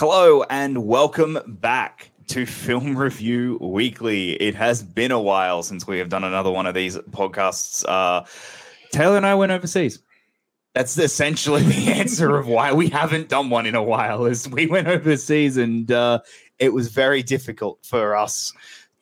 Hello and welcome back to Film Review Weekly. It has been a while since we have done another one of these podcasts. Uh, Taylor and I went overseas. That's essentially the answer of why we haven't done one in a while. Is we went overseas and uh, it was very difficult for us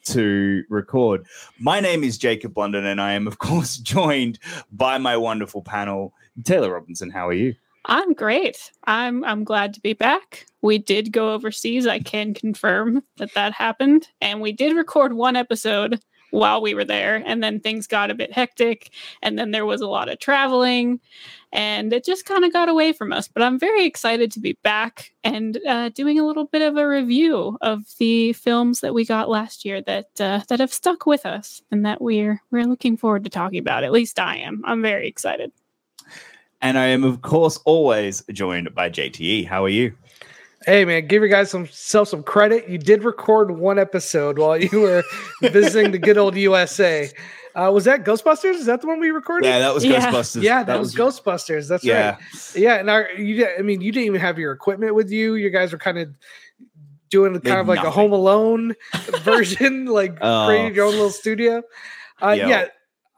to record. My name is Jacob London, and I am, of course, joined by my wonderful panel, Taylor Robinson. How are you? I'm great. I'm I'm glad to be back. We did go overseas. I can confirm that that happened, and we did record one episode while we were there, and then things got a bit hectic, and then there was a lot of traveling, and it just kind of got away from us. But I'm very excited to be back and uh, doing a little bit of a review of the films that we got last year that uh, that have stuck with us, and that we're we're looking forward to talking about. At least I am. I'm very excited. And I am, of course, always joined by JTE. How are you? Hey man, give your guys some self some credit. You did record one episode while you were visiting the good old USA. Uh, was that Ghostbusters? Is that the one we recorded? Yeah, that was Yeah. Ghostbusters. Yeah, that, was, Ghostbusters. That's Yeah. right. Yeah, and our you I mean you didn't even have your equipment with you. You guys were kind of doing kind Did of like a. Home Alone version, like Oh. creating your own little studio. Uh, yeah,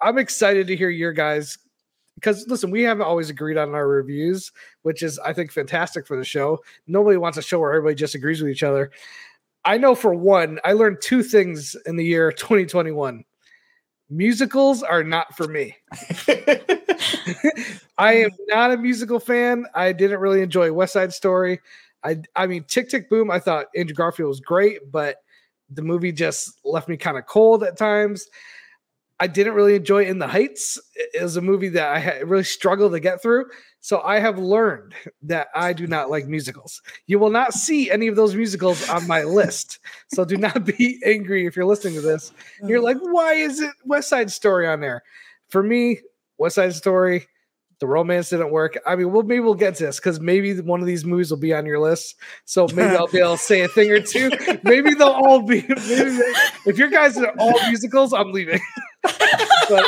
I'm excited to hear your guys because listen, we haven't always agreed on our reviews, which is I think fantastic for the show. Nobody wants a show where everybody just agrees with each other. I know for one, I learned two things in the year 2021. Musicals are not for me. I am not a musical fan. I didn't really enjoy West Side Story. I I mean Tick Tick Boom. I thought Andrew Garfield was great, but the movie just left me kind of cold at times. I didn't really enjoy In the Heights. It was a movie that I had really struggled to get through. So I have learned that I do not like musicals. You will not see any of those musicals on my list. So do not be angry if you're listening to this. You're like, why is it West Side Story on there? For me, West Side Story, the romance didn't work. I mean, well, maybe we'll get to this because maybe one of these movies will be on your list. So maybe I'll be able to say a thing or two. Maybe they'll all be. Maybe they- if your guys are all musicals, I'm leaving. but,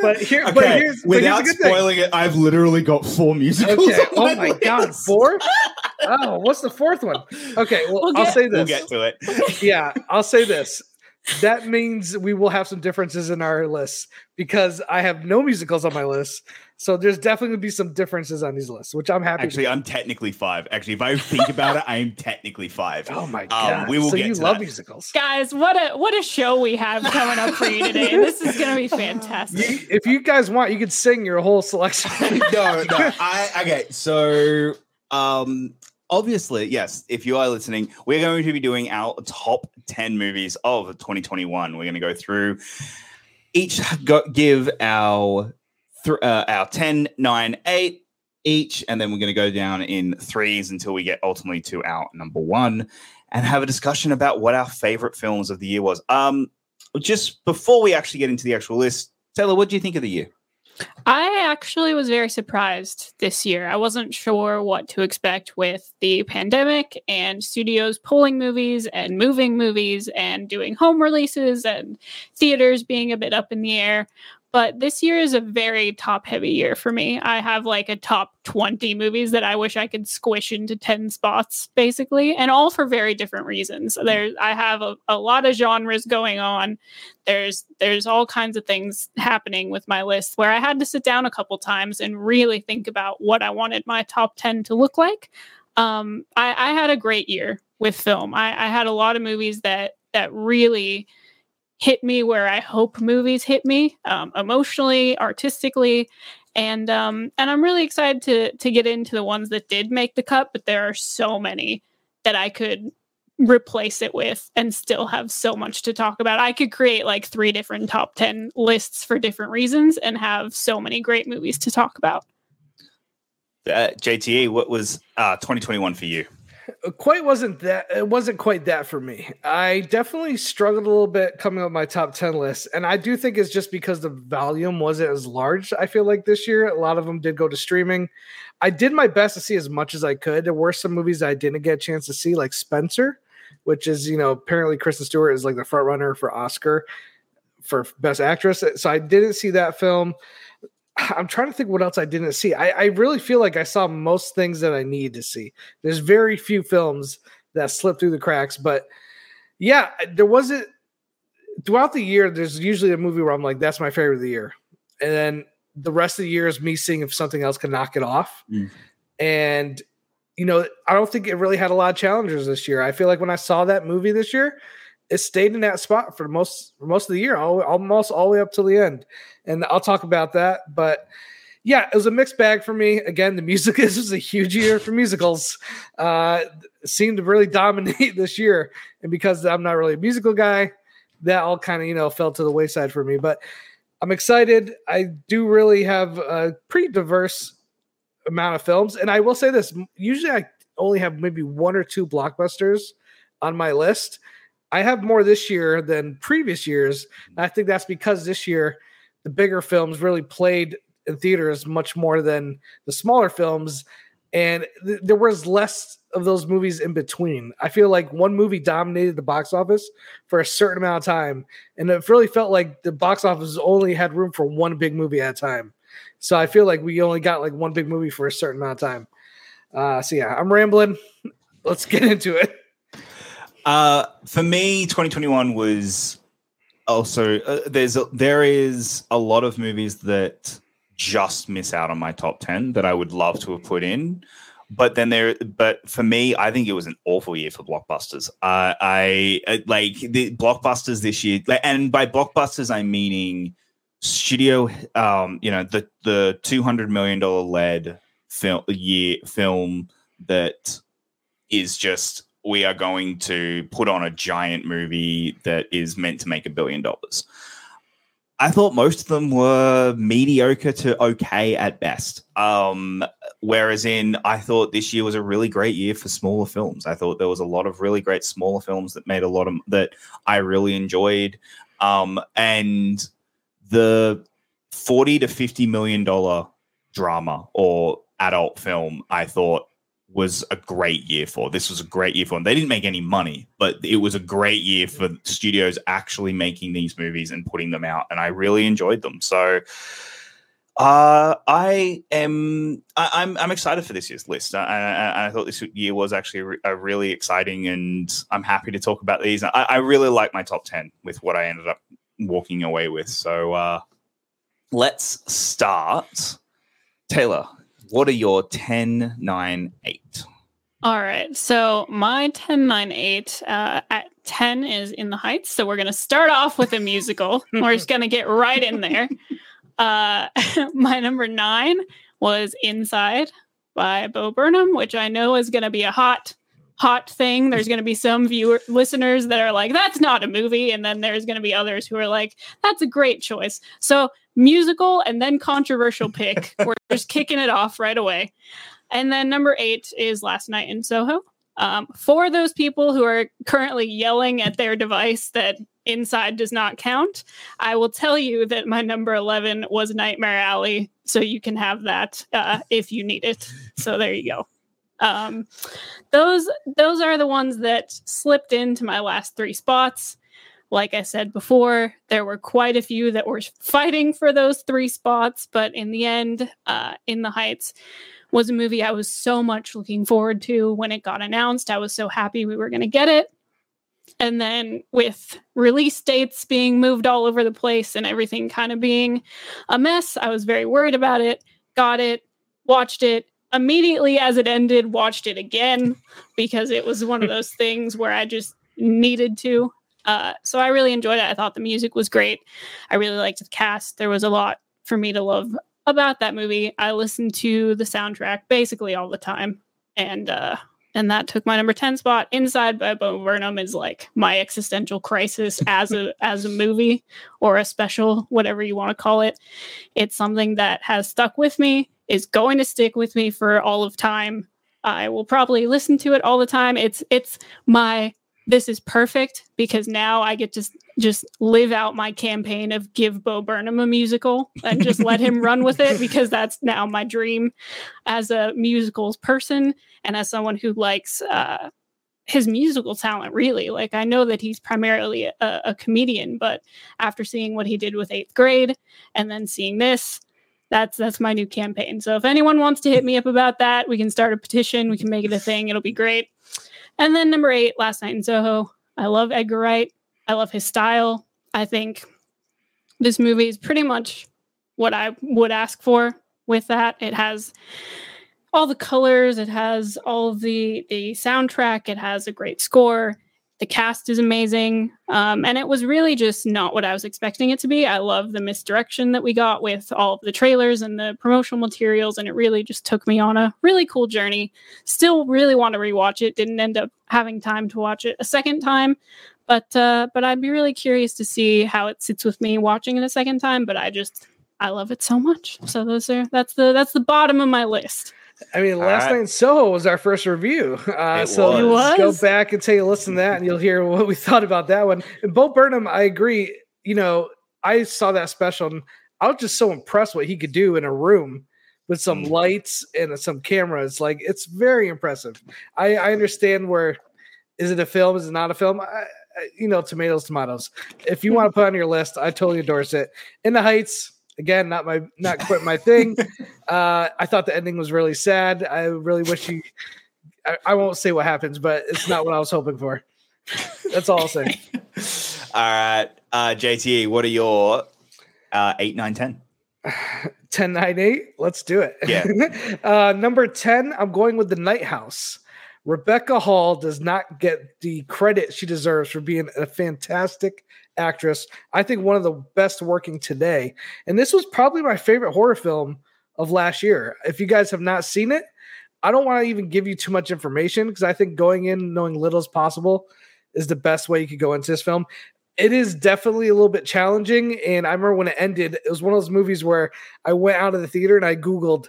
but here, but Okay, here's, but here's without a good thing. spoiling it, I've literally got four musicals. Okay. on Oh my god, list. four? Oh, what's the fourth one? Okay, well, We'll I'll say this. We'll get to it. yeah, I'll say this. That means we will have some differences in our lists because I have no musicals on my list. So there's definitely going to be some differences on these lists, which I'm happy. Actually, I'm technically five. Actually, if I think about it, I am technically five. oh my god, we will so get you to love that. musicals. Guys, what a what a show we have coming up for you today. This is gonna be fantastic. You, if you guys want, you could sing your whole selection. no, no. I okay. So, um, obviously, yes. If you are listening, we're going to be doing our top ten movies of 2021. We're going to go through each, go, give our th- uh, our 10, 9, 8 each, and then we're going to go down in threes until we get ultimately to our number one, and have a discussion about what our favorite films of the year was. Um, just before we actually get into the actual list, Taylor, what do you think of the year? I actually was very surprised this year. I wasn't sure what to expect with the pandemic and studios pulling movies and moving movies and doing home releases and theaters being a bit up in the air. But this year is a very top heavy year for me. I have like a top 20 movies that I wish I could squish into 10 spots, basically, and all for very different reasons. There's I have a, a lot of genres going on there's there's all kinds of things happening with my list where I had to sit down a couple times and really think about what I wanted my top 10 to look like. Um, I, I had a great year with film. I, I had a lot of movies that that really hit me where I hope movies hit me um, emotionally, artistically, and um, and I'm really excited to to get into the ones that did make the cut. But there are so many that I could replace it with and still have so much to talk about. I could create like three different top 10 lists for different reasons and have so many great movies to talk about. Uh, JTE, what was uh, 2021 for you? Quite wasn't that it wasn't quite that for me. I definitely struggled a little bit coming up my top 10 list and i do think it's just because the volume wasn't as large i feel like this year. A lot of them did go to streaming. I did my best to see as much as i could. There were some movies i didn't get a chance to see like spencer which is you know apparently kristen stewart is like the front runner for oscar for best actress. So i didn't see that film I'm trying to think what else I didn't see. I, I really feel like I saw most things that I need to see. There's very few films that slip through the cracks, but yeah, there wasn't throughout the year. There's usually a movie where I'm like, that's my favorite of the year, and then the rest of the year is me seeing if something else can knock it off. Mm. And you know, I don't think it really had a lot of challengers this year. I feel like when I saw that movie this year, it stayed in that spot for most for most of the year, all, almost all the way up till the end. And I'll talk about that. But yeah, it was a mixed bag for me. Again, the music this was a huge year for musicals. Uh, seemed to really dominate this year, and because I'm not really a musical guy, that all kind of you know fell to the wayside for me. But I'm excited. I do really have a pretty diverse amount of films, and I will say this: usually I only have maybe one or two blockbusters on my list. I have more this year than previous years. And I think that's because this year the bigger films really played in theaters much more than the smaller films, and th- there was less of those movies in between. I feel like one movie dominated the box office for a certain amount of time, and it really felt like the box office only had room for one big movie at a time. So I feel like we only got like one big movie for a certain amount of time. Uh, so yeah, I'm rambling. Let's get into it. Uh, for me, 2021 was also uh, there's a, there is a lot of movies that just miss out on my top 10 that I would love to have put in. But then there, but for me, I think it was an awful year for blockbusters. Uh, I like the blockbusters this year, and by blockbusters, I'm meaning studio. Um, you know, the the two hundred million dollar led film year film that is just we are going to put on a giant movie that is meant to make a billion dollars. I thought most of them were mediocre to okay at best. Um, whereas in, I thought this year was a really great year for smaller films. I thought there was a lot of really great smaller films that made a lot of that I really enjoyed. Um, and the 40 to 50 million dollar drama or adult film, I thought was a great year for. This was a great year for them. They didn't make any money, but it was a great year for studios actually making these movies and putting them out, and I really enjoyed them. So, uh, I am I, am I'm, I'm excited for this year's list. I, I, I thought this year was actually a really exciting, and I'm happy to talk about these. I, I really like my top ten with what I ended up walking away with. So, uh, let's start. Taylor, what are your 10, 9, 8? All right. So my 10, 9, 8 uh, at 10 is In the Heights. So we're going to start off with a musical. we're just going to get right in there. Uh, my number nine was Inside by Bo Burnham, which I know is going to be a hot, hot thing. There's going to be some viewer listeners that are like, that's not a movie. And then there's going to be others who are like, that's a great choice. So musical and then controversial pick. We're just kicking it off right away. And then number eight is Last Night in Soho. Um, for those people who are currently yelling at their device that inside does not count, I will tell you that my number 11 was Nightmare Alley. So you can have that uh, if you need it. So there you go. Um, those those are the ones that slipped into my last three spots. Like I said before, there were quite a few that were fighting for those three spots, but in the end, uh, In the Heights was a movie I was so much looking forward to when it got announced. I was so happy we were going to get it. And then with release dates being moved all over the place and everything kind of being a mess, I was very worried about it. Got it, watched it, immediately as it ended, watched it again because it was one of those things where I just needed to. Uh, so I really enjoyed it. I thought the music was great. I really liked the cast. There was a lot for me to love about that movie. I listened to the soundtrack basically all the time, and uh, and that took my number ten spot. Inside by Bo Burnham is like my existential crisis as a as a movie or a special, whatever you want to call it. It's something that has stuck with me. Is going to stick with me for all of time. I will probably listen to it all the time. It's it's my this is perfect because now I get to just live out my campaign of give Bo Burnham a musical and just let him run with it because that's now my dream as a musicals person and as someone who likes uh, his musical talent really like i know that he's primarily a, a, comedian but after seeing what he did with eighth grade and then seeing this That's that's my new campaign. So if anyone wants to hit me up about that, we can start a petition. We can make it a thing. It'll be great. And then number eight, Last Night in Soho. I love Edgar Wright. I love his style. I think this movie is pretty much what I would ask for with that. It has all the colors, it has all the the soundtrack, it has a great score. The cast is amazing. Um, and it was really just not what I was expecting it to be. I love the misdirection that we got with all of the trailers and the promotional materials. And it really just took me on a really cool journey. Still really want to rewatch it. Didn't end up having time to watch it a second time. But uh, but I'd be really curious to see how it sits with me watching it a second time. But I just I love it so much. So those are that's the that's the bottom of my list. I mean, last right. night in Soho was our first review. Uh, It so was. let's go back and take a listen to that, and you'll hear what we thought about that one. And Bo Burnham, I agree. You know, I saw that special, and I was just so impressed what he could do in a room with some Mm. lights and some cameras. Like, it's very impressive. I, I understand where is it a film? Is it not a film? I, I- you know, tomatoes, tomatoes. If you want to put on your list, I totally endorse it. In the Heights, again, not my, not quite my thing. Uh, I thought the ending was really sad. I really wish he. I, I won't say what happens, but it's not what I was hoping for. That's all I'll say. All right, uh, JTE, what are your uh, eight, nine, ten? 10 9 8 let's do it Yeah. uh number 10 i'm going with the night house rebecca hall does not get the credit she deserves for being a fantastic actress. I think one of the best working today. And this was probably my favorite horror film of last year. If you guys have not seen it i don't want to even give you too much information because i think going in knowing little as possible is the best way you could go into this film. It is definitely a little bit challenging. And I remember when it ended, it was one of those movies where I went out of the theater and I Googled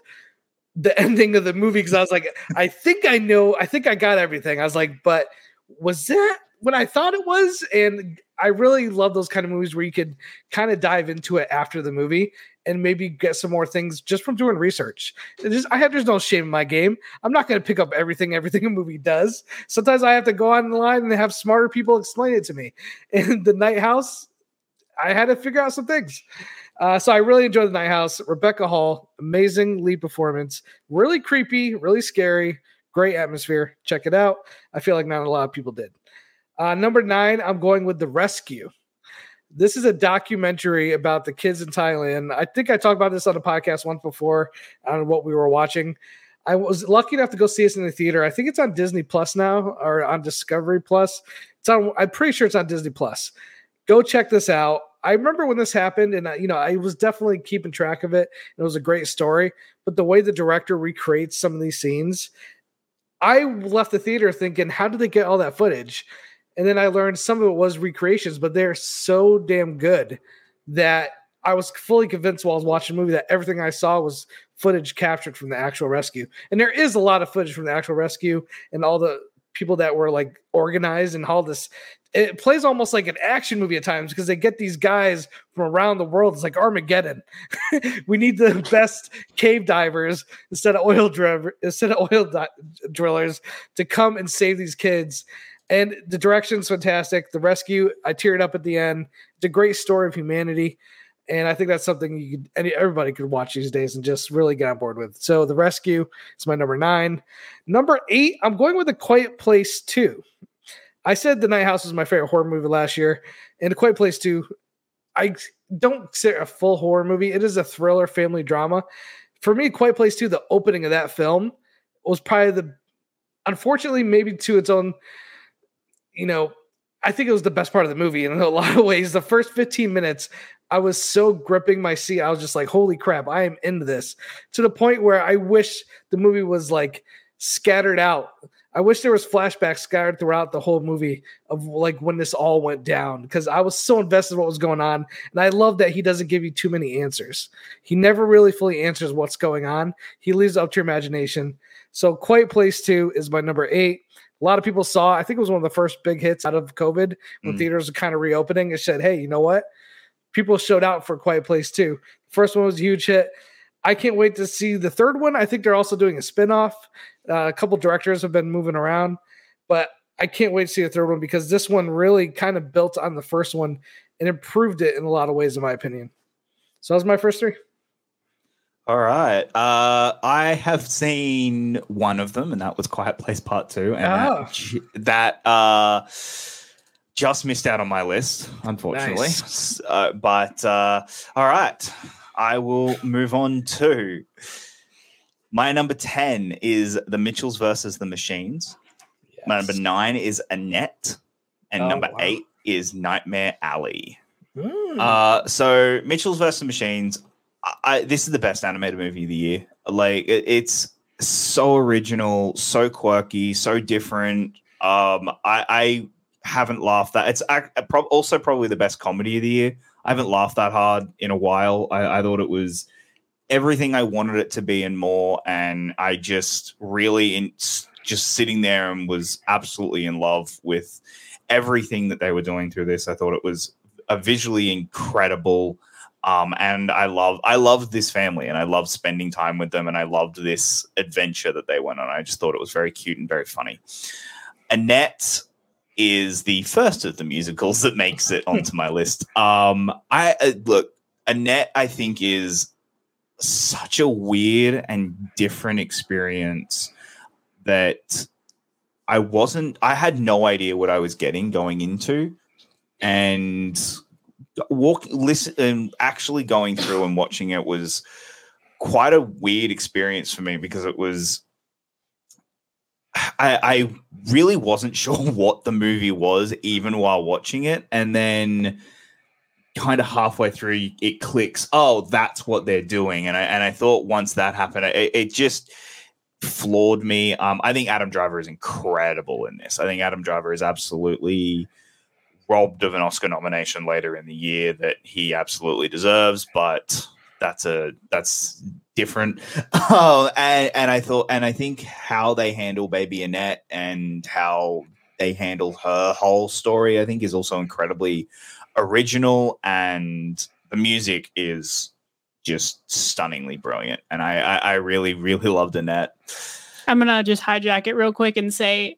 the ending of the movie because I was like, I think I know, I think I got everything. I was like, but was that what I thought it was? And I really love those kind of movies where you could kind of dive into it after the movie and maybe get some more things just from doing research. Just, I have there's no shame in my game. I'm not going to pick up everything everything a movie does. Sometimes I have to go on the line and have smarter people explain it to me. In the Night House, I had to figure out some things. Uh, so I really enjoyed the Night House. Rebecca Hall, amazing lead performance, really creepy, really scary, great atmosphere. Check it out. I feel like not a lot of people did. Uh, number nine, I'm going with The Rescue. This is a documentary about the kids in Thailand. I think I talked about this on a podcast once before on what we were watching. I was lucky enough to go see this in the theater. I think it's on Disney Plus now or on Discovery Plus. It's on. I'm pretty sure it's on Disney Plus. Go check this out. I remember when this happened, and uh, you know, I was definitely keeping track of it. It was a great story, but the way the director recreates some of these scenes, I left the theater thinking, how did they get all that footage? And then I learned some of it was recreations, but they're so damn good that I was fully convinced while I was watching the movie that everything I saw was footage captured from the actual rescue. And there is a lot of footage from the actual rescue and all the people that were like organized and all this. It plays almost like an action movie at times because they get these guys from around the world. It's like Armageddon. we need the best cave divers instead of oil driver instead of oil di- drillers to come and save these kids. And the direction's fantastic. The rescue, I teared up at the end. It's a great story of humanity. And I think that's something you could, any, everybody could watch these days and just really get on board with. So, The Rescue is my number nine. Number eight, I'm going with A Quiet Place 2. I said The Night House was my favorite horror movie last year. And A Quiet Place 2, I don't consider a full horror movie. It is a thriller family drama. For me, Quiet Place 2, the opening of that film was probably the, unfortunately, maybe to its own you know, I think it was the best part of the movie in a lot of ways. The first 15 minutes, I was so gripping my seat. I was just like, holy crap, I am into this to the point where I wish the movie was like scattered out. I wish there was flashbacks scattered throughout the whole movie of like when this all went down because I was so invested in what was going on. And I love that he doesn't give you too many answers. He never really fully answers what's going on. He leaves it up to your imagination. So Quiet Place 2 is my number eight. A lot of people saw, I think it was one of the first big hits out of COVID when Mm. theaters were kind of reopening. It said, hey, you know what? People showed out for Quiet Place 2. First one was a huge hit. I can't wait to see the third one. I think they're also doing a spinoff. Uh, a couple directors have been moving around, but I can't wait to see the third one because this one really kind of built on the first one and improved it in a lot of ways, in my opinion. So that was my first three. All right. Uh, I have seen one of them, and that was Quiet Place Part Two, and Oh. that, that uh, just missed out on my list, unfortunately. Nice. Uh, but uh, all right, I will move on to my number ten is The Mitchells versus the Machines. My number nine is Annette, and Oh, number wow. eight is Nightmare Alley. Mm. Uh, so Mitchell's vs. Machines. I, I, this is the best animated movie of the year. Like it, it's so original, so quirky, so different. Um, I, I haven't laughed that. It's also probably the best comedy of the year. I haven't laughed that hard in a while. I, I thought it was everything I wanted it to be and more. And I just really in, just sitting there and was absolutely in love with everything that they were doing through this. I thought it was a visually incredible um and i love i loved this family and i loved spending time with them and i loved this adventure that they went on i just thought it was very cute and very funny annette is the first of the musicals that makes it onto my list um i uh, look annette i think is such a weird and different experience that i wasn't i had no idea what i was getting going into. And walk listen and actually going through and watching it was quite a weird experience for me because it was I, I really wasn't sure what the movie was even while watching it. And then kind of halfway through it clicks oh that's what they're doing. And i and i thought once that happened it, it just floored me. Um i think adam driver is incredible in this. I think adam driver is absolutely robbed of an Oscar nomination later in the year that he absolutely deserves, but that's a that's different. Oh, and and I thought and I think how they handle Baby Annette and how they handle her whole story, I think, is also incredibly original, and the music is just stunningly brilliant. And I I, I really really loved Annette. I'm gonna just hijack it real quick and say,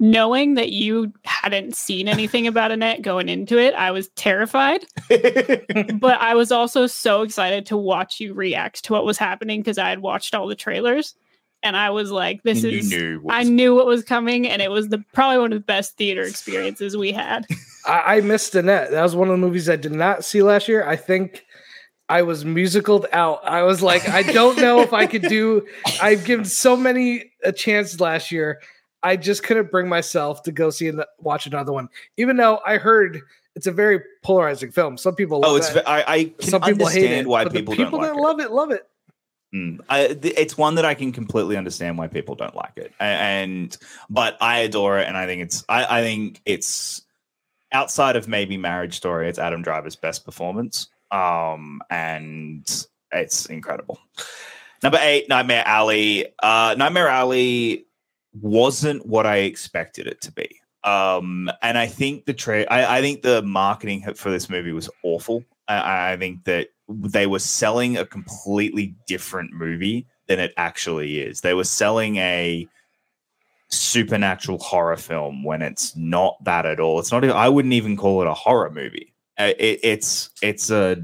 knowing that you hadn't seen anything about Annette going into it, I was terrified. but I was also so excited to watch you react to what was happening because I had watched all the trailers, and I was like, "This you is." knew I knew what was coming, and it was the probably one of the best theater experiences we had. I, I missed Annette. That was one of the movies I did not see last year. I think I was musicaled out. I was like, I don't know if I could do. I've given so many a chance last year. I just couldn't bring myself to go see and watch another one, even though I heard it's a very polarizing film. Some people love Oh, it's it. I, I can Some people hate it. why people, people don't like that it. love it love it. Mm. I, th- it's one that I can completely understand why people don't like it, A- and but I adore it, and I think it's I, I think it's outside of maybe Marriage Story, it's Adam Driver's best performance, um, and it's incredible. Number eight, Nightmare Alley. Uh, Nightmare Alley wasn't what I expected it to be. Um, and I think the tra- I, I think the marketing for this movie was awful. I, I think that they were selling a completely different movie than it actually is. They were selling a supernatural horror film when it's not that at all. It's not. I wouldn't even call it a horror movie. Uh, It, it's it's a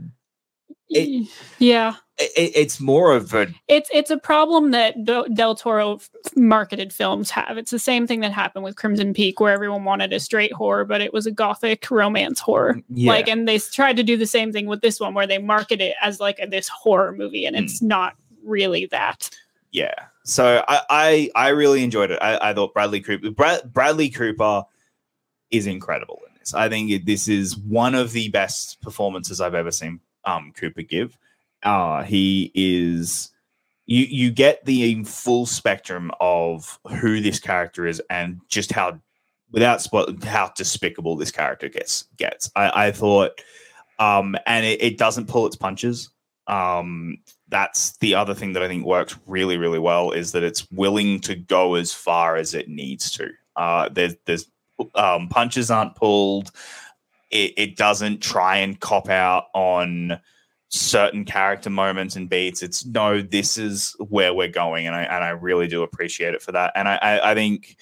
It- yeah, it, it's more of a it's it's a problem that Del, Del Toro f- marketed films have. It's the same thing that happened with Crimson Peak, where everyone wanted a straight horror, but it was a gothic romance horror. yeah. Like, and they tried to do the same thing with this one, where they market it as like a, this horror movie, and Hmm. it's not really that. yeah. So I I, I really enjoyed it. I, I thought Bradley Cooper Brad, Bradley Cooper is incredible in this. I think it, this is one of the best performances I've ever seen um, Cooper give. Uh, he is you you get the full spectrum of who this character is and just how without spoil how despicable this character gets gets. I, I thought um and it, it doesn't pull its punches. Um that's the other thing that I think works really, really well is that it's willing to go as far as it needs to. Uh, there's, there's um, punches aren't pulled. It, it doesn't try and cop out on certain character moments and beats. It's no, this is where we're going, and I and I really do appreciate it for that. And I, I, I think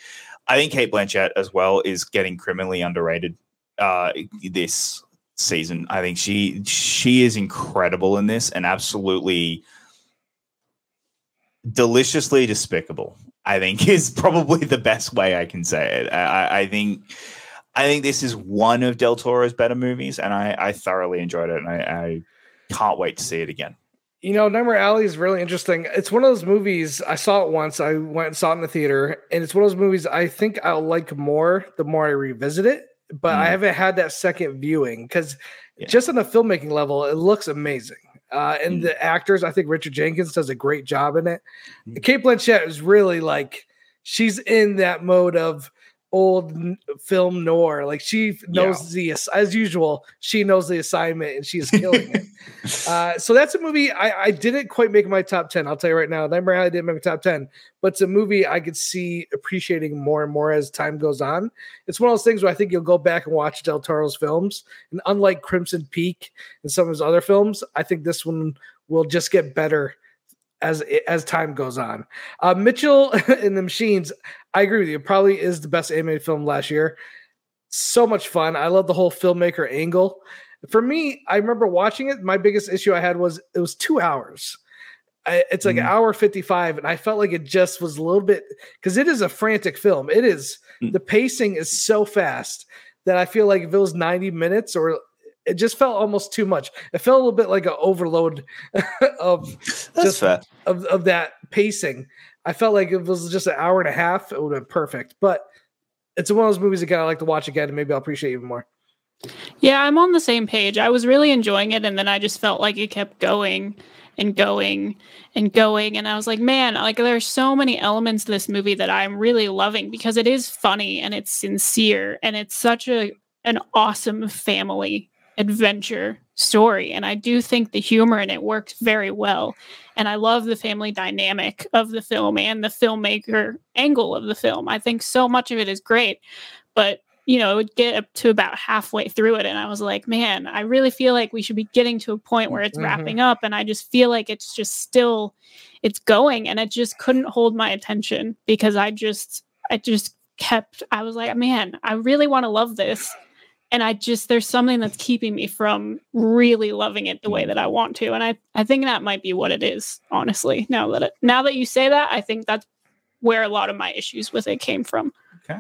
I think Cate Blanchett as well is getting criminally underrated uh, this season. I think she she is incredible in this and absolutely deliciously despicable. I think is probably the best way I can say it. I, I think I think this is one of Del Toro's better movies, and I, I thoroughly enjoyed it, and I, I can't wait to see it again. You know, Nightmare Alley is really interesting. It's one of those movies. I saw it once. I went and saw it in the theater, and it's one of those movies I think I'll like more the more I revisit it. But mm. I haven't had that second viewing because yeah. just on the filmmaking level, it looks amazing. Uh, and mm. the actors, I think Richard Jenkins does a great job in it. Mm. Cate Blanchett is really like she's in that mode of old film noir. Like she knows yeah. the as usual, she knows the assignment and she is killing it. Uh, so that's a movie I, I, didn't quite make my top ten. I'll tell you right now. Nightmare Alley didn't make my top ten, but it's a movie I could see appreciating more and more as time goes on. It's one of those things where I think you'll go back and watch Del Toro's films, and unlike Crimson Peak and some of his other films, I think this one will just get better as as time goes on. Uh, Mitchell and the Machines, I agree with you. Probably is the best animated film last year. So much fun. I love the whole filmmaker angle. For me, I remember watching it. My biggest issue I had was it was two hours. I, it's like mm. an hour 55 and i felt like it just was a little bit because it is a frantic film it is mm. the pacing is so fast that i feel like if it was 90 minutes or it just felt almost too much. It felt a little bit like an overload of That's just fair. Of, of that pacing. I felt like if it was just an hour and a half, it would have been perfect. But it's one of those movies again I like to watch again, and maybe I'll appreciate even more. Yeah, I'm on the same page. I was really enjoying it, and then I just felt like it kept going and going and going. And I was like, man, like there's so many elements to this movie that I'm really loving because it is funny and it's sincere and it's such a an awesome family adventure story. And I do think the humor in it works very well. And I love the family dynamic of the film and the filmmaker angle of the film. I think so much of it is great. But, you know, it would get up to about halfway through it. And I was like, man, I really feel like we should be getting to a point where it's mm-hmm. wrapping up. And I just feel like it's just still, it's going. And it just couldn't hold my attention because I just, I just kept, I was like, man, I really want to love this and i just there's something that's keeping me from really loving it the way that i want to. And i i think that might be what it is honestly now that it, now that you say that i think that's where a lot of my issues with it came from. Okay.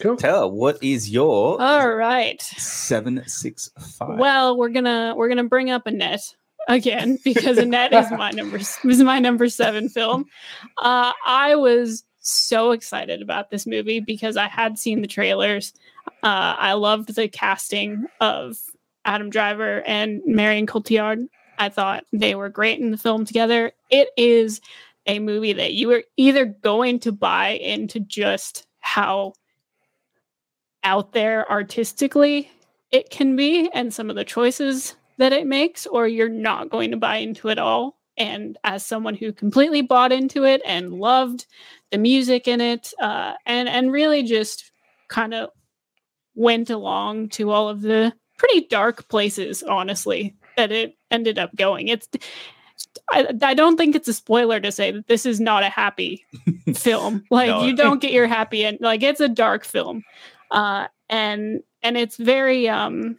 Cool. Tell what is your all right. 765 well we're gonna we're gonna bring up annette again because annette is my number is my number seven film. Uh i was so excited about this movie because i had seen the trailers uh, I loved the casting of Adam Driver and Marion Cotillard. I thought they were great in the film together. It is a movie that you are either going to buy into just how out there artistically it can be and some of the choices that it makes, or you're not going to buy into it all. And as someone who completely bought into it and loved the music in it, uh, and and really just kind of went along to all of the pretty dark places, honestly, that it ended up going. It's I, I don't think it's a spoiler to say that this is not a happy film. Like no. you don't get your happy end. Like it's a dark film, uh, and and it's very um,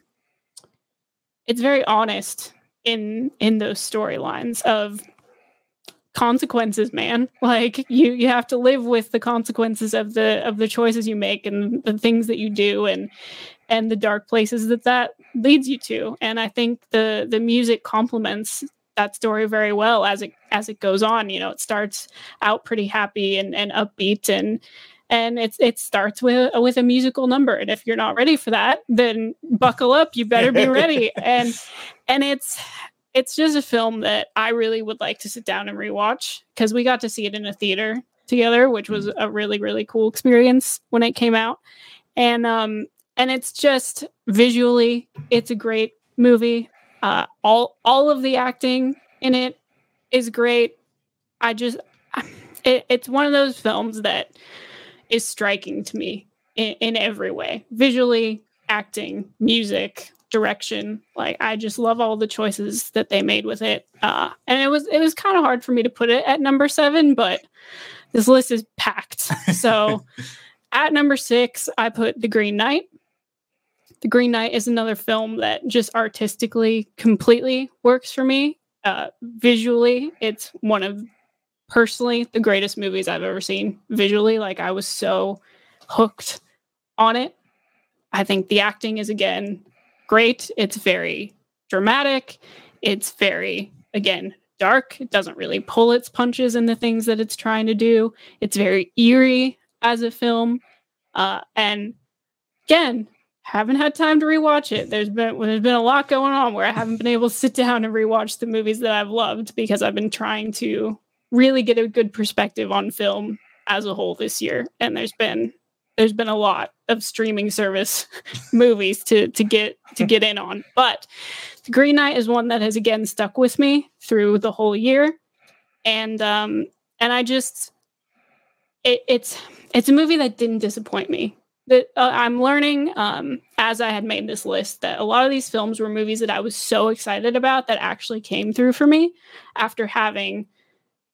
it's very honest in in those storylines of consequences man. Like you you have to live with the consequences of the of the choices you make and the things that you do and and the dark places that that leads you to. And i think the the music complements that story very well as it as it goes on. You know it starts out pretty happy and and upbeat and and it's it starts with with a musical number. And if you're not ready for that then buckle up. You better be ready. And and it's it's just a film that I really would like to sit down and rewatch because we got to see it in a theater together, which was mm-hmm. a really really cool experience when it came out. And um and it's just visually it's a great movie. Uh all all of the acting in it is great. I just it, it's one of those films that is striking to me in, in every way. Visually, acting, music, direction. Like I just love all the choices that they made with it. Uh, and it was it was kind of hard for me to put it at number seven, but this list is packed. So at number six, I put The Green Knight. The Green Knight is another film that just artistically completely works for me. Uh, visually, it's one of personally the greatest movies I've ever seen visually. Like I was so hooked on it. I think the acting is again great. It's very dramatic. It's very again dark. It doesn't really pull its punches in the things that it's trying to do. It's very eerie as a film. Uh, and again, haven't had time to rewatch it. There's been there's been a lot going on where I haven't been able to sit down and rewatch the movies that I've loved because I've been trying to really get a good perspective on film as a whole this year. And there's been there's been a lot of streaming service movies to to get to get in on. But The Green Knight is one that has again stuck with me through the whole year. And um and I just it, it's it's a movie that didn't disappoint me that uh, I'm learning um, as I had made this list that a lot of these films were movies that I was so excited about that actually came through for me after having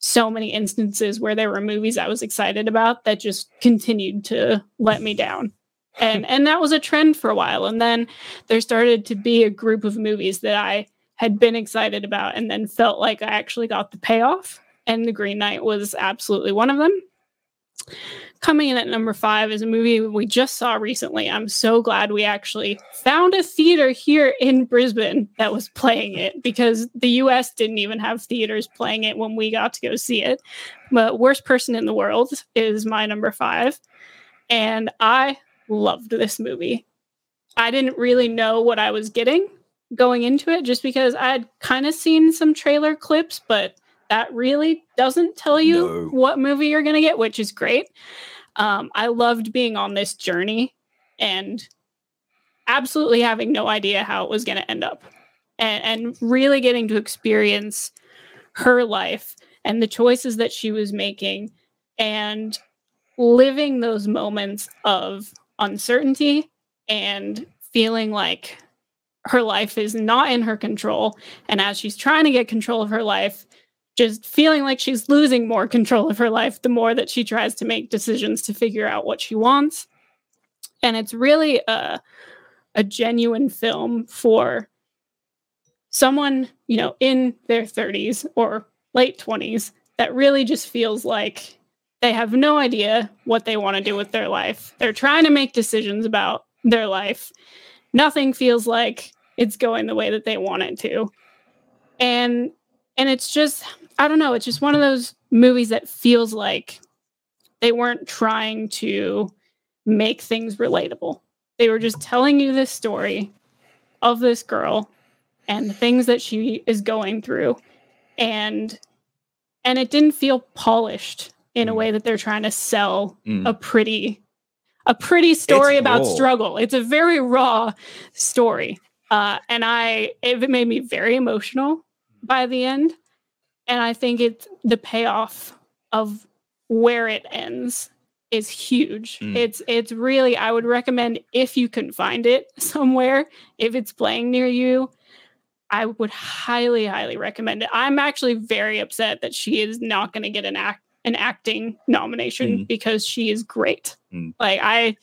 so many instances where there were movies I was excited about that just continued to let me down. And and that was a trend for a while and then there started to be a group of movies that I had been excited about and then felt like I actually got the payoff and The Green Knight was absolutely one of them. Coming in at number five is a movie we just saw recently. I'm so glad we actually found a theater here in Brisbane that was playing it because the US didn't even have theaters playing it when we got to go see it. But Worst Person in the World is my number five. And I loved this movie. I didn't really know what I was getting going into it just because I had kind of seen some trailer clips, but that really doesn't tell you No. what movie you're going to get, which is great. Um, I loved being on this journey and absolutely having no idea how it was going to end up and, and really getting to experience her life and the choices that she was making and living those moments of uncertainty and feeling like her life is not in her control. And as she's trying to get control of her life, just feeling like she's losing more control of her life the more that she tries to make decisions to figure out what she wants. And it's really a, a genuine film for someone, you know, in their 30s or late 20s that really just feels like they have no idea what they want to do with their life. They're trying to make decisions about their life. Nothing feels like it's going the way that they want it to. And and it's just I don't know, it's just one of those movies that feels like they weren't trying to make things relatable. They were just telling you this story of this girl and the things that she is going through and and it didn't feel polished in a Mm. way that they're trying to sell Mm. a pretty a pretty story about raw. struggle. It's a very raw story. Uh, and I it made me very emotional by the end. And I think it's the payoff of where it ends is huge. Mm. It's it's really I would recommend if you can find it somewhere, if it's playing near you, I would highly, highly recommend it. I'm actually very upset that she is not going to get an act an acting nomination Mm. because she is great. Mm. Like I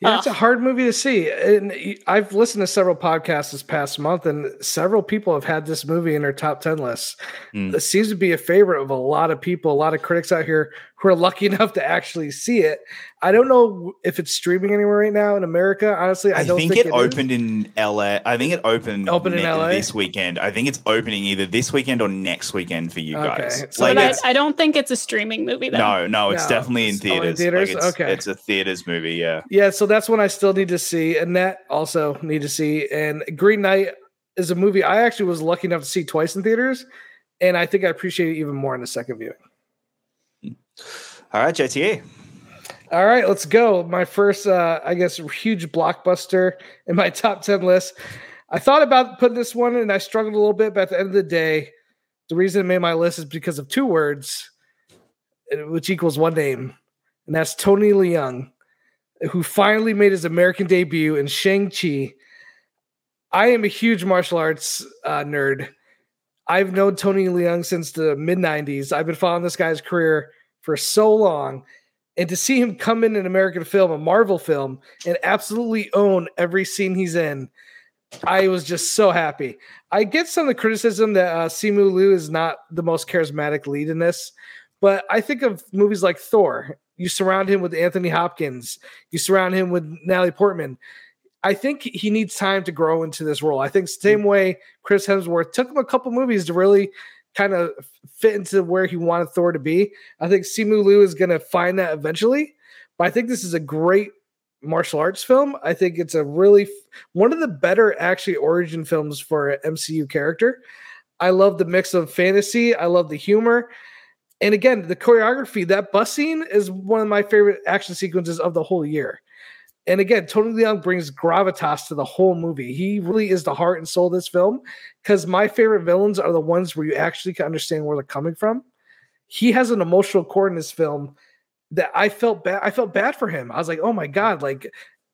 Yeah, it's a hard movie to see. And I've listened to several podcasts this past month, and several people have had this movie in their top 10 lists. Mm. It seems to be a favorite of a lot of people, a lot of critics out here who are lucky enough to actually see it. I don't know if it's streaming anywhere right now in America. Honestly, I, I, don't think, think, it, is. opened in LA. I think it opened, Opened in LA? this weekend. I think it's opening either this weekend or next weekend for you Okay, guys. so Like but I, I don't think it's a streaming movie though. no, no, it's No, definitely in it's only in theaters. theaters? Like it's, Okay. it's a theaters movie. Yeah, Yeah, so that's one I still need to see. Annette also need to see. And Green Knight is a movie I actually was lucky enough to see twice in theaters. And I think I appreciate it even more in the second viewing. All right, JTA. All right, let's go. My first, uh, I guess, huge blockbuster in my top 10 list. I thought about putting this one and I struggled a little bit, but at the end of the day, the reason it made my list is because of two words, which equals one name, and that's Tony Leung, who finally made his American debut in Shang-Chi. I am a huge martial arts uh, nerd. I've known Tony Leung since the mid 90s. I've been following this guy's career for so long and to see him come in an American film, a Marvel film, and absolutely own every scene he's in, I was just so happy. I get some of the criticism that uh, Simu Liu is not the most charismatic lead in this, But I think of movies like Thor. You surround him with Anthony Hopkins. You surround him with Natalie Portman. I think he needs time to grow into this role. I think same way Chris Hemsworth took him a couple movies to really kind of fit into where he wanted Thor to be. I think Simu Liu is going to find that eventually. But I think this is a great martial arts film. I think it's a really one of the better actually origin films for an MCU character. I love the mix of fantasy. I love the humor. And again, the choreography, that bus scene is one of my favorite action sequences of the whole year. And again, Tony Leung brings gravitas to the whole movie. He really is the heart and soul of this film because my favorite villains are the ones where you actually can understand where they're coming from. He has an emotional core in this film that I felt bad. I felt bad for him. I was like, oh my god, like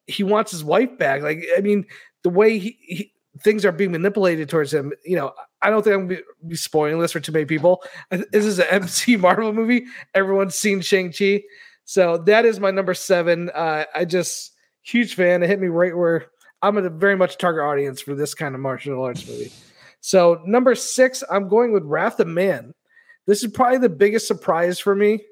he wants his wife back. Like, I mean, the way he, he things are being manipulated towards him. You know, I don't think I'm gonna be, be spoiling this for too many people. This is an MC Marvel movie. Everyone's seen Shang Chi, so that is my number seven. Uh, I just huge fan. It hit me right where I'm a very much target audience for this kind of martial arts movie. So number six, I'm going with Wrath of Man. This is probably the biggest surprise for me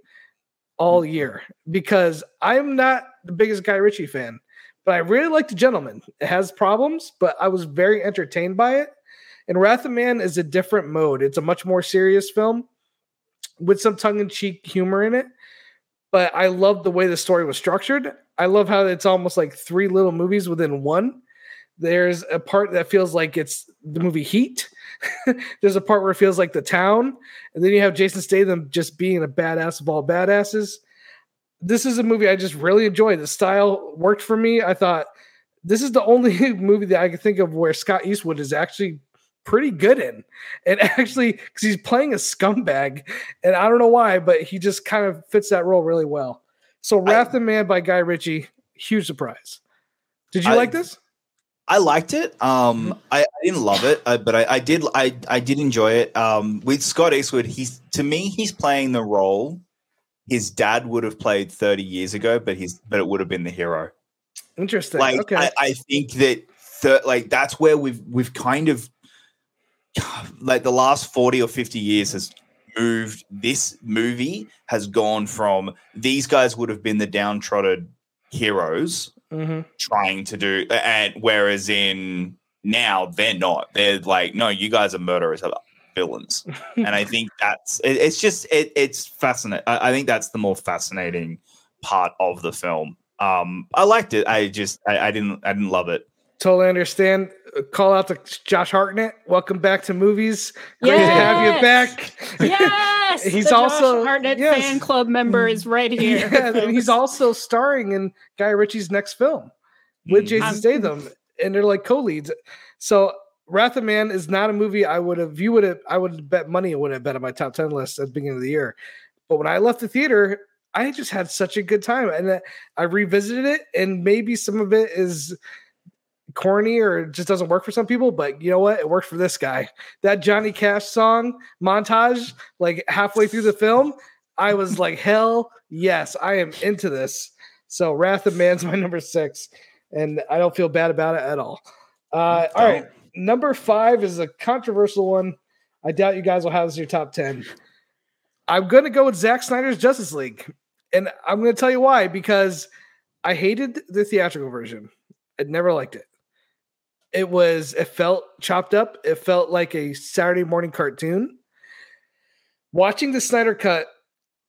all year because I'm not the biggest Guy Ritchie fan, but I really like The Gentlemen. It has problems, but I was very entertained by it. And Wrath of Man is a different mode. It's a much more serious film with some tongue-in-cheek humor in it. But I love the way the story was structured. I love how it's almost like three little movies within one. There's a part that feels like it's the movie Heat. There's a part where it feels like the town, and then you have Jason Statham just being a badass of all badasses. This is a movie I just really enjoyed. The style worked for me. I thought this is the only movie that I can think of where Scott Eastwood is actually pretty good in. And actually, because he's playing a scumbag, and I don't know why, but he just kind of fits that role really well. So, Wrath of Man by Guy Ritchie, huge surprise. Did you I, like this? I liked it. Um, mm-hmm. I, I, didn't love it, uh, but I, I, did. I I did enjoy it. Um, with Scott Eastwood, he's to me, he's playing the role his dad would have played 30 years ago, but he's but it would have been the hero. Interesting. Like okay. I, I think that th- like that's where we've we've kind of like the last 40 or 50 years has moved this movie has gone from these guys would have been the downtrodden heroes mm-hmm. trying to do and whereas in now they're not. They're like no you guys are murderers villains. And i think that's it, it's just it, it's fascinating I, I, think that's the more fascinating part of the film. Um i liked it. I just I, I didn't i didn't love it totally understand. Uh, call out to Josh Hartnett. Welcome back to movies. Great yes. to have you back. Yes, he's the also Josh Hartnett yes. fan club member is right here. Yeah, and he's also starring in Guy Ritchie's next film with mm-hmm. Jason I'm, Statham, and they're like co-leads. So Wrath of Man is not a movie I would have. You would have. I would bet money it would have been on my top ten list at the beginning of the year. But when I left the theater, I just had such a good time, and I revisited it, and maybe some of it is corny or it just doesn't work for some people, but you know what? It worked for this guy. That Johnny Cash song montage, like halfway through the film, I was like, hell yes, I am into this. So Wrath of Man's my number six, and I don't feel bad about it at all. Uh, all right, number five is a controversial one. I doubt you guys will have this in your top ten. I'm gonna go with Zack Snyder's Justice League, and I'm gonna tell you why because I hated the theatrical version. I never liked it it was it felt chopped up. It felt like a saturday morning cartoon. Watching the snyder cut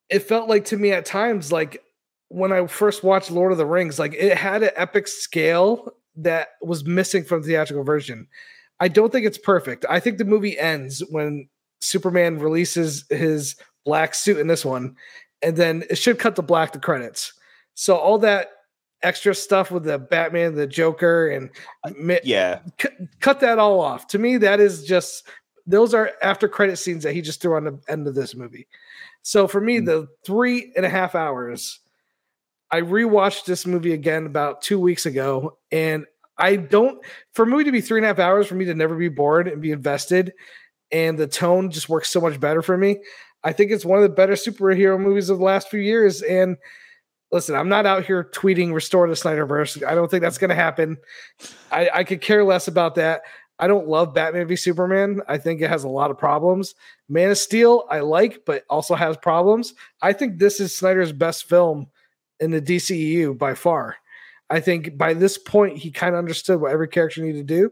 it felt like to me at times like when i first watched lord of the rings like it had an epic scale that was missing from the theatrical version. I don't think it's perfect. I think the movie ends when superman releases his black suit in this one and then it should cut the black the credits. So all that extra stuff with the Batman, the Joker, and yeah, c- cut that all off. To me, that is just those are after credit scenes that he just threw on the end of this movie. So for me, mm-hmm. the three and a half hours, I rewatched this movie again about two weeks ago, and I don't for a movie to be three and a half hours for me to never be bored and be invested, and the tone just works so much better for me. I think it's one of the better superhero movies of the last few years, and listen, I'm not out here tweeting restore the Snyderverse. I don't think that's going to happen. I, I could care less about that. I don't love Batman v Superman. I think it has a lot of problems. Man of Steel, I like, but also has problems. I think this is Snyder's best film in the DCEU by far. I think by this point he kind of understood what every character needed to do,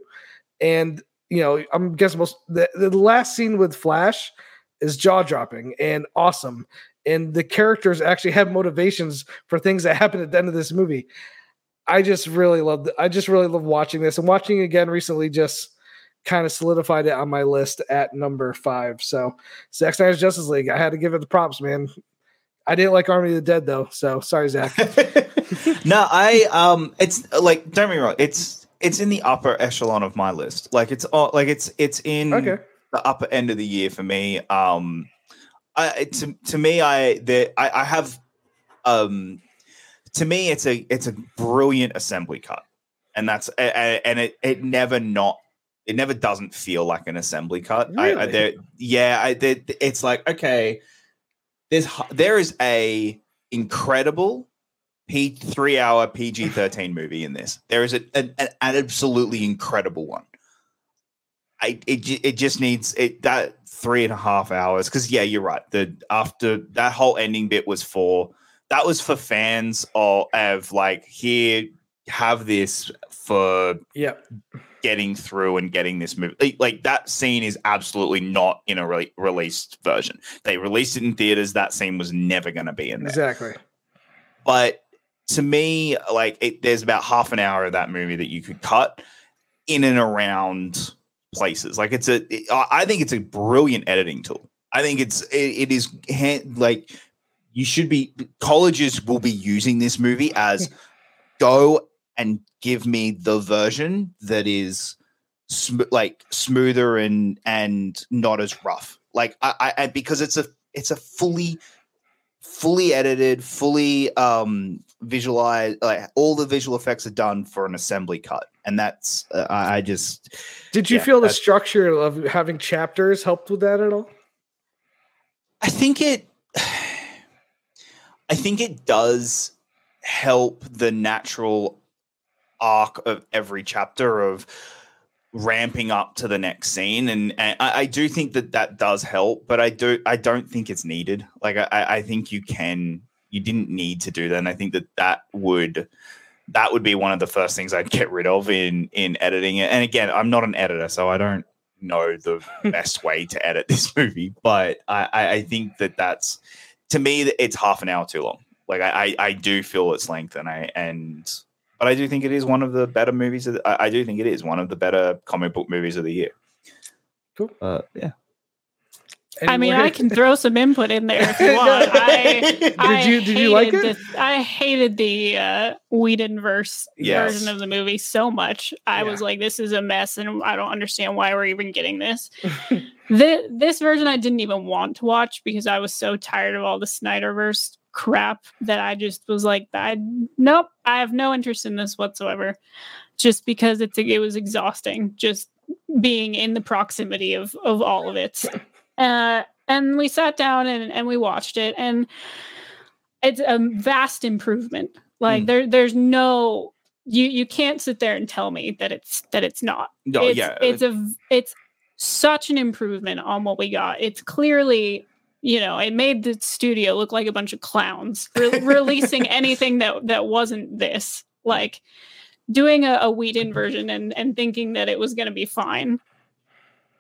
and you know I'm guessing most the, the last scene with Flash is jaw dropping and awesome, and the characters actually have motivations for things that happen at the end of this movie. I just really love. I just really love watching this and watching it again recently. Just kind of solidified it on my list at number five. So Zack Snyder's Justice League. I had to give it the props, man. I didn't like Army of the Dead though, so sorry, Zach. no, I um, it's like don't get me wrong, it's it's in the upper echelon of my list. Like it's all like it's it's in okay. the upper end of the year for me. Um, I to to me, I the I, I have um, to me, it's a it's a brilliant assembly cut, and that's and it it never not it never doesn't feel like an assembly cut. Really? I, I yeah, I. It's like okay, there's there is a incredible P three hour PG thirteen movie in this. There is a, an, an absolutely incredible one. I it it just needs it that three and a half hours because yeah, you're right. The after that whole ending bit was for that was for fans of, of like here have this for yeah getting through and getting this movie. Like, like, that scene is absolutely not in a re- released version. They released it in theaters. That scene was never going to be in there. Exactly. But to me, like it, there's about half an hour of that movie that you could cut in and around places. Like it's a, it, I think it's a brilliant editing tool. I think it's it, it is hand, like you should be colleges will be using this movie as go and give me the version that is sm- like smoother and and not as rough. Like I, I because it's a it's a fully fully edited, fully um visualized like all the visual effects are done for an assembly cut. And that's uh, I, just Did you yeah, feel the structure of having chapters helped with that at all? I think it I think it does help the natural arc of every chapter of ramping up to the next scene. And, and I, I do think that that does help but i do i don't think it's needed. Like i i think you can you didn't need to do that. And i think that that would that would be one of the first things i'd get rid of in in editing it and again i'm not an editor so i don't know the best way to edit this movie but i i, think that that's to me it's half an hour too long like I, I i do feel its length and i and but I do think it is one of the better movies. Of the, I, I do think it is one of the better comic book movies of the year. Cool. Uh, yeah. I mean, I can throw some input in there if you want. I, I you- did you like hated it? the- I hated the uh, Whedon verse Yes. version of the movie so much. I Yeah. was like, this is a mess, and I don't understand why we're even getting this. Thi- this version I didn't even want to watch because I was so tired of all the Snyderverse crap that I just was like, I nope, I have no interest in this whatsoever. Just because it's it was exhausting just being in the proximity of of all of it. Uh, and we sat down and, and we watched it and it's a vast improvement. Like Mm. there there's no you you can't sit there and tell me that it's that it's not No, it's, yeah. it's a it's such an improvement on what we got. It's clearly, you know, it made the studio look like a bunch of clowns re- releasing anything that that wasn't this. Like doing a, a Whedon version and and thinking that it was going to be fine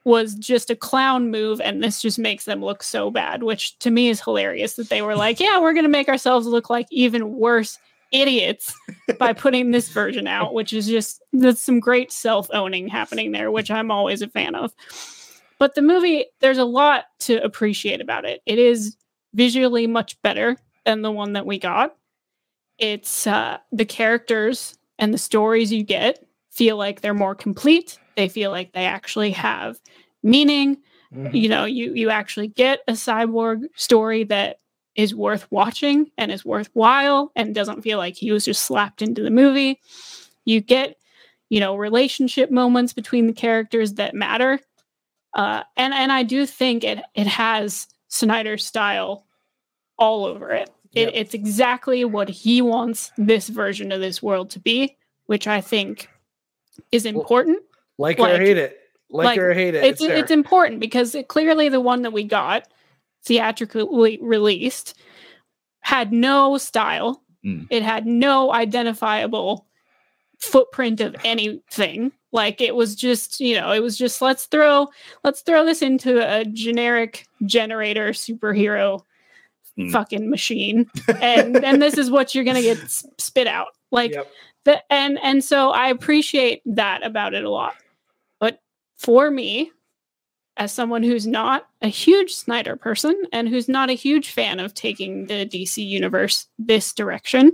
was just a clown move and this just makes them look so bad which to me is hilarious that they were like yeah we're going to make ourselves look like even worse idiots by putting this version out, which is just that's some great self owning happening there, which I'm always a fan of. But the movie, there's a lot to appreciate about it. It is visually much better than the one that we got. It's uh, the characters and the stories you get feel like they're more complete. They feel like they actually have meaning Mhm. you know you you actually get a cyborg story that is worth watching and is worthwhile and doesn't feel like he was just slapped into the movie you get you know relationship moments between the characters that matter uh, and and i do think it it has snyder's style all over it. Yep. it it's exactly what he wants this version of this world to be which i think is important Like, it or hate it. Like, like, or hate it. it's It's, it's important because it, clearly the one that we got theatrically released had no style. Mm. It had no identifiable footprint of anything. Like it was just, you know, it was just let's throw let's throw this into a generic generator superhero Mm. fucking machine and and this is what you're going to get spit out. Like Yep. The and and so I appreciate that about it a lot. But for me, as someone who's not a huge Snyder person and who's not a huge fan of taking the DC universe this direction,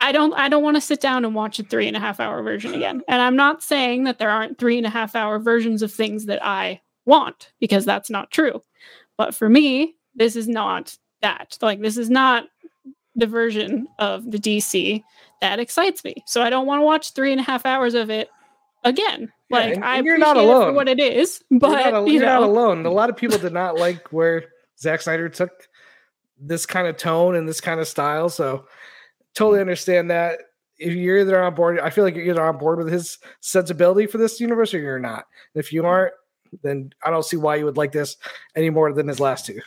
I don't I don't want to sit down and watch a three and a half hour version again. And I'm not saying that there aren't three and a half hour versions of things that I want, because that's not true. But for me, this is not that. Like this is not the version of the DC that excites me. So I don't want to watch three and a half hours of it again. Yeah, Like and- I and you're appreciate not it for alone. what it is, You're but not, al- you you're not alone. A lot of people did not like where Zack Snyder took this kind of tone and this kind of style. So totally Mm. understand that. If you're either on board, I feel like you're either on board with his sensibility for this universe or you're not. If you aren't, then I don't see why you would like this any more than his last two.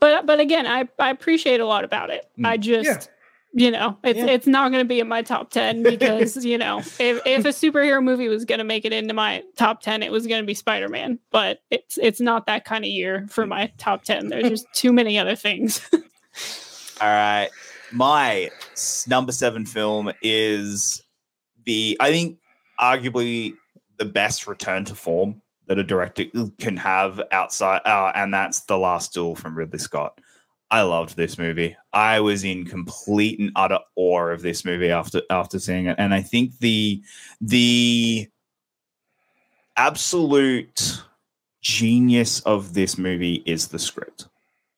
but but again, I I appreciate a lot about it. Mm. I just you know, it's Yeah. it's not going to be in my top 10 because, you know, if if a superhero movie was going to make it into my top 10, it was going to be Spider-Man, but it's it's not that kind of year for my top 10. There's just too many other things. All right. My number seven film is the, I think, arguably the best return to form that a director can have outside, uh, and that's The Last Duel from Ridley Scott. I loved this movie. I was in complete and utter awe of this movie after after seeing it, and I think the the absolute genius of this movie is the script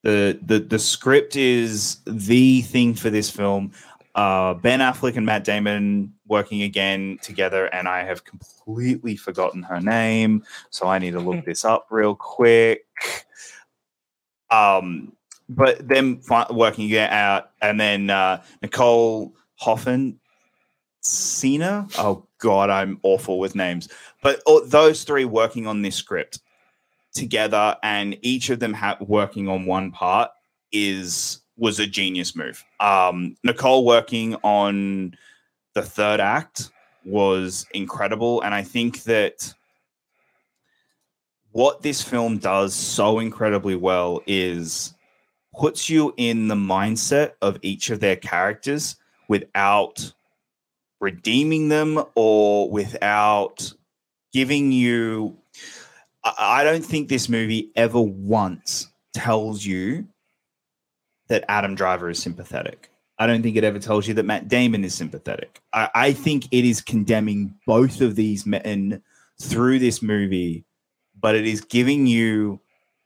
the the the script is the thing for this film. Uh, ben Affleck and Matt Damon working again together, and I have completely forgotten her name, so I need to look this up real quick. Um, but them working it out, and then uh, Nicole Hoffman, Cena. Oh God, I'm awful with names. But those three working on this script together and each of them ha- working on one part is was a genius move. Um, Nicole working on the third act was incredible, and I think that what this film does so incredibly well is puts you in the mindset of each of their characters without redeeming them or without giving you I don't think this movie ever once tells you that Adam Driver is sympathetic. I don't think it ever tells you that Matt Damon is sympathetic. I, I think it is condemning both of these men through this movie, but it is giving you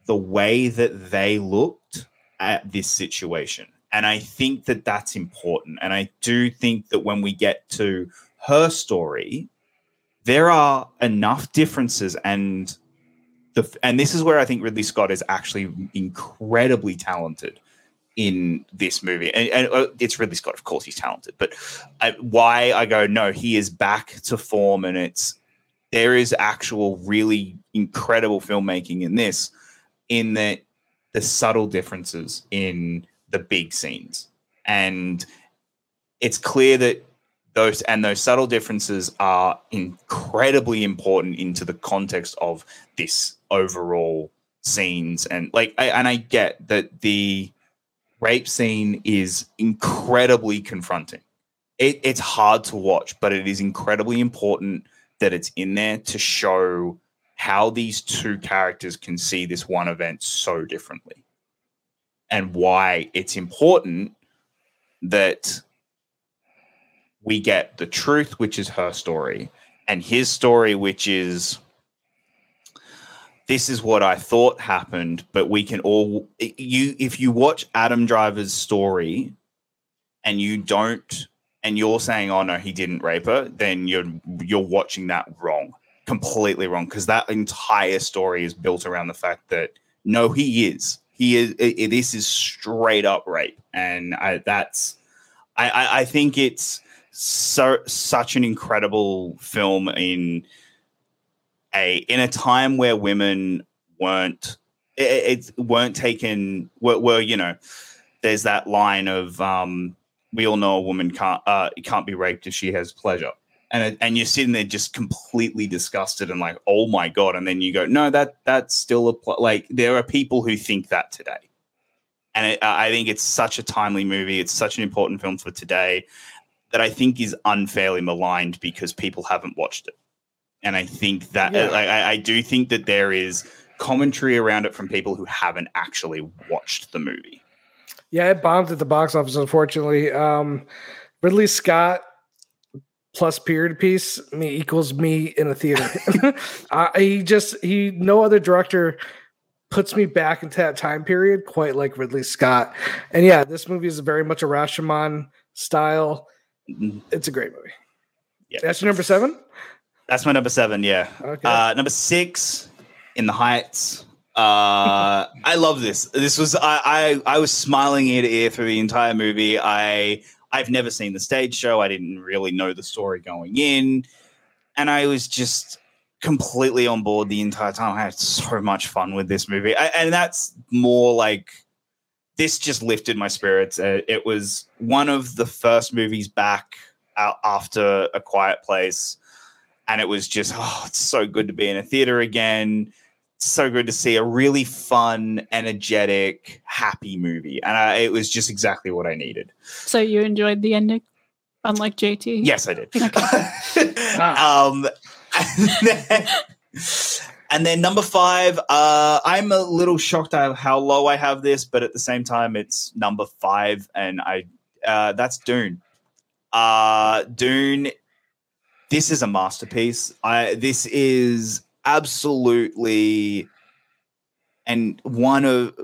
the way that they looked at this situation. And I think that that's important. And I do think that when we get to her story, there are enough differences and the and this is where I think Ridley Scott is actually incredibly talented in this movie. And, and uh, it's Ridley Scott, of course, he's talented. But I, why I go no, he is back to form, and it's there is actual really incredible filmmaking in this, in that the subtle differences in the big scenes, and it's clear that those and those subtle differences are incredibly important into the context of this overall scenes and like I, and I get that the rape scene is incredibly confronting. It, it's hard to watch, but it is incredibly important that it's in there to show how these two characters can see this one event so differently and why it's important that we get the truth, which is her story, and his story, which is this is what I thought happened, but we can all you if you watch Adam Driver's story and you don't and you're saying, oh no, he didn't rape her, then you're you're watching that wrong. Completely wrong. Because that entire story is built around the fact that no, he is. He is i i- this is straight up rape. And I that's I, I, I think it's so such an incredible film in a in a time where women weren't it, it weren't taken were, were you know there's that line of um we all know a woman can't uh can't be raped if she has pleasure and and you're sitting there just completely disgusted and like oh my god and then you go no that that's still a pl-. like there are people who think that today and it, i think it's such a timely movie it's such an important film for today that i think is unfairly maligned because people haven't watched it and i think that Yeah. I, I do think that there is commentary around it from people who haven't actually watched the movie Yeah, it bombed at the box office, unfortunately. Um, Ridley Scott plus period piece me equals me in a theater. uh, he just he no other director puts me back into that time period quite like Ridley Scott. And yeah, this movie is very much a Rashomon style. Mm, It's a great movie. Yeah. That's your number seven. that's my number seven yeah Okay. Uh, number six, In the Heights. Uh, I love this. This was I, I I was smiling ear to ear through the entire movie. I I've never seen the stage show. I didn't really know the story going in, and I was just completely on board the entire time. I had so much fun with this movie, I, and that's more like this just lifted my spirits. Uh, it was one of the first movies back after A Quiet Place and it was just oh it's so good to be in a theater again so good to see a really fun energetic happy movie. And I, it was just exactly what i needed. So you enjoyed the ending, unlike JT. yes i did. Okay. um and then, and then number five uh i'm a little shocked at how low i have this but at the same time it's number five and i uh that's dune. Uh dune this is a masterpiece. I this is absolutely and one of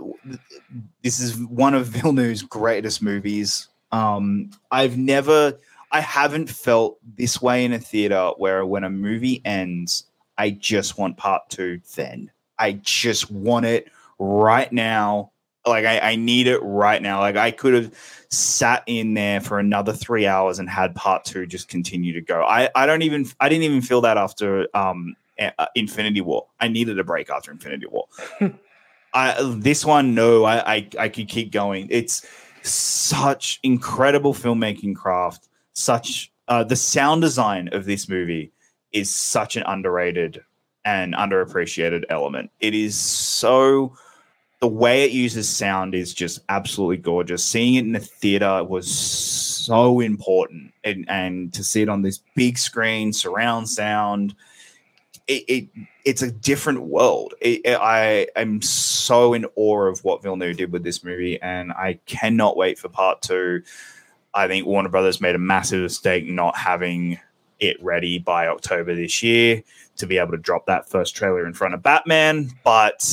this is one of Villeneuve's greatest movies. Um, I've never, I haven't felt this way in a theater where when a movie ends, I just want part two. Then I just want it right now. Like I, I need it right now. Like I could have sat in there for another three hours and had part two just continue to go. I, I don't even, I didn't even feel that after um, uh, Infinity War. I needed a break after Infinity War. I, this one, no, I, I, I could keep going. It's such incredible filmmaking craft. Such uh, the sound design of this movie is such an underrated and underappreciated element. It is so the way it uses sound is just absolutely gorgeous. Seeing it in the theater was so important, and and to see it on this big screen, surround sound, it, it it's a different world. It, it- I am so in awe of what Villeneuve did with this movie, and I cannot wait for part two. I think Warner Brothers made a massive mistake not having it ready by October this year to be able to drop that first trailer in front of Batman. But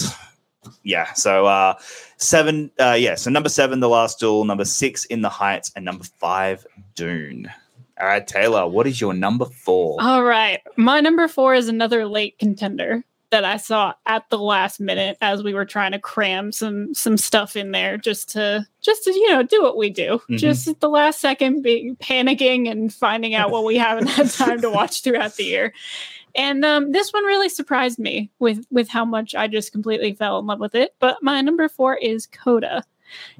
yeah, so uh, seven, uh, yeah, so number seven, The Last Duel, number six, In the Heights, and number five, Dune. All right, Taylor, what is your number four? All right. My number four is another late contender that I saw at the last minute as we were trying to cram some some stuff in there just to just to you know do what we do. Mhm. Just at the last second being panicking and finding out what we haven't had time to watch throughout the year. And um, this one really surprised me with with how much I just completely fell in love with it. But my number four is Coda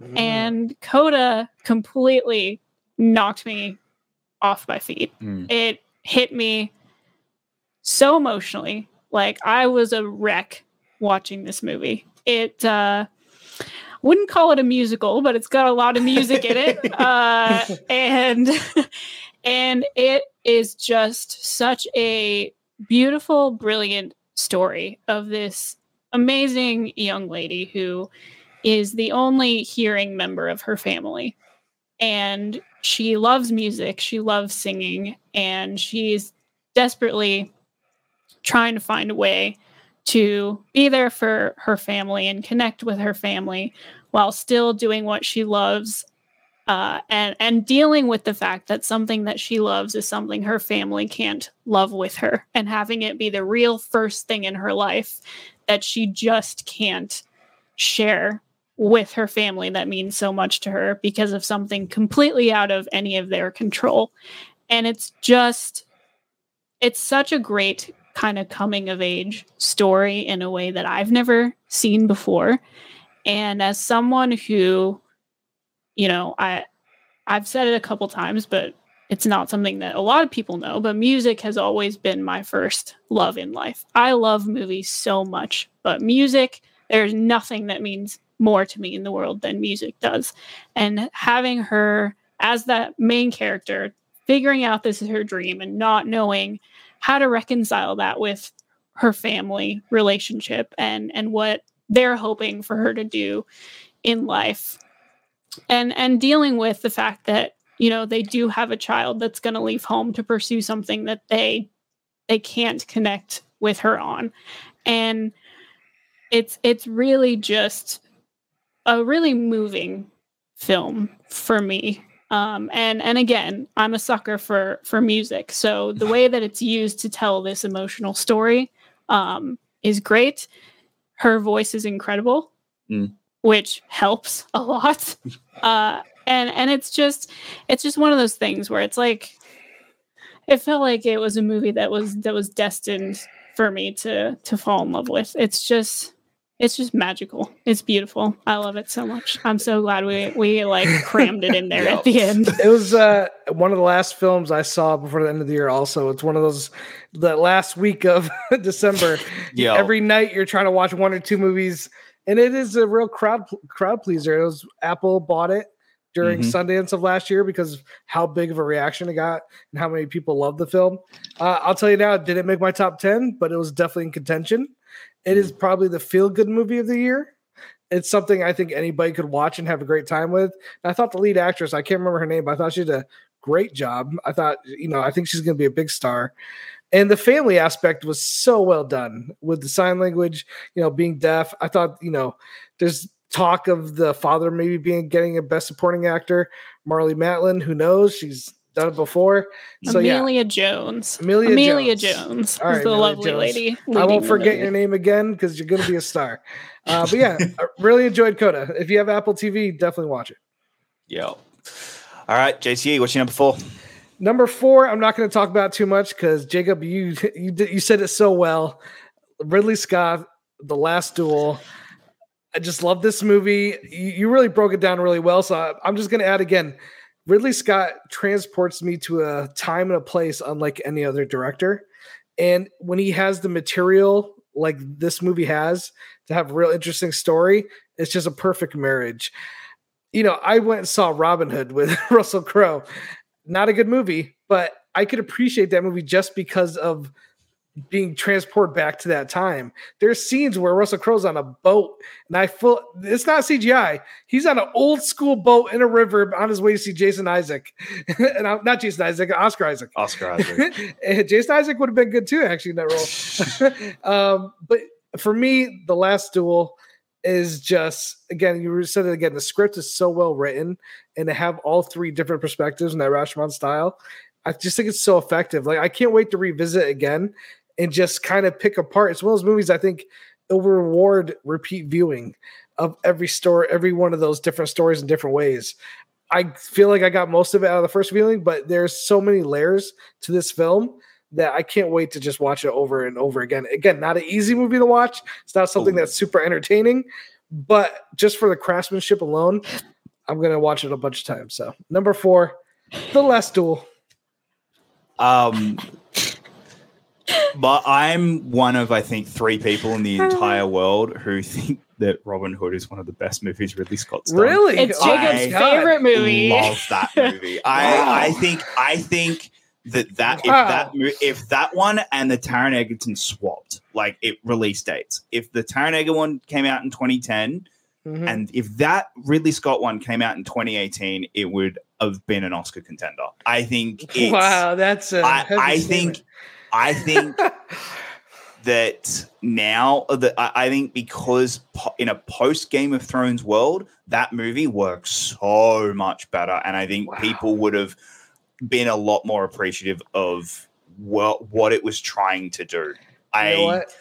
Mm. and Coda completely knocked me off my feet. Mm. It hit me so emotionally. Like I was a wreck watching this movie. It uh wouldn't call it a musical, but it's got a lot of music in it. Uh and and it is just such a beautiful, brilliant story of this amazing young lady who is the only hearing member of her family. And she loves music, she loves singing, and she's desperately trying to find a way to be there for her family and connect with her family while still doing what she loves uh, and and dealing with the fact that something that she loves is something her family can't love with her and having it be the real first thing in her life that she just can't share with her family that means so much to her because of something completely out of any of their control and it's just it's such a great kind of coming of age story in a way that I've never seen before. And as someone who, you know, I I've said it a couple times, but it's not something that a lot of people know, but music has always been my first love in life. I love movies so much, but music, there's nothing that means more to me in the world than music does. And having her as that main character, figuring out this is her dream and not knowing how to reconcile that with her family relationship and and what they're hoping for her to do in life and and dealing with the fact that you know they do have a child that's going to leave home to pursue something that they they can't connect with her on and it's it's really just a really moving film for me. Um, and and again i'm a sucker for for music. So the way that it's used to tell this emotional story um, is great. Her voice is incredible Mm. which helps a lot. Uh, and and it's just it's just one of those things where it's like it felt like it was a movie that was that was destined for me to to fall in love with. It's just it's just magical it's beautiful i love it so much i'm so glad we we like crammed it in there Yep. at the end It was uh, one of the last films I saw before the end of the year. Also, it's one of those the last week of December. Yeah. Every night you're trying to watch one or two movies, and it is a real crowd crowd pleaser. It was Apple bought it during Mhm. Sundance of last year because of how big of a reaction it got and how many people loved the film. Uh, I'll tell you now, it didn't make my top ten, but it was definitely in contention. It is probably the feel good movie of the year. It's something I think anybody could watch and have a great time with. And I thought the lead actress, I can't remember her name, but I thought she did a great job. I thought, you know, I think she's going to be a big star. And the family aspect was so well done with the sign language, you know, being deaf. I thought, you know, there's talk of the father maybe being getting a best supporting actor, Marlee Matlin. Who knows? She's done it before. So yeah, amelia jones Amelia amelia Jones. jones, All right, is the Amelia lovely Jones. lady I won't forget movie. your name again because you're going to be a star. Uh, but yeah, I really enjoyed Coda. If you have Apple TV, definitely watch it. Yeah. All right, JCE, what's your number four? Number four, I'm not going to talk about too much because Jacob, you you you said it so well. Ridley Scott, The Last Duel. I just love this movie. You, you really broke it down really well. So I, I'm just going to add again. Ridley Scott transports me to a time and a place unlike any other director. And when he has the material like this movie has to have a real interesting story, it's just a perfect marriage. You know, I went and saw Robin Hood with Russell Crowe. Not a good movie, but I could appreciate that movie just because of being transported back to that time. There's scenes where Russell Crowe's on a boat, and I feel it's not CGI. He's on an old school boat in a river on his way to see Jason Isaac, and I'm, not Jason Isaac, Oscar Isaac. Oscar Isaac. Jason Isaac would have been good too, actually, in that role. um, but for me, the last duel is just again, you said it again. The script is so well written, and to have all three different perspectives in that Rashomon style, I just think it's so effective. Like I can't wait to revisit again and just kind of pick apart. It's one of those movies I think it'll reward repeat viewing of every story, every one of those different stories in different ways. I feel like I got most of it out of the first viewing, but there's so many layers to this film that I can't wait to just watch it over and over again. Again, not an easy movie to watch. It's not something Ooh. that's super entertaining, but just for the craftsmanship alone, I'm gonna watch it a bunch of times. So number four, The Last Duel. Um, but I'm one of I think three people in the entire world who think that Robin Hood is one of the best movies Ridley Scott's done. Really? It's Oh my Jacob's God. favorite movie. Love that movie. I I think I think that that if Wow. that if that one and the Taron Egerton swapped like it release dates. If the Taron Egerton one came out in 2010 Mhm. and if that Ridley Scott one came out in 2018, it would have been an Oscar contender. I think it's wow, that's a I, heavy I think I think that now that I, I think because po- in a post Game of Thrones world, that movie works so much better, and I think Wow. people would have been a lot more appreciative of what what it was trying to do. I you know what?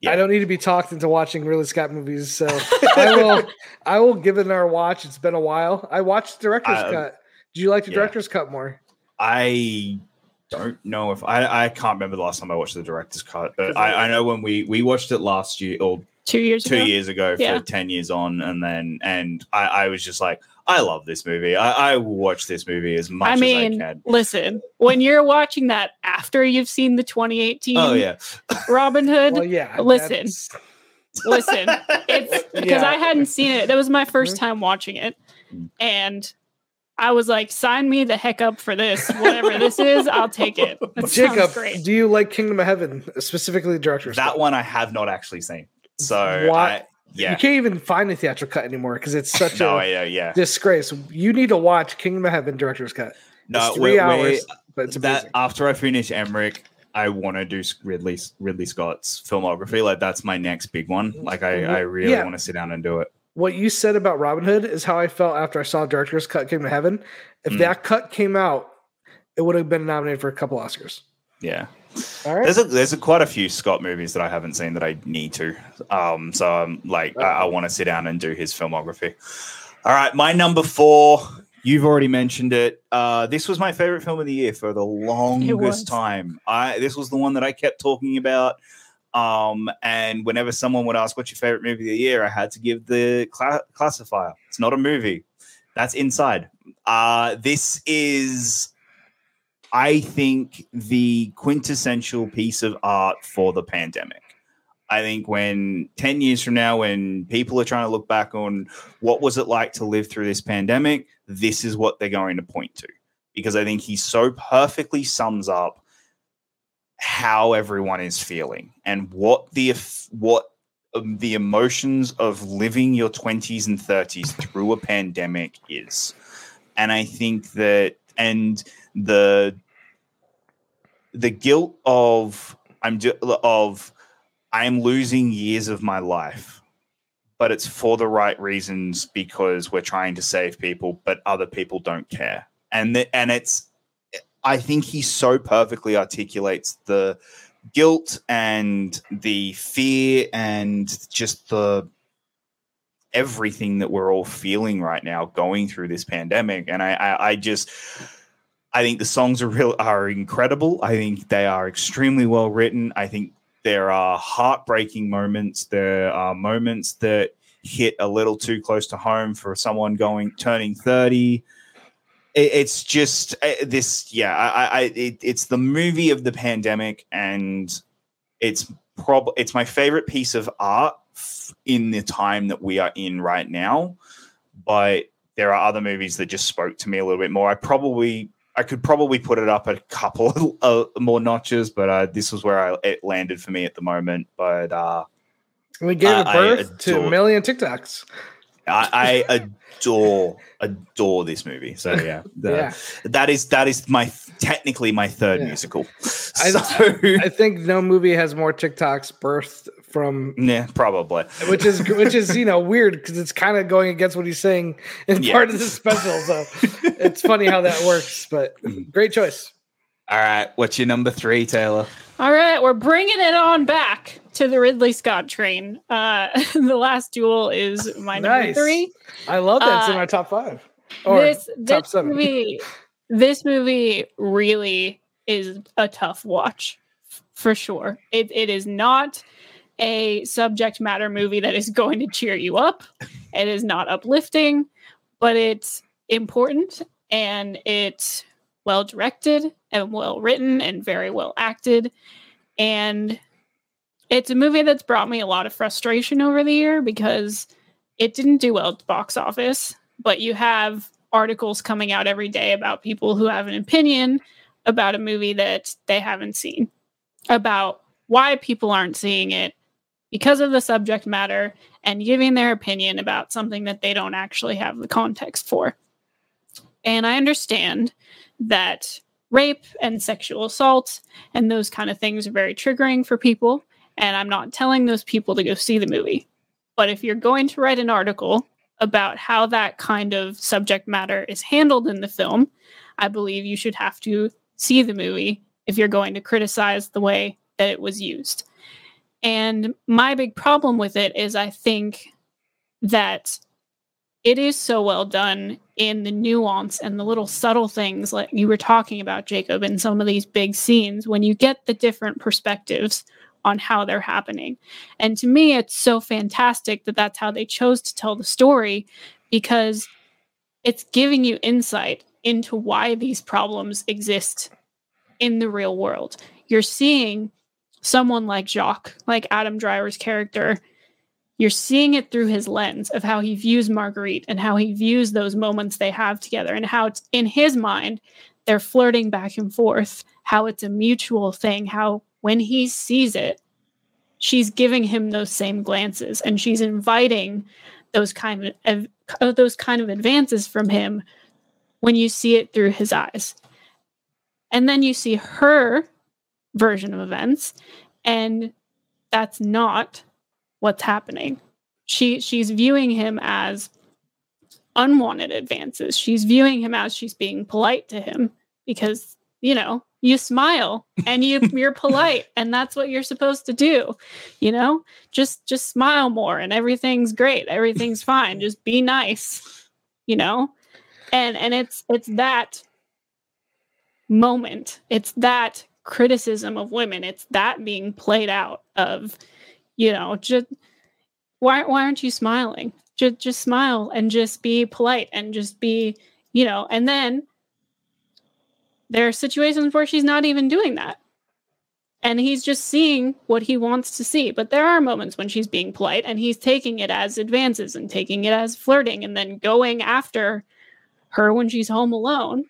yeah. I don't need to be talked into watching Ridley Scott movies, so I will. I will give it another watch. It's been a while. I watched the director's Uh, cut. Do you like the yeah. director's cut more? I don't know if I I can't remember the last time I watched the director's cut, but I, I know when we we watched it last year or Two years two ago. years ago for Yeah. 10 years on and then and I, I was just like i love this movie i, I will watch this movie as much I mean, as i can listen, when you're watching that after you've seen the 2018 oh yeah Robin Hood, Well, yeah. Listen. that's- listen, it's because Yeah. I hadn't seen it. That was my 1st Mhm. time watching it. Mm. And I was like, sign me the heck up for this. Whatever this is, I'll take it. That Jacob, great. do you like Kingdom of Heaven, specifically the director's that cut? one i have not actually seen so What? I, yeah You can't even find the theatrical cut anymore because it's such no a yeah uh, yeah disgrace. You need to watch Kingdom of Heaven director's cut. no it's 3 we're- hours, we're- but it's that amazing. after i finish emmerich i want to do ridley ridley scott's filmography like that's my next big one like i mm-hmm. i really Yeah. want to sit down and do it what you said about Robin Hood is how I felt after I saw director's cut Kingdom of Heaven. If Mm. that cut came out, it would have been nominated for a couple Oscars. yeah All right. There's a, there's a, quite a few Scott movies that I haven't seen that I need to. Um, so I'm like, I, I want to sit down and do his filmography. All right, my number four. You've already mentioned it. Uh, this was my favorite film of the year for the longest time. I this was the one that I kept talking about. Um, and whenever someone would ask, "What's your favorite movie of the year?" I had to give the cla- classifier. It's not a movie. That's inside. Uh, this is I think the quintessential piece of art for the pandemic. I think when 10 years from now, when people are trying to look back on what was it like to live through this pandemic, this is what they're going to point to. Because I think he so perfectly sums up how everyone is feeling and what the what um, the emotions of living your 20s and 30s through a pandemic is. And I think that and the the guilt of I'm of I'm losing years of my life, but it's for the right reasons because we're trying to save people, but other people don't care, and the, and it's I think he so perfectly articulates the guilt and the fear and just the everything that we're all feeling right now going through this pandemic. And i i, I just i think the songs are real are incredible. I think they are extremely well written. I think there are heartbreaking moments. There are moments that hit a little too close to home for someone going turning 30 it, it's just uh, this yeah i i it, it's the movie of the pandemic and it's prob it's my favorite piece of art f- in the time that we are in right now but there are other movies that just spoke to me a little bit more i probably i could probably put it up a couple of more notches but uh, this was where I, it landed for me at the moment but uh we gave I birth to a million TikToks. I, I adore adore this movie. So yeah, the- Yeah. that is that is my technically my third Yeah. musical. I- I think no movie has more TikToks birthed from yeah, probably. which is which is you know weird because it's kind of going against what he's saying in Yeah. part of the special. So it's funny how that works, but great choice. All right, what's your number three, Taylor? All right, we're bringing it on back to the Ridley Scott train. Uh, the last duel is my number Nice. three. I love that. it's in Uh, my top five or this top this seven. movie, this movie really is a tough watch for sure. It it is not a subject matter movie that is going to cheer you up. It is not uplifting, but it's important and it's well directed and well written and very well acted. And it's a movie that's brought me a lot of frustration over the year because it didn't do well at the box office, but you have articles coming out every day about people who have an opinion about a movie that they haven't seen, about why people aren't seeing it because of the subject matter and giving their opinion about something that they don't actually have the context for. And I understand that rape and sexual assault and those kind of things are very triggering for people. And I'm not telling those people to go see the movie. But if you're going to write an article about how that kind of subject matter is handled in the film, I believe you should have to see the movie if you're going to criticize the way that it was used. And my big problem with it is I think that it is so well done in the nuance and the little subtle things like you were talking about, Jacob, in some of these big scenes when you get the different perspectives on how they're happening. And to me, it's so fantastic that that's how they chose to tell the story because it's giving you insight into why these problems exist in the real world. You're seeing someone like Jacques, like Adam Driver's character, you're seeing it through his lens of how he views Marguerite and how he views those moments they have together and how it's in his mind they're flirting back and forth, how it's a mutual thing, how when he sees it, she's giving him those same glances and she's inviting those kind of uh, those kind of advances from him when you see it through his eyes. And then you see her version of events and that's not what's happening. She she's viewing him as unwanted advances. She's viewing him as she's being polite to him because, you know, you smile and you you're polite and that's what you're supposed to do. You know? Just just smile more and everything's great. Everything's fine. Just be nice. You know? And and it's it's that moment. It's that criticism of women. It's that being played out of you know, just why why aren't you smiling? Just just smile and just be polite and just be, you know, and then there are situations where she's not even doing that. And he's just seeing what he wants to see. But there are moments when she's being polite and he's taking it as advances and taking it as flirting and then going after her when she's home alone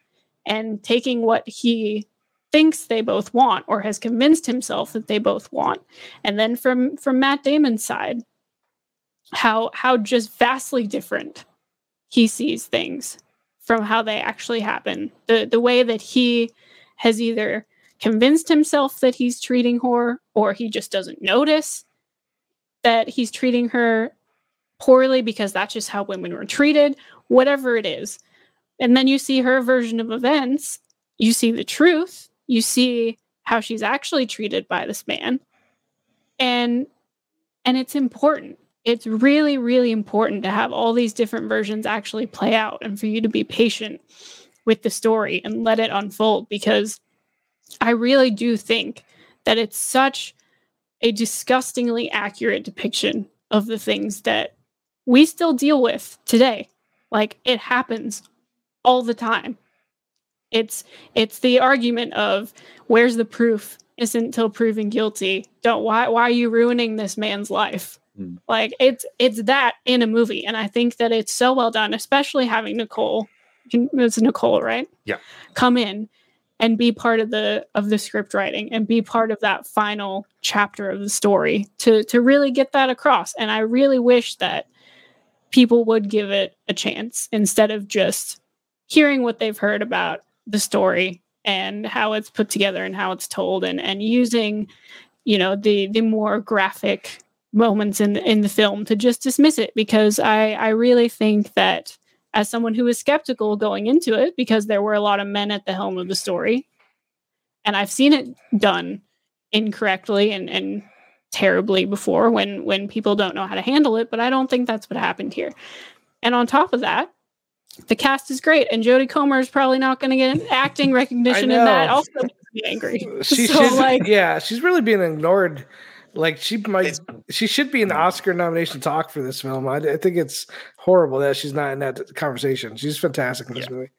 and taking what he thinks they both want or has convinced himself that they both want. And then from from Matt Damon's side, how how just vastly different he sees things from how they actually happen. The the way that he has either convinced himself that he's treating her or he just doesn't notice that he's treating her poorly because that's just how women were treated, whatever it is. And then you see her version of events, you see the truth, you see how she's actually treated by this man. And and it's important. It's really really important to have all these different versions actually play out and for you to be patient with the story and let it unfold because i really do think that it's such a disgustingly accurate depiction of the things that we still deal with today. Like it happens all the time it's it's the argument of where's the proof? Isn't until proven guilty. Don't why why are you ruining this man's life? Mm. Like it's it's that in a movie, and I think that it's so well done, especially having Nicole. It's Nicole, right? Yeah. Come in and be part of the of the script writing and be part of that final chapter of the story to to really get that across. And I really wish that people would give it a chance instead of just hearing what they've heard about the story and how it's put together and how it's told and and using you know the the more graphic moments in in the film to just dismiss it because I I really think that as someone who was skeptical going into it because there were a lot of men at the helm of the story and I've seen it done incorrectly and and terribly before when when people don't know how to handle it but I don't think that's what happened here. And on top of that, the cast is great, and Jodie Comer is probably not going to get acting recognition in that. Also, makes me angry. She, so, she's like, yeah, she's really being ignored. Like she might, she should be in the Oscar nomination talk for this film. I, I, think it's horrible that she's not in that conversation. She's fantastic in this yeah, movie.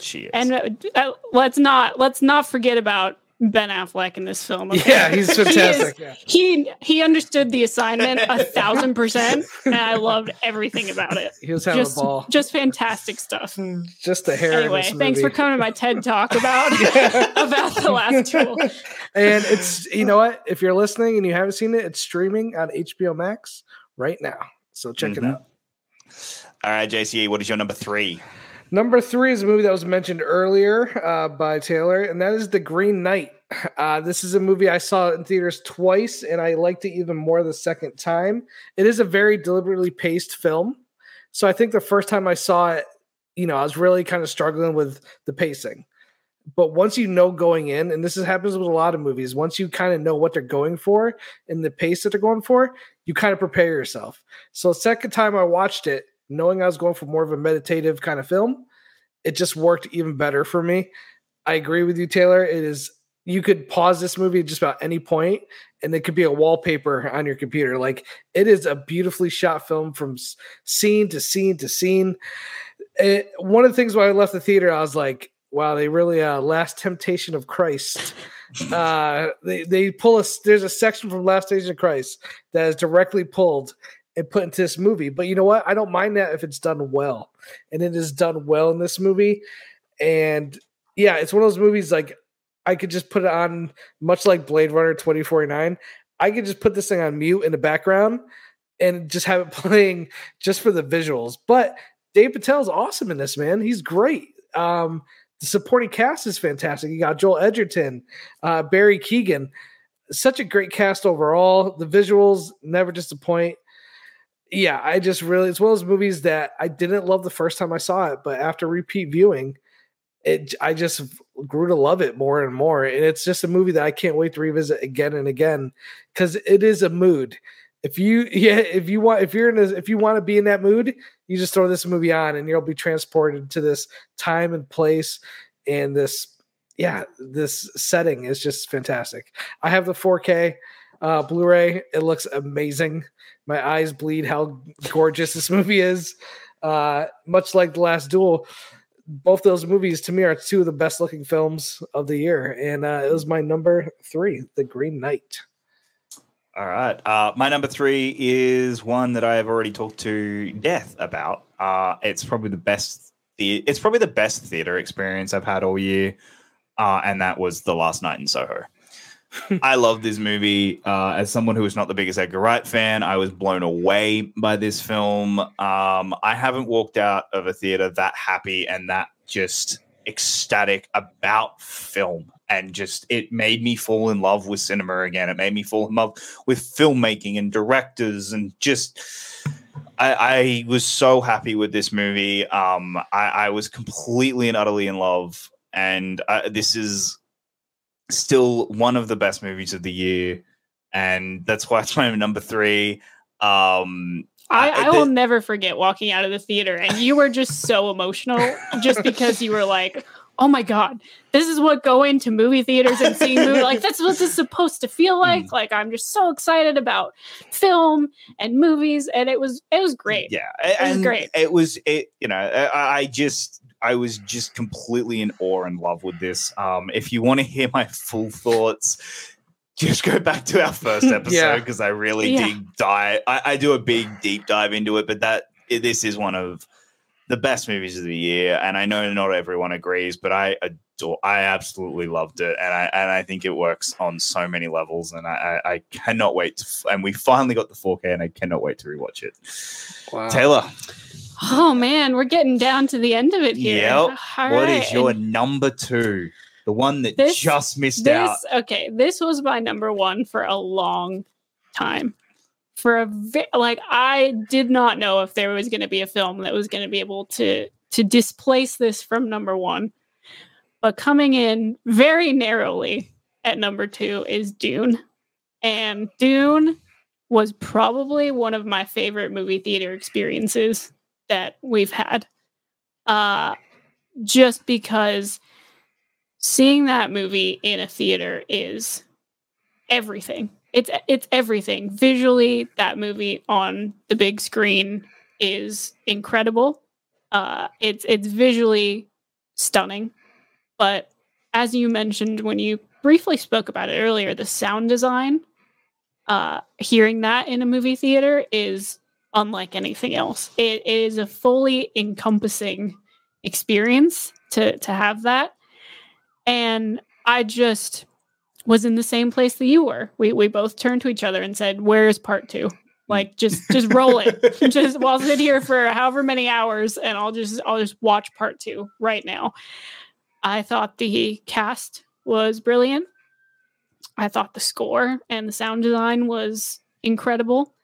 She is. And uh, uh, let's not let's not forget about Ben Affleck in this film. Okay? Yeah, he's fantastic. he, is, he he understood the assignment a thousand percent, and I loved everything about it. He was having just, a ball. Just fantastic stuff. Just a hair. Anyway, thanks for coming to my TED talk about about the last duel. And it's you know what? If you're listening and you haven't seen it, it's streaming on HBO Max right now. So check mm-hmm. it out. All right, JCE, what is your number three? Number three is a movie that was mentioned earlier uh, by Taylor, and that is The Green Knight. Uh, this is a movie I saw in theaters twice, and I liked it even more the second time. It is a very deliberately paced film. So I think the first time I saw it, you know, I was really kind of struggling with the pacing. But once you know going in, and this is, happens with a lot of movies, once you kind of know what they're going for and the pace that they're going for, you kind of prepare yourself. So second time I watched it, knowing I was going for more of a meditative kind of film, it just worked even better for me. I agree with you, Taylor. It is you could pause this movie at just about any point and it could be a wallpaper on your computer. Like it is a beautifully shot film from scene to scene to scene. It, one of the things when I left the theater, I was like, wow, they really uh last temptation of Christ. uh they, they pull us there's a section from Last Temptation of Christ that is directly pulled and put into this movie. But you know what? I don't mind that if it's done well. And it is done well in this movie. And yeah, it's one of those movies like I could just put it on, much like Blade Runner 2049. I could just put this thing on mute in the background and just have it playing just for the visuals. But Dev Patel's awesome in this, man. He's great. Um, the supporting cast is fantastic. You got Joel Edgerton, uh, Barry Keoghan. Such a great cast overall. The visuals never disappoint. Yeah, I just really, it's one of those movies that I didn't love the first time I saw it, but after repeat viewing, it I just grew to love it more and more. And it's just a movie that I can't wait to revisit again and again because it is a mood. If you yeah, if you want if you're in a, if you want to be in that mood, you just throw this movie on and you'll be transported to this time and place and this yeah, this setting is just fantastic. I have the 4K uh, Blu-ray. It looks amazing. My eyes bleed how gorgeous this movie is. Uh, much like the last duel, both those movies to me are two of the best looking films of the year, and uh, it was my number three, The Green Knight. All right, uh, my number three is one that I have already talked to Death about. Uh, it's probably the best. The- it's probably the best theater experience I've had all year, uh, and that was The Last Night in Soho. I love this movie. Uh, as someone who is not the biggest Edgar Wright fan, I was blown away by this film. Um, I haven't walked out of a theater that happy and that just ecstatic about film. And just it made me fall in love with cinema again. It made me fall in love with filmmaking and directors and just. I, I was so happy with this movie. Um, I, I was completely and utterly in love, and uh, this is still one of the best movies of the year, and that's why it's my number three. Um, I, I will never forget walking out of the theater and you were just so emotional just because you were like, oh my God, this is what going to movie theaters and seeing movie like that's what this is supposed to feel like. Mm. Like I'm just so excited about film and movies. And it was it was great. Yeah. It was great. It was it, you know, I, I just I was just completely in awe and love with this. Um, if you want to hear my full thoughts, just go back to our first episode because yeah. I really yeah. deep dive. I, I, do a big deep dive into it, but that this is one of the best movies of the year, and I know not everyone agrees, but I adore. I absolutely loved it, and I and I think it works on so many levels, and I, I, I cannot wait. To, and we finally got the 4K, and I cannot wait to rewatch it. Wow. Taylor. Oh man, we're getting down to the end of it here. Yep. All what right. is your number two? The one that this, just missed this, out. Okay, this was my number one for a long time. For a vi- like, I did not know if there was going to be a film that was going to be able to to displace this from number one. But coming in very narrowly at number two is Dune, and Dune was probably one of my favorite movie theater experiences that we've had. Uh, just because seeing that movie in a theater is everything. It's it's everything. Visually, that movie on the big screen is incredible. Uh, it's it's visually stunning, but as you mentioned when you briefly spoke about it earlier, the sound design, uh, hearing that in a movie theater is unlike anything else. It, is a fully encompassing experience to to have that and I just was in the same place that you were. We we both turned to each other and said, "Where's part two? Like just just roll it. just well, I'll sit here for however many hours and I'll just I'll just watch part two right now. I thought the cast was brilliant. I thought the score and the sound design was incredible.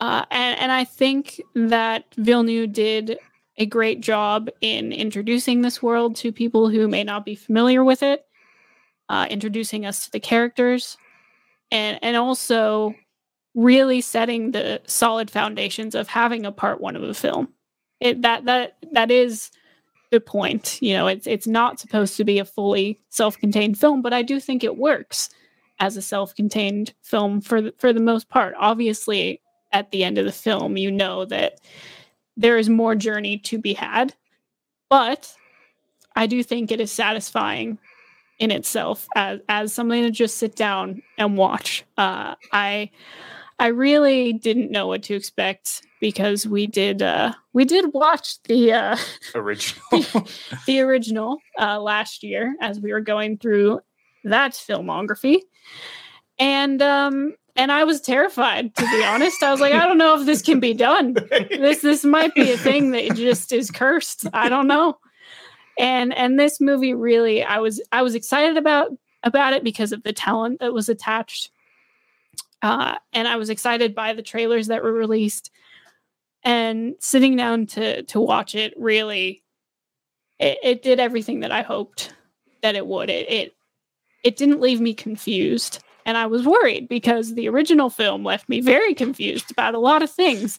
Uh, and, and I think that Villeneuve did a great job in introducing this world to people who may not be familiar with it, uh, introducing us to the characters, and and also really setting the solid foundations of having a part one of a film. It that that that is the point. You know, it's it's not supposed to be a fully self-contained film, but I do think it works as a self-contained film for the, for the most part. Obviously, at the end of the film, you know that there is more journey to be had, but I do think it is satisfying in itself as as something to just sit down and watch. Uh, I I really didn't know what to expect because we did uh, we did watch the uh, Original. the, the original uh, last year as we were going through that filmography, and um, and I was terrified to be honest. I was like, I don't know if this can be done. This this might be a thing that just is cursed. I don't know. And and this movie really, I was I was excited about about it because of the talent that was attached. Uh, and I was excited by the trailers that were released and sitting down to to watch it really it, it did everything that i hoped that it would it, it it didn't leave me confused and i was worried because the original film left me very confused about a lot of things.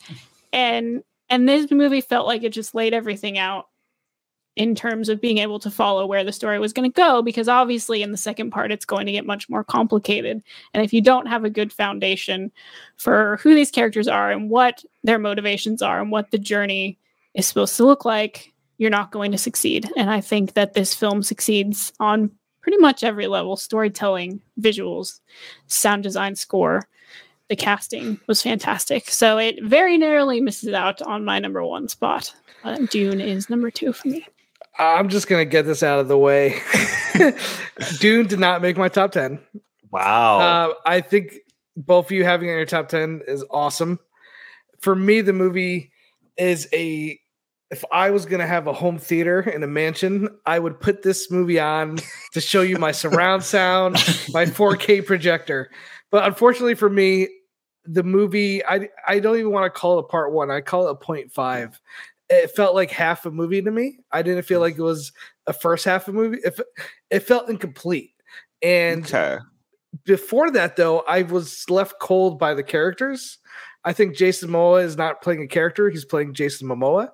And and this movie felt like it just laid everything out in terms of being able to follow where the story was going to go because obviously in the second part it's going to get much more complicated. And if you don't have a good foundation for who these characters are and what their motivations are and what the journey is supposed to look like you're not going to succeed. And i think that this film succeeds on pretty much every level storytelling visuals sound design score the casting was fantastic so it very narrowly misses out on my number one spot uh, dune is number two for me I'm just gonna get this out of the way. Dune did not make my top ten. Wow. Uh, I think both of you having it in your top ten is awesome. For me, the movie is a. If I was gonna have a home theater in a mansion, I would put this movie on to show you my surround sound, my 4K projector. But unfortunately for me, the movie I I don't even want to call it a part one. I call it a point five it felt like half a movie to me. I didn't feel like it was a first half of a movie. If it felt incomplete. And okay. before that though, I was left cold by the characters. I think Jason Momoa is not playing a character, he's playing Jason Momoa.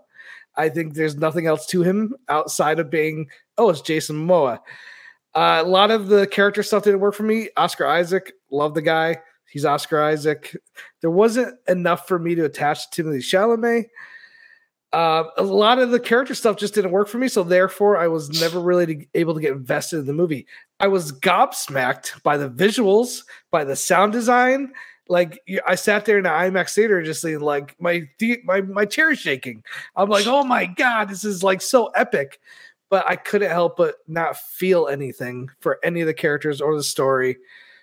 I think there's nothing else to him outside of being, oh, it's Jason Momoa. Uh, a lot of the character stuff didn't work for me. Oscar Isaac, love the guy. He's Oscar Isaac. There wasn't enough for me to attach to Timothée Chalamet. Uh, a lot of the character stuff just didn't work for me, so therefore I was never really able to get invested in the movie. I was gobsmacked by the visuals, by the sound design. Like I sat there in the IMAX theater, just saying, like my my my chair is shaking. I'm like, oh my god, this is like so epic. But I couldn't help but not feel anything for any of the characters or the story.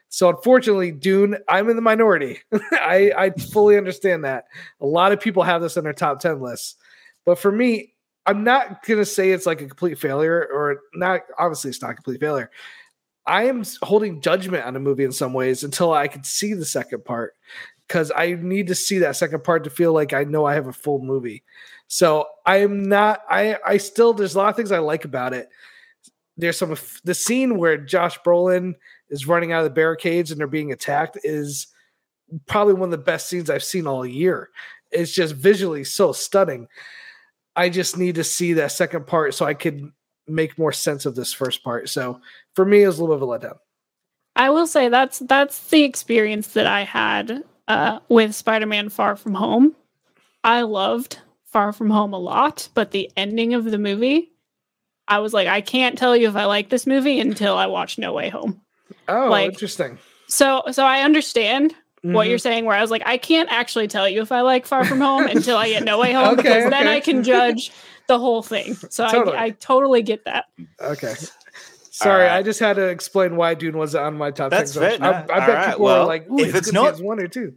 So unfortunately, Dune, I'm in the minority. I, I fully understand that. A lot of people have this on their top 10 lists. But for me, I'm not to say it's like a complete failure or not. Obviously, it's not a complete failure. I am holding judgment on a movie in some ways until I can see the second part because I need to see that second part to feel like I know I have a full movie. So I am not. I I still there's a lot of things I like about it. There's some the scene where Josh Brolin is running out of the barricades and they're being attacked is probably one of the best scenes I've seen all year. It's just visually so stunning. I just need to see that second part so I could make more sense of this first part. So for me, it was a little bit of a letdown. I will say that's that's the experience that I had uh, with Spider-Man: Far From Home. I loved Far From Home a lot, but the ending of the movie, I was like, I can't tell you if I like this movie until I watch No Way Home. Oh, like, interesting. So, so I understand mm-hmm. what you're saying where I was like, I can't actually tell you if I like Far From Home until I get No Way Home okay, because okay. then I can judge the whole thing. So totally. I, I totally get that. Okay. Sorry, right. I just had to explain why Dune was on my top. That's fair. I, I, bet right. people well, are like, if it's, it's not one or two.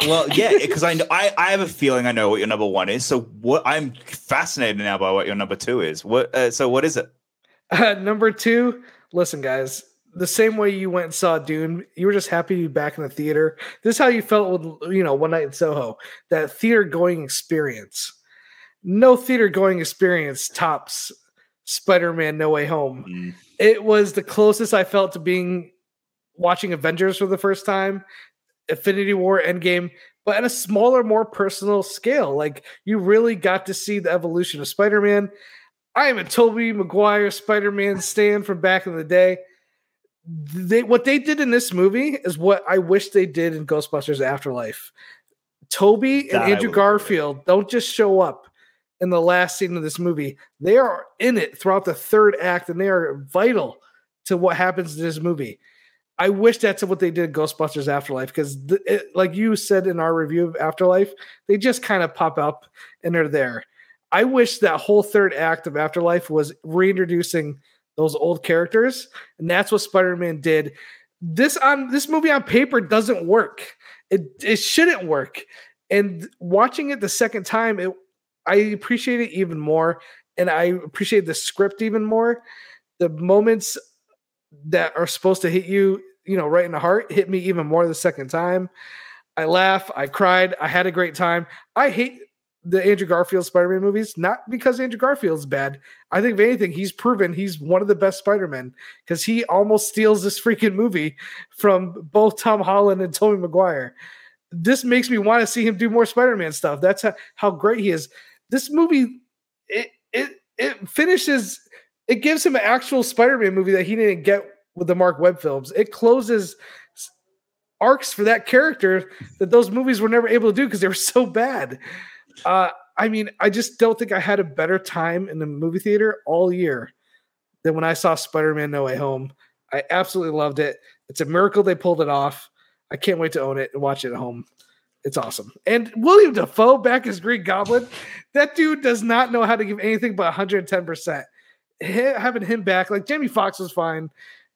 Well, yeah, because I, know, I I have a feeling I know what your number one is. So what I'm fascinated now by what your number two is. What? Uh, so what is it? Uh, number two. Listen, guys, the same way you went and saw Dune, you were just happy to be back in the theater. This is how you felt with you know One Night in Soho, that theater going experience. No theater going experience tops Spider-Man No Way Home. Mm. It was the closest I felt to being watching Avengers for the first time, Infinity War Endgame, but at a smaller, more personal scale. Like you really got to see the evolution of Spider-Man. I am a Tobey Maguire Spider-Man stand from back in the day. They what they did in this movie is what I wish they did in Ghostbusters Afterlife. Tobey and That Andrew Garfield don't just show up in the last scene of this movie. They are in it throughout the third act and they are vital to what happens in this movie. I wish that's what they did in Ghostbusters Afterlife because, like you said in our review of Afterlife, they just kind of pop up and they're there. I wish that whole third act of Afterlife was reintroducing those old characters, and that's what Spider-Man did. This on this movie on paper doesn't work. It it shouldn't work. And watching it the second time, it I appreciate it even more, and I appreciate the script even more. The moments that are supposed to hit you, you know, right in the heart, hit me even more the second time. I laugh, I cried, I had a great time. I hate the Andrew Garfield Spider-Man movies, not because Andrew Garfield's bad. I think if anything, he's proven he's one of the best Spider-Men because he almost steals this freaking movie from both Tom Holland and Tobey Maguire. This makes me want to see him do more Spider-Man stuff. That's how, how great he is. This movie, it it it finishes, it gives him an actual Spider-Man movie that he didn't get with the Marc Webb films. It closes arcs for that character that those movies were never able to do because they were so bad. Uh, I mean, I just don't think I had a better time in the movie theater all year than when I saw Spider Man No Way Home. I absolutely loved it. It's a miracle they pulled it off. I can't wait to own it and watch it at home. It's awesome. And William Dafoe back as Green Goblin. That dude does not know how to give anything but 110%. Having him back, like Jamie Foxx was fine.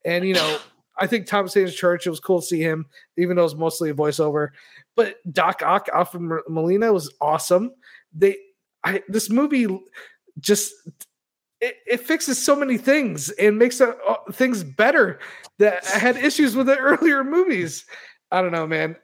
And, you know, I think Thomas Haden Church, it was cool to see him, even though it's mostly a voiceover. But Doc Ock, Alfred Molina was awesome. They, I, this movie just it, it fixes so many things and makes uh, things better that I had issues with the earlier movies. I don't know, man.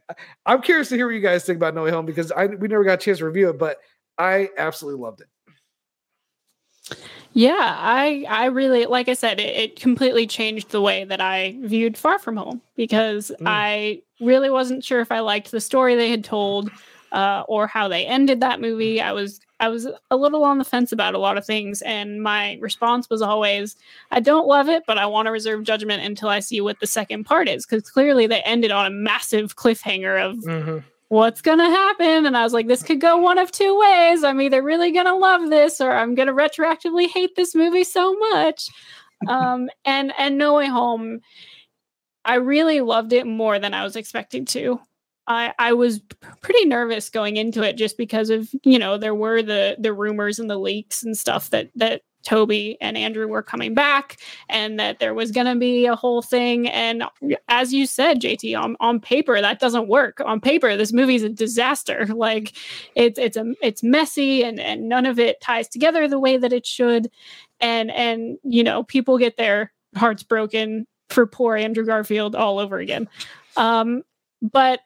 I'm curious to hear what you guys think about No Way Home because I we never got a chance to review it, but I absolutely loved it. Yeah, I I really like I said it, it completely changed the way that I viewed Far From Home because Mm. I really wasn't sure if I liked the story they had told uh, or how they ended that movie. I was I was a little on the fence about a lot of things, and my response was always, "I don't love it, but I want to reserve judgment until I see what the second part is." Because clearly they ended on a massive cliffhanger of Mm-hmm. what's gonna happen and i was like this could go one of two ways i'm either really gonna love this or i'm gonna retroactively hate this movie so much um and and no way home i really loved it more than i was expecting to i i was pretty nervous going into it just because of you know there were the the rumors and the leaks and stuff that that tobey and andrew were coming back and that there was going to be a whole thing. And as you said jt on, on paper that doesn't work. On paper this movie's a disaster. Like it's it's a it's messy and and none of it ties together the way that it should. And and you know people get their hearts broken for poor andrew garfield all over again. Um but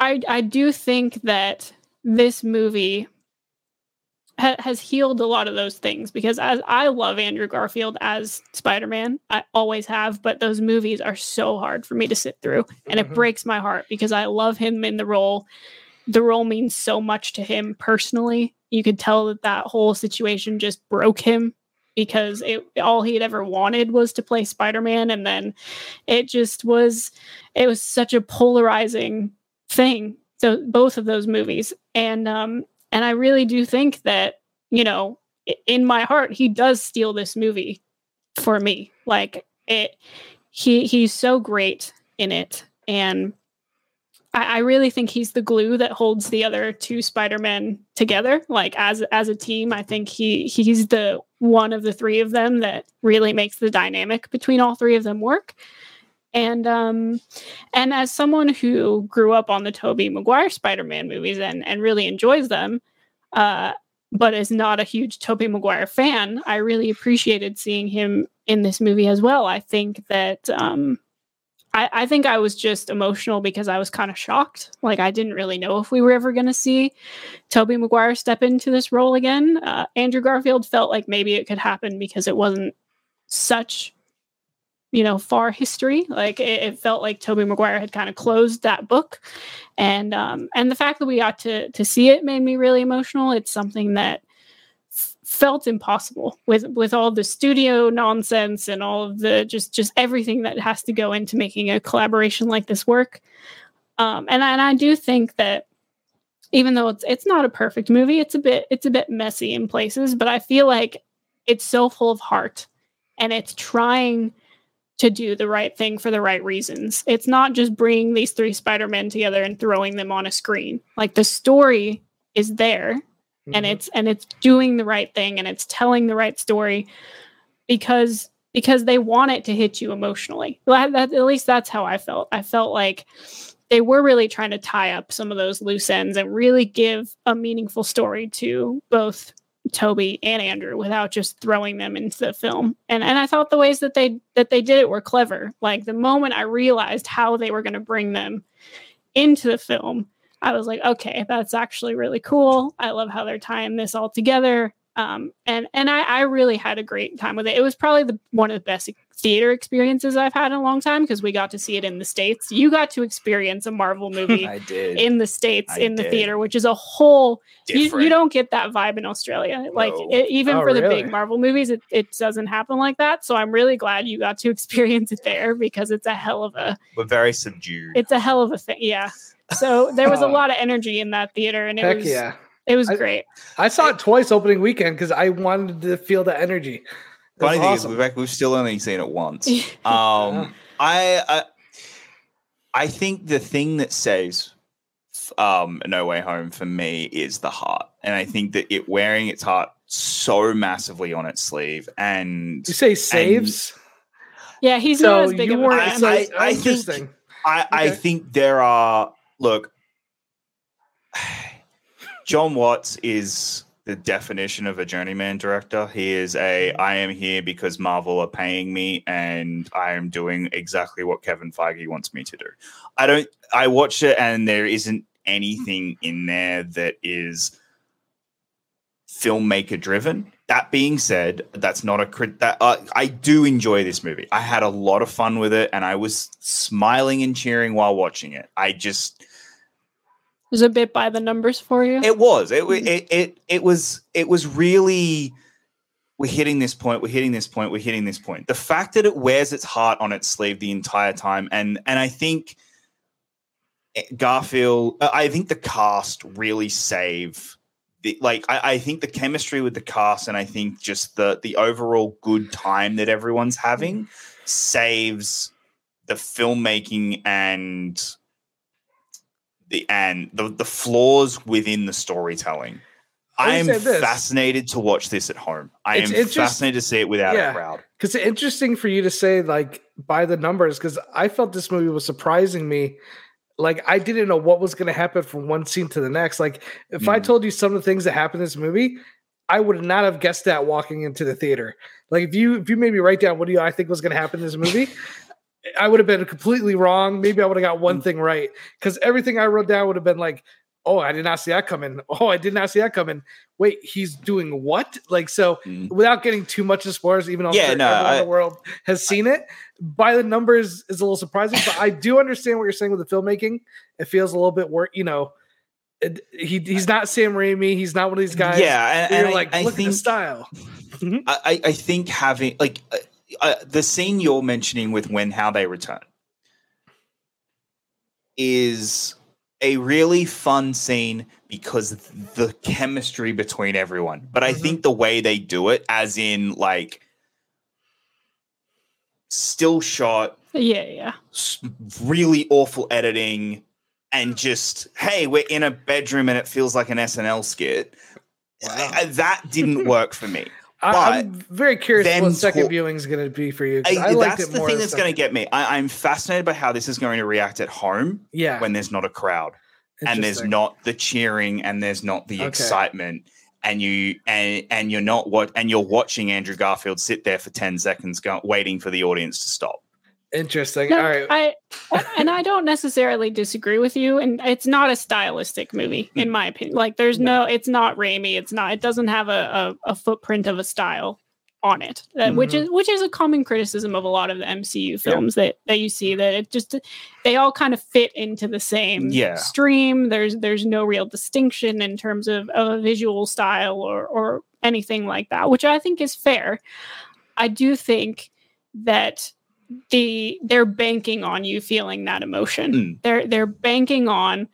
i i do think that this movie ha- has healed a lot of those things because as I love Andrew Garfield as Spider-Man, I always have, but those movies are so hard for me to sit through and Mhm. it breaks my heart because I love him in the role. The role means so much to him personally. You could tell that that whole situation just broke him because it all he had ever wanted was to play Spider-Man and then it just was it was such a polarizing thing. So both of those movies and um and I really do think that, you know, in my heart, he does steal this movie for me. Like it, he he's so great in it, and I, I really think he's the glue that holds the other two Spider-Men together. Like as as a team, I think he he's the one of the three of them that really makes the dynamic between all three of them work. And um and as someone who grew up on the Tobey Maguire Spider-Man movies and and really enjoys them, uh, but is not a huge Tobey Maguire fan, I really appreciated seeing him in this movie as well. I think that um I, I think I was just emotional because I was kind of shocked. Like I didn't really know if we were ever going to see Tobey Maguire step into this role again. Uh, Andrew Garfield felt like maybe it could happen because it wasn't such you know far history. Like it, it felt like tobey maguire had kind of closed that book. And um and the fact that we got to to see it made me really emotional. It's something that felt impossible with with all the studio nonsense and all of the just just everything that has to go into making a collaboration like this work. Um, and and I do think that even though it's it's not a perfect movie, it's a bit it's a bit messy in places, but I feel like it's so full of heart and it's trying to do the right thing for the right reasons. It's not just bringing these three Spider-Men together and throwing them on a screen. Like the story is there mm-hmm. and it's and it's doing the right thing and it's telling the right story because because they want it to hit you emotionally. That, that, at least that's how I felt. I felt like they were really trying to tie up some of those loose ends and really give a meaningful story to both Tobey and Andrew without just throwing them into the film. And and I thought the ways that they that they did it were clever. Like the moment I realized how they were going to bring them into the film, I was like, okay, that's actually really cool. I love how they're tying this all together. Um, and and I, I really had a great time with it. It was probably the one of the best theater experiences I've had in a long time because we got to see it in the states. You got to experience a Marvel movie in the states I in the did. theater, which is a whole. You, you, don't get that vibe in Australia. No. Like it, even oh, for the big Marvel movies, it, it doesn't happen like that. So I'm really glad you got to experience it there because it's a hell of a. But very subdued. It's a hell of a thing. Yeah. So there was a lot of energy in that theater, and it Heck was yeah. It was I, great. I saw it twice opening weekend because I wanted to feel the energy. Funny thing awesome. is, we've, we've still only seen it once. um, I, I, I think the thing that saves um, No Way Home for me is the heart, and I think that it wearing its heart so massively on its sleeve, and you say saves. And, yeah, he's so not as big of a fan. I, I, I think, I, okay. I think there are look. Jon Watts is the definition of a journeyman director. He is a I am here because Marvel are paying me and I am doing exactly what Kevin Feige wants me to do. I don't I watch it and there isn't anything in there that is filmmaker driven. That being said, that's not a crit. That uh, I do enjoy this movie. I had a lot of fun with it, and I was smiling and cheering while watching it. I just was a bit by the numbers for you. It was. It, mm-hmm. it it it was it was really we're hitting this point, we're hitting this point, we're hitting this point. The fact that it wears its heart on its sleeve the entire time and and I think Garfield uh, I think the cast really save the, like I, I think the chemistry with the cast and I think just the the overall good time that everyone's having saves the filmmaking and the and the, the flaws within the storytelling. I am fascinated to watch this at home. I it's, am it's fascinated just, to see it without yeah, a crowd. Because it's interesting for you to say like by the numbers, because I felt this movie was surprising me. Like I didn't know what was going to happen from one scene to the next. Like if mm. I told you some of the things that happened in this movie, I would not have guessed that walking into the theater. Like if you if you made me write down what do you I think was going to happen in this movie, I would have been completely wrong. Maybe I would have got one mm. thing right because everything I wrote down would have been like, "Oh, I did not see that coming. Oh, I did not see that coming. Wait, he's doing what?" Like so, mm. without getting too much of spoilers, even though yeah, no, everyone I, in the world has seen it, by the numbers is a little surprising. but I do understand what you're saying with the filmmaking. It feels a little bit work, you know. It, he he's not Sam Raimi. He's not one of these guys. Yeah, and, and you're like, I, look think, at the style. I I think having like uh, the scene you're mentioning with when how they return is a really fun scene because the chemistry between everyone. But I mm-hmm. think the way they do it, as in like still shot, yeah, yeah, really awful editing, and just hey, we're in a bedroom and it feels like an SNL skit. Wow. I, I, that didn't work for me. I, am very curious what second viewing is going to be for you. I, I that's the thing that's going to get me. I, am fascinated by how this is going to react at home. Yeah. when there's not a crowd, and there's not the cheering, and there's not the okay. excitement, and you and and you're not what and you're watching Andrew Garfield sit there for ten seconds, go, waiting for the audience to stop. Interesting. No, All right. I and I don't necessarily disagree with you. And it's not a stylistic movie, in my opinion. Like there's no, no it's not Raimi. It's not. It doesn't have a, a, a footprint of a style. on it that, which Mhm. is which is a common criticism of a lot of the mcu films that that you see that it just they all kind of fit into the same Yeah. stream there's there's no real distinction in terms of, of a visual style or or anything like that which i think is fair i do think that the they're banking on you feeling that emotion Mm. they're they're banking on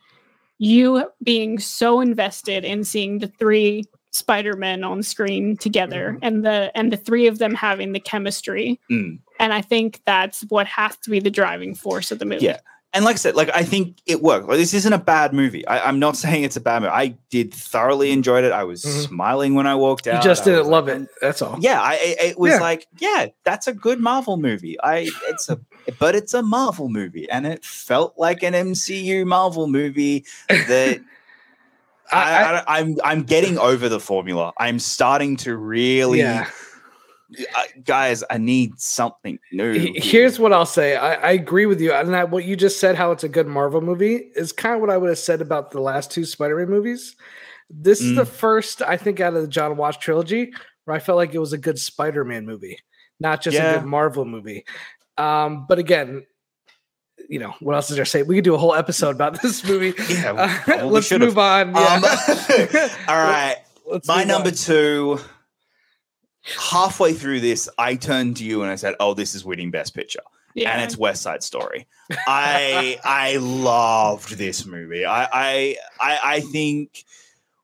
you being so invested in seeing the three Spider-Men on screen together and the and the three of them having the chemistry. Mm. And I think that's what has to be the driving force of the movie. Yeah. And like I said, like I think it worked. Like, this isn't a bad movie. I, I'm not saying it's a bad movie. I did thoroughly enjoyed it. I was Mhm. smiling when I walked out. You just didn't love like, it. That's all. Yeah, I it, was Yeah. like, yeah, that's a good Marvel movie. I it's a but it's a Marvel movie, and it felt like an MCU Marvel movie that I, I, I'm I'm getting over the formula. I'm starting to really, yeah. Uh, guys. I need something new. He- Here's what I'll say. I, I agree with you. And I, what you just said, how it's a good Marvel movie, is kind of what I would have said about the last two Spider-Man movies. This is Mm. the first, I think, out of the Jon Watts trilogy where I felt like it was a good Spider-Man movie, not just a good Marvel movie. Um, but again, you know, what else is there to say? We could do a whole episode about this movie. Yeah, Uh, let's should've. move on. Um, Yeah. all right, Let's my number on. two. Halfway through this, I turned to you and I said, "Oh, this is winning Best Picture." Yeah. and it's West Side Story. I I loved this movie. I, I I I think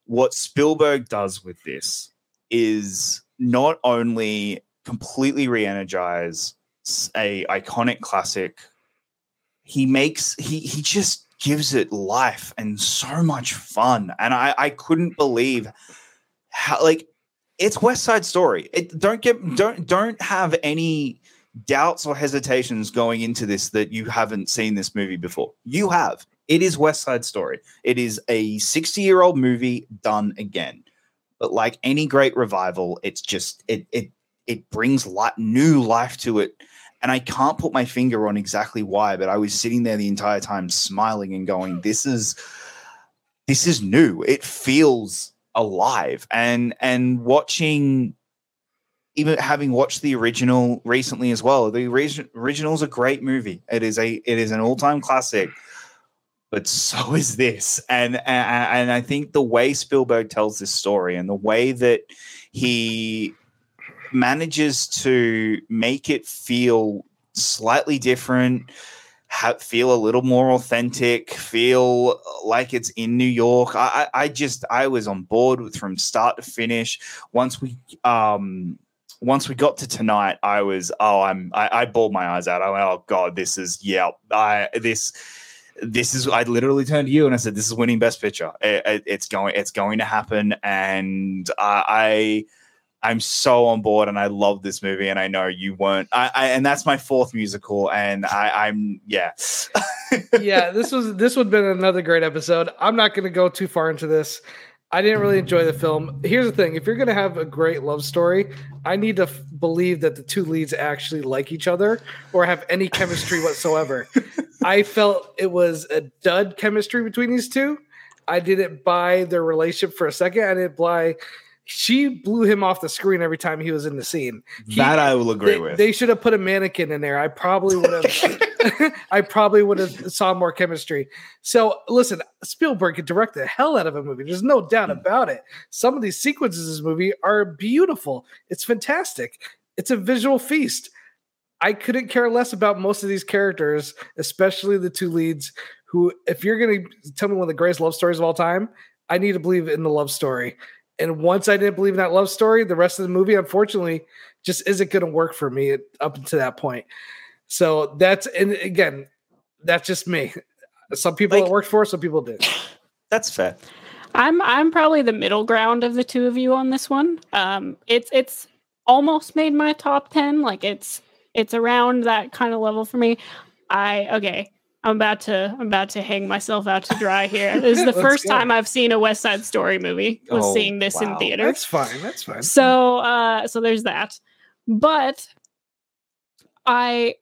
what Spielberg does with this is not only completely re-energize a iconic classic, he makes he he just gives it life and so much fun. And I I couldn't believe how like it's West Side Story. It don't get hmm. don't don't have any doubts or hesitations going into this that you haven't seen this movie before. You have. It is West Side Story. It is a 60 year old movie done again. But like any great revival, it's just it it it brings li- new life to it. And I can't put my finger on exactly why, but I was sitting there the entire time smiling and going, "This is this is new. It feels alive." And and watching even having watched the original recently as well, the origi- original is a great movie. It is a it is an all time classic, but so is this. And, and and I think the way Spielberg tells this story and the way that he manages to make it feel slightly different. Ha- feel a little more authentic. Feel like it's in New York. I, I, I just I was on board with from start to finish. Once we um once we got to tonight, I was oh I'm I, I bawled my eyes out. I went oh god this is yeah I this this is I literally turned to you and I said this is winning best picture. It- it- it's going it's going to happen and I. I I'm so on board and I love this movie and I know you weren't. I, I and that's my fourth musical and I, I'm yeah. yeah, this was this would have been another great episode. I'm not going to go too far into this. I didn't really enjoy the film. Here's the thing: if you're going to have a great love story, I need to f- believe that the two leads actually like each other or have any chemistry whatsoever. I felt it was a dud chemistry between these two. I didn't buy their relationship for a second. I didn't buy. She blew him off the screen every time he was in the scene. He- that I will agree they, with. They should have put a mannequin in there. I probably would have. I probably would have saw more chemistry. So listen, Spielberg could direct the hell out of a movie. There's no doubt Mm. about it. Some of these sequences in this movie are beautiful. It's fantastic. It's a visual feast. I couldn't care less about most of these characters, especially the two leads. Who, if you're going to tell me one of the greatest love stories of all time, I need to believe in the love story. And once I didn't believe in that love story, the rest of the movie, unfortunately, just isn't going to work for me up until that point. So that's and again, that's just me. Some people Like- it worked for, some people did. That's fair. I'm I'm probably the middle ground of the two of you on this one. Um, it's it's almost made my top ten. Like it's it's around that kind of level for me. I okay. I'm about to I'm about to hang myself out to dry here. This is the first go. time I've seen a West Side Story movie. Was Oh, seeing this in theater. That's fine. That's fine. So uh so there's that. But I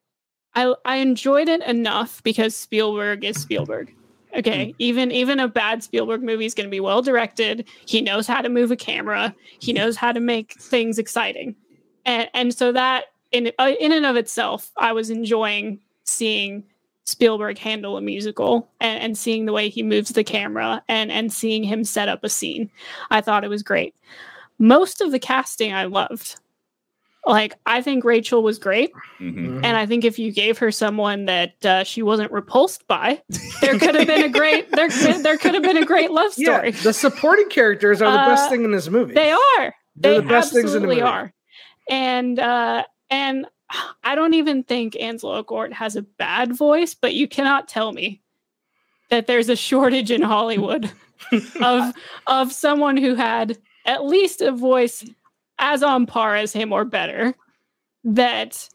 I I enjoyed it enough because Spielberg is Spielberg. Okay, even even a bad Spielberg movie is going to be well directed. He knows how to move a camera. He knows how to make things exciting. and and so that in uh, in and of itself, I was enjoying seeing Spielberg handle a musical and, and seeing the way he moves the camera and and seeing him set up a scene. I thought it was great. Most of the casting I loved. Like I think Rachel was great, Mhm. and I think if you gave her someone that uh, she wasn't repulsed by, there could have been a great there there could have been a great love story. Yeah, the supporting characters are the best Uh, thing in this movie. They are. They're They the best things in the movie. are. And uh and I don't even think Ansel Elgort has a bad voice, but you cannot tell me that there's a shortage in Hollywood of of someone who had at least a voice as on par as him or better that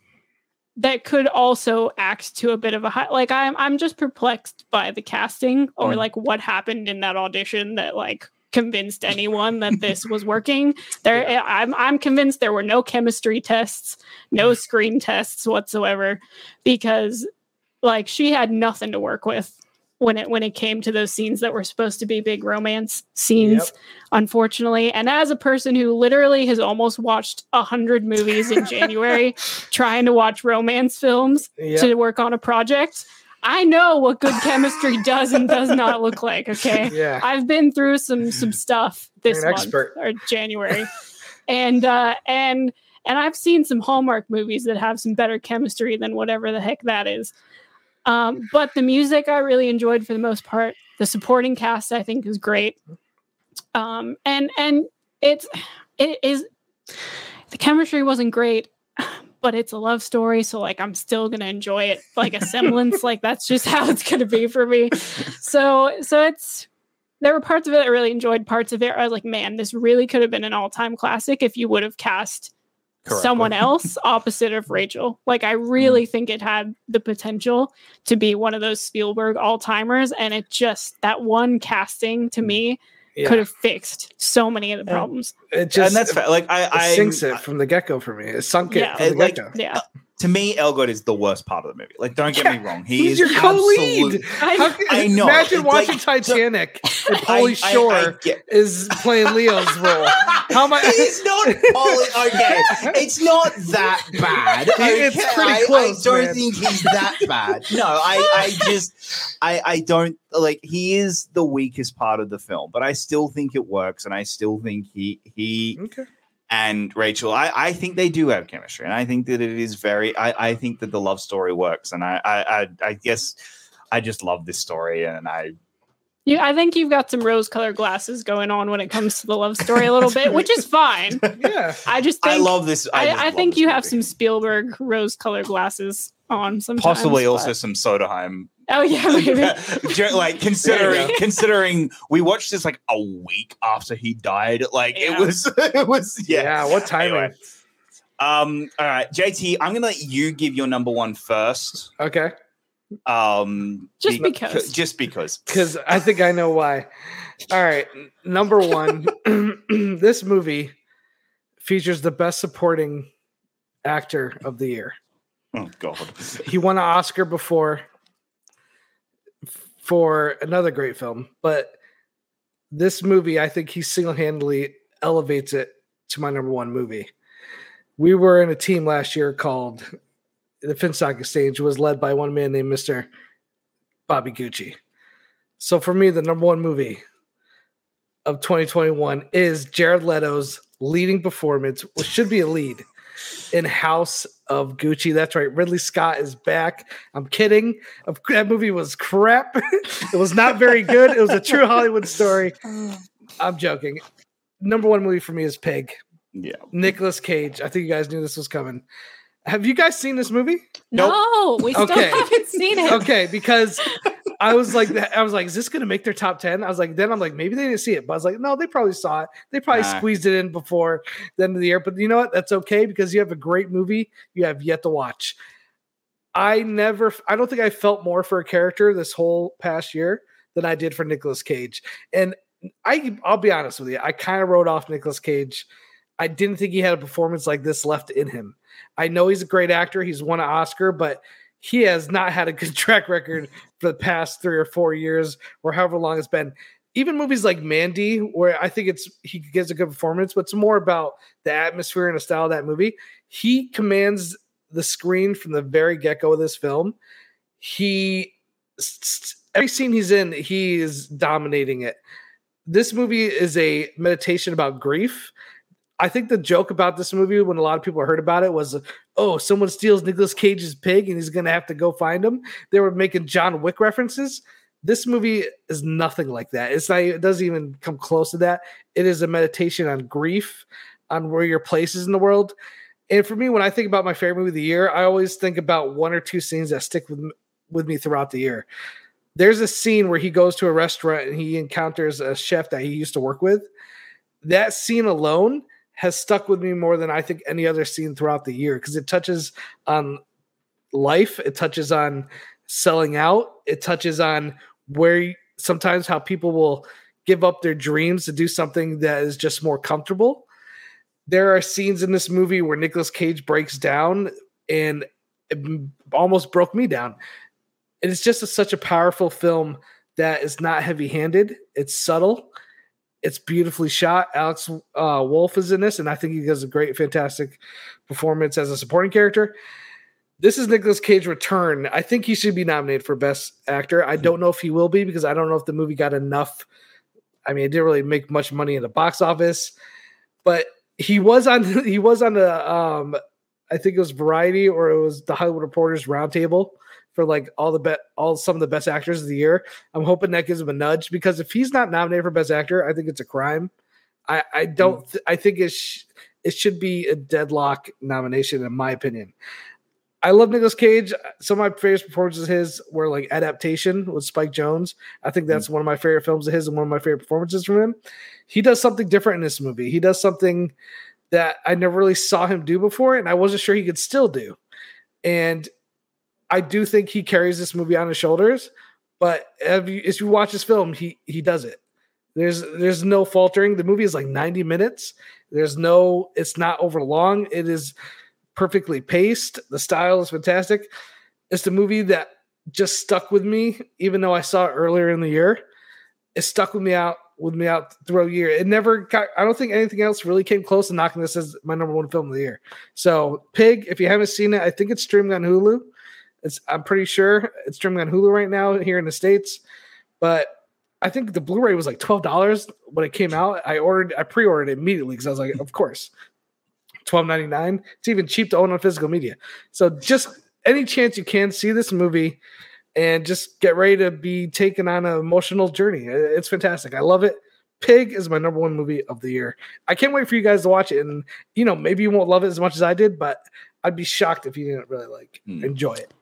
that could also act to a bit of a high like I'm I'm just perplexed by the casting or Mm. like what happened in that audition that like convinced anyone that this was working. There I'm I'm convinced there were no chemistry tests, no mm-hmm. screen tests whatsoever because like she had nothing to work with when it when it came to those scenes that were supposed to be big romance scenes unfortunately and as a person who literally has almost watched a hundred movies in january trying to watch romance films Yep. to work on a project i know what good chemistry does and does not look like okay yeah. I've been through some some stuff this month expert. or January, and uh, and and I've seen some Hallmark movies that have some better chemistry than whatever the heck that is. Um, but the music I really enjoyed for the most part. The supporting cast I think is great, um, and and it's it is the chemistry wasn't great. But it's a love story, so like I'm still gonna enjoy it like a semblance. like that's just how it's gonna be for me so so it's there were parts of it I really enjoyed. Parts of it I was like, man, this really could have been an all-time classic if you would have cast Correctly. someone else opposite of Rachel. Like I really mm-hmm. think it had the potential to be one of those Spielberg all-timers, and it just that one casting to mm-hmm. me Yeah. could have fixed so many of the Yeah. problems. It just and that's fair. Like I, it I sinks it from the get go for me. It sunk it Yeah. from the Like- get go. Yeah, uh, to me, Elgort is the worst part of the movie. Like, don't get me wrong, he He's is your co-lead. I, can- I know. Imagine It's watching like- Titanic and I- Pauly I- I Shore get- is playing Leo's role. How am I? He's not Pauly. Okay, it's not that bad. It's okay? pretty I- close, I, don't man. think he's that bad. No, I, I just, I, I don't like. He is the weakest part of the film, but I still think it works, and I still think he, he Okay. and Rachel, I, I think they do have chemistry, and I think that it is very. I, I think that the love story works, and I, I, I, I guess I just love this story, and I you, I think you've got some rose-colored glasses going on when it comes to the love story a little bit, which is fine. Yeah. I just think I love this. I, I, I love think this you have some Spielberg rose-colored glasses on. Sometimes, possibly also some Sondheim Oh yeah, maybe. Like considering considering we watched this like a week after he died like Yeah. it was it was yeah, Yeah. What timing? Anyway. um all right jt i'm gonna let you give your number one first Okay. um Just be- because. just because Because I think I know why. All right. Number one, this movie features the best supporting actor of the year. Oh god He won an Oscar before for another great film, but this movie, I think he single handedly elevates it to my number one movie. We were in a team last year called the Finstock Exchange, was led by one man named Mr. Bobby Gucci. So for me, the number one movie of 2021 is Jared Leto's leading performance, which should be a lead in House of Gucci. That's right. Ridley Scott is back. I'm kidding. That movie was crap. it was not very good. It was a true Hollywood story. I'm joking. Number one movie for me is Pig. yeah Nicolas Cage. I think you guys knew this was coming. Have you guys seen this movie? Nope. No, we still Okay. haven't seen it. Okay, because I was like, I was like, is this gonna make their top ten? I was like, then I'm like, maybe they didn't see it, but I was like, no, they probably saw it. They probably Nah. squeezed it in before the end of the year. But you know what? That's okay because you have a great movie you have yet to watch. I never, I don't think I felt more for a character this whole past year than I did for Nicolas Cage. And I, I'll be honest with you, I kind of wrote off Nicolas Cage. I didn't think he had a performance like this left in him. I know he's a great actor. He's won an Oscar, but he has not had a good track record for the past three or four years or however long it's been. even movies like Mandy, where I think it's he gives a good performance, but it's more about the atmosphere and the style of that movie. He commands the screen from the very get go of this film. He every scene he's in, he is dominating it. This movie is a meditation about grief. I think the joke about this movie, when a lot of people heard about it, was, "Oh, someone steals Nicolas Cage's pig, and he's going to have to go find him." They were making John Wick references. This movie is nothing like that. It's not. It doesn't even come close to that. It is a meditation on grief, on where your place is in the world. And for me, when I think about my favorite movie of the year, I always think about one or two scenes that stick with with me throughout the year. There's a scene where he goes to a restaurant and he encounters a chef that he used to work with. That scene alone has stuck with me more than I think any other scene throughout the year because it touches on life, it touches on selling out, it touches on where sometimes how people will give up their dreams to do something that is just more comfortable. There are scenes in this movie where Nicolas Cage breaks down and it almost broke me down and it's just a, such a powerful film that is not heavy-handed. It's subtle. It's beautifully shot. Alex uh, Wolff is in this, and I think he does a great, fantastic performance as a supporting character. This is Nicolas Cage return. I think he should be nominated for Best Actor. I don't know if he will be because I don't know if the movie got enough. I mean, it didn't really make much money in the box office, but he was on. He was on the. Um, I think it was Variety or it was the Hollywood Reporters Roundtable for like all the bet all some of the best actors of the year. I'm hoping that gives him a nudge because if he's not nominated for best actor, I think it's a crime. I I don't th- I think it sh- it should be a deadlock nomination in my opinion. I love Nicolas Cage. Some of my favorite performances of his were like Adaptation with Spike Jonze. I think that's mm-hmm. one of my favorite films of his and one of my favorite performances from him. He does something different in this movie. He does something that I never really saw him do before, and I wasn't sure he could still do. And I do think he carries this movie on his shoulders, but if you, if you watch this film, he he does it. There's there's no faltering. The movie is like 90 minutes. There's no it's not over long. It is perfectly paced. The style is fantastic. It's the movie that just stuck with me, even though I saw it earlier in the year. It stuck with me out with me out throughout year. It never got, I don't think anything else really came close to knocking this as my number one film of the year. So Pig, if you haven't seen it, I think it's streaming on Hulu. It's I'm pretty sure it's streaming on Hulu right now here in the states, but I think the Blu-ray was like twelve dollars when it came out. I ordered, I pre-ordered it immediately because I was like, of course, twelve ninety nine. It's even cheap to own on physical media. So just any chance you can see this movie and just get ready to be taken on an emotional journey. It's fantastic. I love it. Pig is my number one movie of the year. I can't wait for you guys to watch it. And you know, maybe you won't love it as much as I did, but I'd be shocked if you didn't really like mm. enjoy it.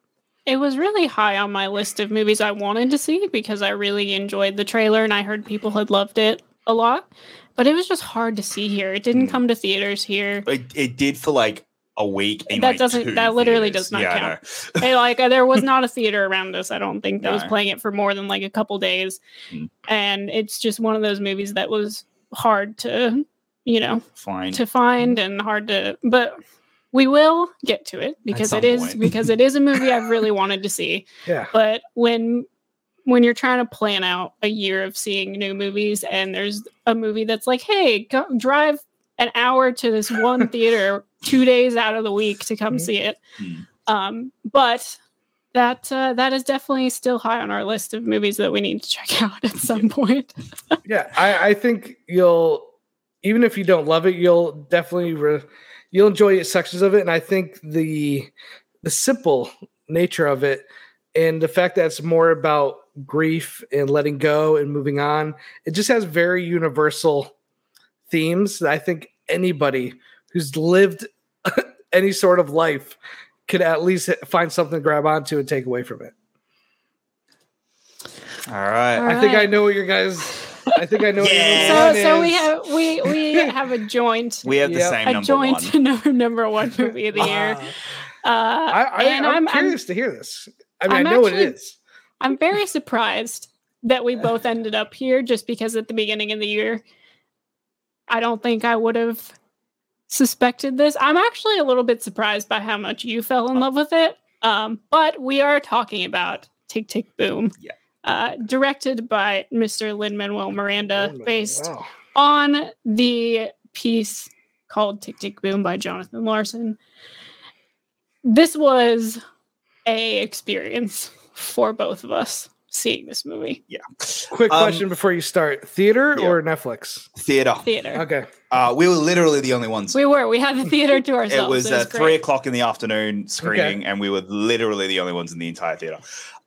It was really high on my list of movies I wanted to see because I really enjoyed the trailer and I heard people had loved it a lot. But it was just hard to see here. It didn't mm. come to theaters here. It, it did for like a week. that like doesn't. That literally theaters. does not yeah, count. hey, like uh, there was not a theater around us. I don't think that no. was playing it for more than like a couple days. Mm. And it's just one of those movies that was hard to, you know, find to find and hard to. But we will get to it because it is because it is a movie I've really wanted to see. Yeah. But when when you're trying to plan out a year of seeing new movies and there's a movie that's like, hey, go, drive an hour to this one theater two days out of the week to come mm-hmm. see it. Mm-hmm. Um, but that uh, that is definitely still high on our list of movies that we need to check out at some point. yeah, I, I, think you'll even if you don't love it, you'll definitely re- you'll enjoy sections of it, and I think the the simple nature of it and the fact that it's more about grief and letting go and moving on, it just has very universal themes that I think anybody who's lived any sort of life could at least find something to grab onto and take away from it. All right. All right. I think I know what your guys I think I know. yeah. So, so we have we we have a joint. We have the yep. same a joint one. number number one movie of the year. Uh, I, I, and I'm, I'm curious I'm, to hear this. I mean, I'm i know actually, it is. I'm very surprised that we both ended up here, just because at the beginning of the year, I don't think I would have suspected this. I'm actually a little bit surprised by how much you fell in love with it. Um, but we are talking about Tick Tick Boom. Yeah uh, directed by Mr. Lin Manuel Miranda, Oh based wow. on the piece called Tick Tick Boom by Jonathan Larson. This was a experience for both of us seeing this movie. Yeah. Quick Um, question before you start: theater yeah. or Netflix? Theater. Theater. Okay. Uh, we were literally the only ones. We were. We had the theater to ourselves. it was, uh, three o'clock in the afternoon screening, and we were literally the only ones in the entire theater.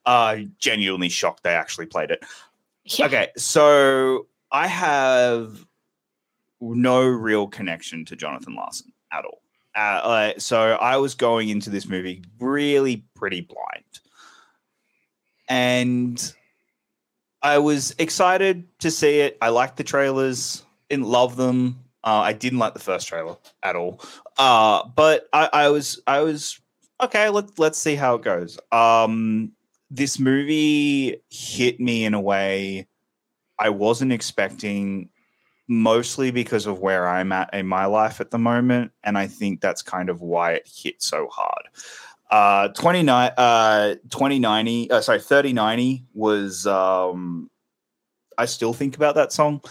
Uh, genuinely shocked they actually played it. Yeah. Okay, so I have no real connection to Jonathan Larson at all. Uh, uh, so I was going into this movie really pretty blind, and I was excited to see it. I liked the trailers, didn't love them. Uh, I didn't like the first trailer at all, uh, but I, I was I was okay. Let let's see how it goes. Um, this movie hit me in a way I wasn't expecting, mostly because of where I'm at in my life at the moment, and I think that's kind of why it hit so hard. Uh, 29, uh, 2090, uh, sorry, 3090 was, um, I still think about that song,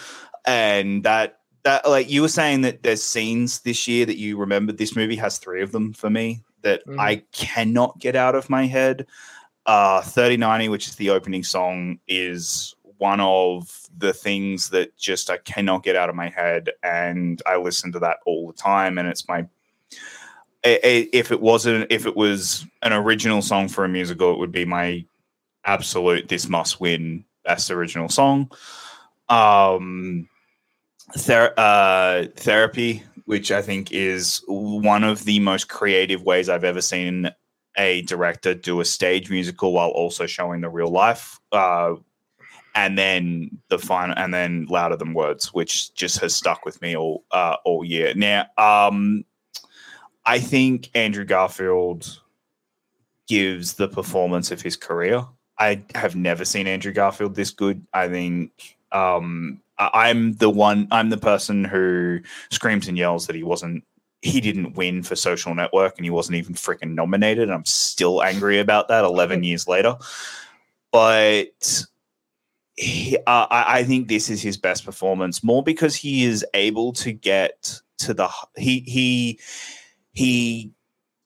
and that, that, like you were saying that there's scenes this year that you remembered. This movie has three of them for me that Mhm. I cannot get out of my head uh 3090 which is the opening song is one of the things that just i cannot get out of my head and i listen to that all the time and it's my if it wasn't if it was an original song for a musical it would be my absolute this must win best original song. Um ther- uh therapy which i think is one of the most creative ways i've ever seen a director do a stage musical while also showing the real life uh and then the final and then louder than words which just has stuck with me all uh all year. Now um i think andrew garfield gives the performance of his career. I have never seen andrew garfield this good. I think um i'm the one i'm the person who screams and yells that he wasn't he didn't win for social network and he wasn't even freaking nominated and i'm still angry about that 11 years later. But he, uh, I, I think this is his best performance more because he is able to get to the he he he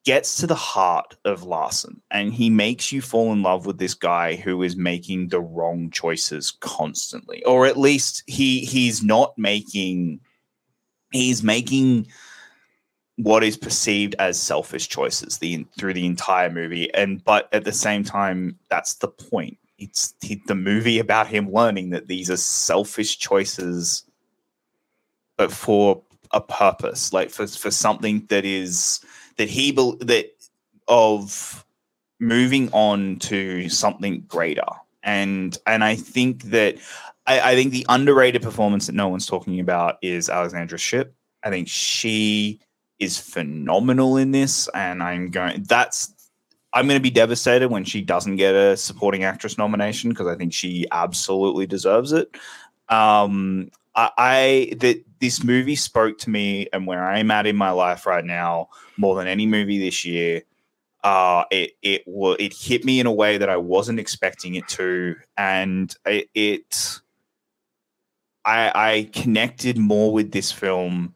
gets to the heart of Larson and he makes you fall in love with this guy who is making the wrong choices constantly or at least he he's not making he's making what is perceived as selfish choices the through the entire movie and but at the same time that's the point. It's the, movie about him learning that these are selfish choices but for a purpose like for for something that is that he bel that of moving on to something greater. And and i think that I, I think the underrated performance that no one's talking about is alexandra shipp i think she is phenomenal in this and i'm going that's i'm going to be devastated when she doesn't get a supporting actress nomination because i think she absolutely deserves it. Um i, I that this movie spoke to me and where i'm at in my life right now more than any movie this year. Uh it it it hit me in a way that i wasn't expecting it to and it, it i i connected more with this film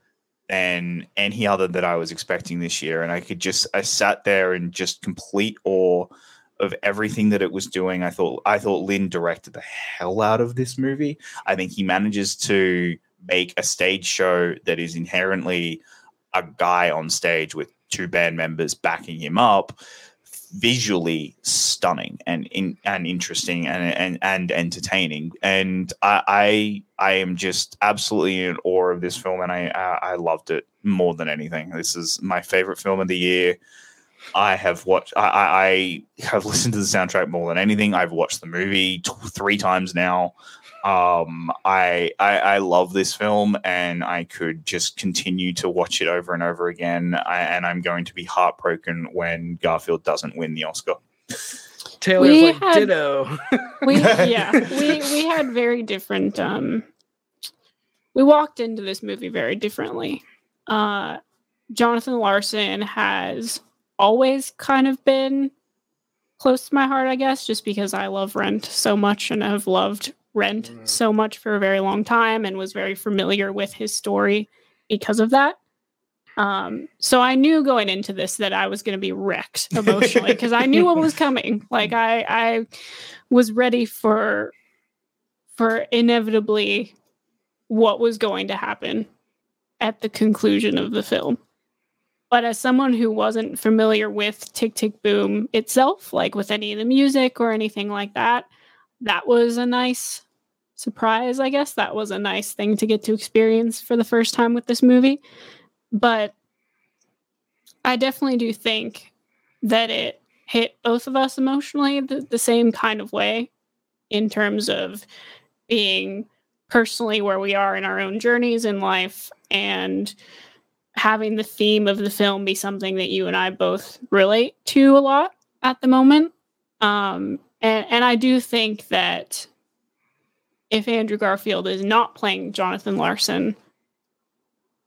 than any other that I was expecting this year. And I could just I sat there in just complete awe of everything that it was doing. I thought I thought Lin directed the hell out of this movie. I think he manages to make a stage show that is inherently a guy on stage with two band members backing him up visually stunning and in, and interesting and, and and entertaining. And I, I I am just absolutely in awe of this film and I I loved it more than anything. This is my favorite film of the year. I have watched I, I, I have listened to the soundtrack more than anything. I've watched the movie t- three times now um I, I i love this film and i could just continue to watch it over and over again. I, and i'm going to be heartbroken when garfield doesn't win the oscar. Taylor's We like had- ditto. we yeah we we had very different um we walked into this movie very differently. Uh jonathan larson has always kind of been close to my heart, I guess, just because I love Rent so much and have loved Rent Mm. so much for a very long time and was very familiar with his story because of that. Um, so I knew going into this that I was going to be wrecked emotionally because I knew what was coming. Like I, I was ready for, for inevitably what was going to happen at the conclusion of the film. But as someone who wasn't familiar with Tick Tick Boom itself, like with any of the music or anything like that, that was a nice surprise, I guess. That was a nice thing to get to experience for the first time with this movie. But I definitely do think that it hit both of us emotionally the, the same kind of way in terms of being personally where we are in our own journeys in life and having the theme of the film be something that you and I both relate to a lot at the moment. Um, and, and I do think that if Andrew Garfield is not playing Jonathan Larson,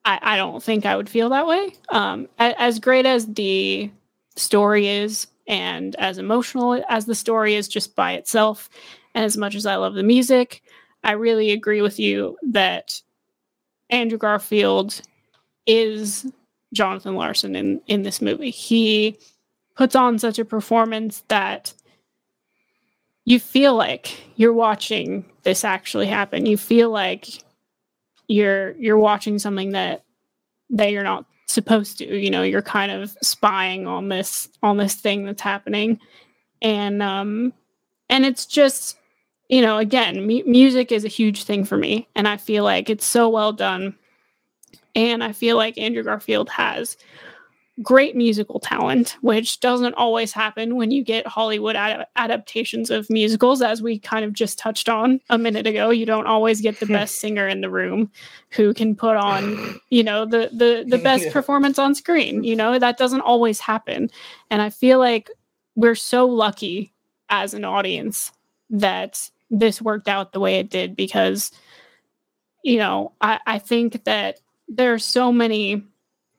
I, I don't think I would feel that way. Um, as great as the story is, and as emotional as the story is just by itself, and as much as I love the music, I really agree with you that Andrew Garfield is Jonathan Larson in in this movie. He puts on such a performance that you feel like you're watching this actually happen. You feel like you're you're watching something that that you're not supposed to. You know, you're kind of spying on this on this thing that's happening, and um, and it's just you know, again, mu- music is a huge thing for me, and I feel like it's so well done. And I feel like Andrew Garfield has great musical talent, which doesn't always happen when you get Hollywood ad- adaptations of musicals, as we kind of just touched on a minute ago. You don't always get the best singer in the room who can put on, you know, the the the best Yeah. performance on screen. You know, that doesn't always happen. And I feel like we're so lucky as an audience that this worked out the way it did because you know, I, I think that there are so many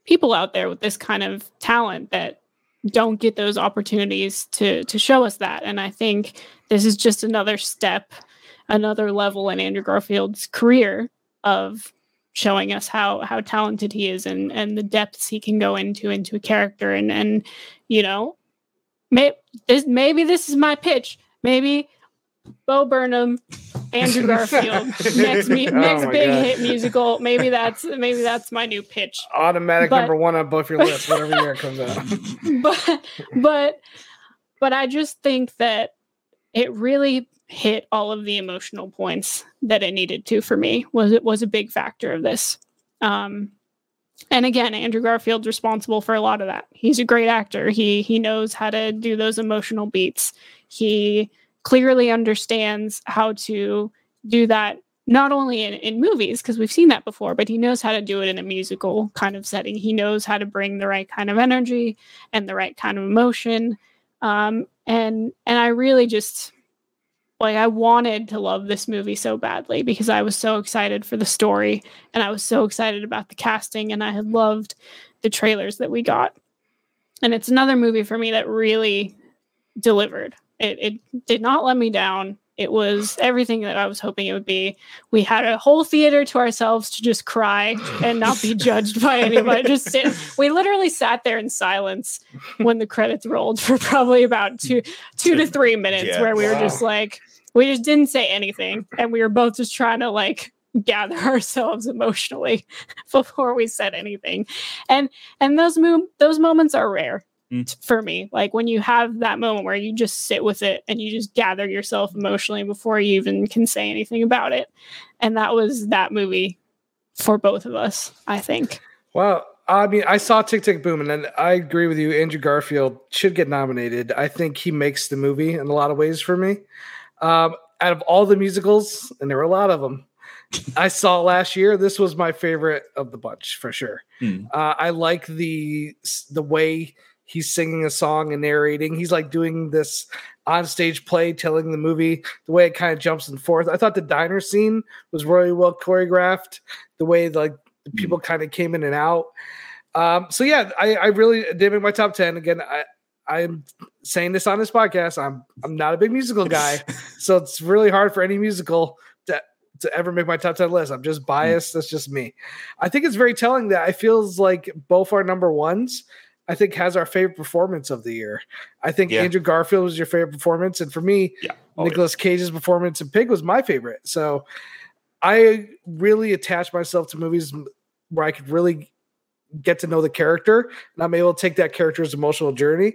people out there with this kind of talent that don't get those opportunities to to show us that. And I think this is just another step, another level in Andrew Garfield's career of showing us how how talented he is and and the depths he can go into into a character and and you know may, this maybe this is my pitch maybe Bo Burnham, Andrew Garfield, next me, Oh next big God. hit musical. Maybe that's maybe that's my new pitch. Automatic But- number one on both your lists, whatever year it comes out. but but but I just think that it really hit all of the emotional points that it needed to for me. Was it was a big factor of this. Um and again, Andrew Garfield's responsible for a lot of that. He's a great actor. He he knows how to do those emotional beats. He clearly understands how to do that not only in, in movies because we've seen that before but he knows how to do it in a musical kind of setting. He knows how to bring the right kind of energy and the right kind of emotion. Um, and and i really just like i wanted to love this movie so badly because i was so excited for the story and i was so excited about the casting and i had loved the trailers that we got. And it's another movie for me that really delivered it, it did not let me down. It was everything that i was hoping it would be. We had a whole theater to ourselves to just cry and not be judged by anybody. Just sit we literally sat there in silence when the credits rolled for probably about two two to three minutes Yeah. where we were Wow. just like we just didn't say anything and we were both just trying to like gather ourselves emotionally before we said anything. And and those mo- those moments are rare Mm. t- for me like when you have that moment where you just sit with it and you just gather yourself emotionally before you even can say anything about it and that was that movie for both of us i think Well, I mean, I saw Tick Tick Boom, and then I agree with you. Andrew Garfield should get nominated. I think he makes the movie in a lot of ways for me. Um, out of all the musicals, and there were a lot of them, I saw last year. This was my favorite of the bunch for sure. Hmm. Uh, I like the the way he's singing a song and narrating. He's like doing this on stage play, telling the movie. The way it kind of jumps and forth. I thought the diner scene was really well choreographed. The way like the people kind of came in and out. Um, so yeah, I, I really did make my top ten again. I I'm saying this on this podcast. I'm I'm not a big musical guy, so it's really hard for any musical to to ever make my top ten list. I'm Hmm. just biased. That's just me. I think it's very telling that I feels like both our number ones. I think has our favorite performance of the year. I think Yeah. Andrew Garfield was your favorite performance, and for me, Yeah. Oh, yeah. Cage's performance in Pig was my favorite. So I really attach myself to movies where I could really get to know the character and I'm able to take that character's emotional journey.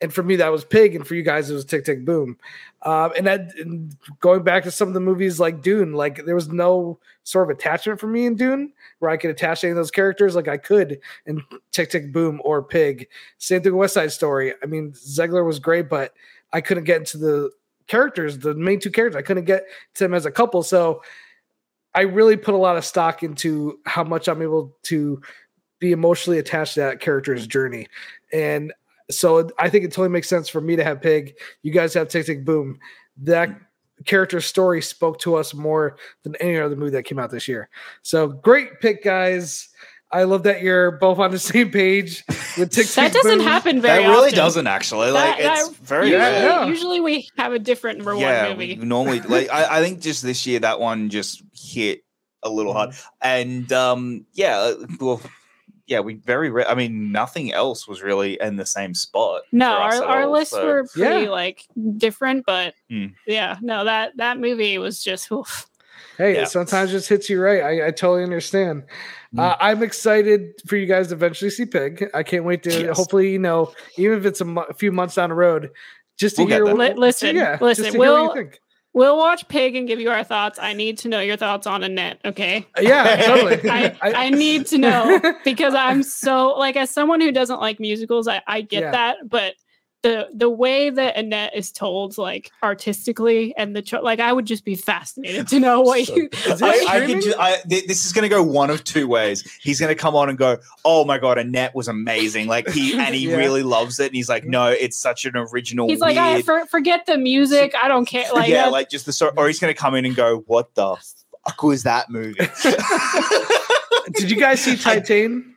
And for me, that was Pig, and for you guys, it was Tick Tick Boom. Um, and that and going back to some of the movies like Dune, like there was no sort of attachment for me in Dune where I could attach any of those characters like I could in Tick Tick Boom or Pig. Same thing with West Side Story. I mean, Zegler was great, but I couldn't get into the characters, the main two characters. I couldn't get to them as a couple. So I really put a lot of stock into how much I'm able to be emotionally attached to that character's journey. And so I think it totally makes sense for me to have Pig. You guys have Tick Tick Boom. That character's story spoke to us more than any other movie that came out this year. So great pick, guys. I love that you're both on the same page with Tick Tick That doesn't Boom. happen very. That really often. doesn't actually. Like That- it's very Usually. Yeah. usually we have a different number yeah, one movie. we normally like I, I think just this year that one just hit a little hard, and um, yeah, uh, well, yeah, we very. Re- I mean, nothing else was really in the same spot. No, our, our all, lists so- were pretty Yeah. like different, but Hmm. yeah, no, that that movie was just oof. Hey, Yeah. it sometimes just hits you right. I, I totally understand. Uh, I'm excited for you guys to eventually see Pig. I can't wait to. Yes. Hopefully, you know, even if it's a, mo- a few months down the road, just to We'll hear. there. what- Li- listen, yeah, listen, just to hear what you we'll- think. We'll watch Pig and give you our thoughts. I need to know your thoughts on Annette, okay? Uh, yeah, totally. I, I need to know because I'm so like as someone who doesn't like musicals, I, I get Yeah. that, but the the way that Annette is told like artistically and the cho- like I would just be fascinated to know what So- you I, I can just, I, th- this is going to go one of two ways. He's going to come on and go, "Oh my god, Annette was amazing!" Like he and he Yeah. really loves it, and he's like, "No, it's such an original." He's like, ah, I for, forget the music. I don't care. Like, yeah, like just the story. Or he's going to come in and go, "What the fuck was that movie?" Did you guys see Titane?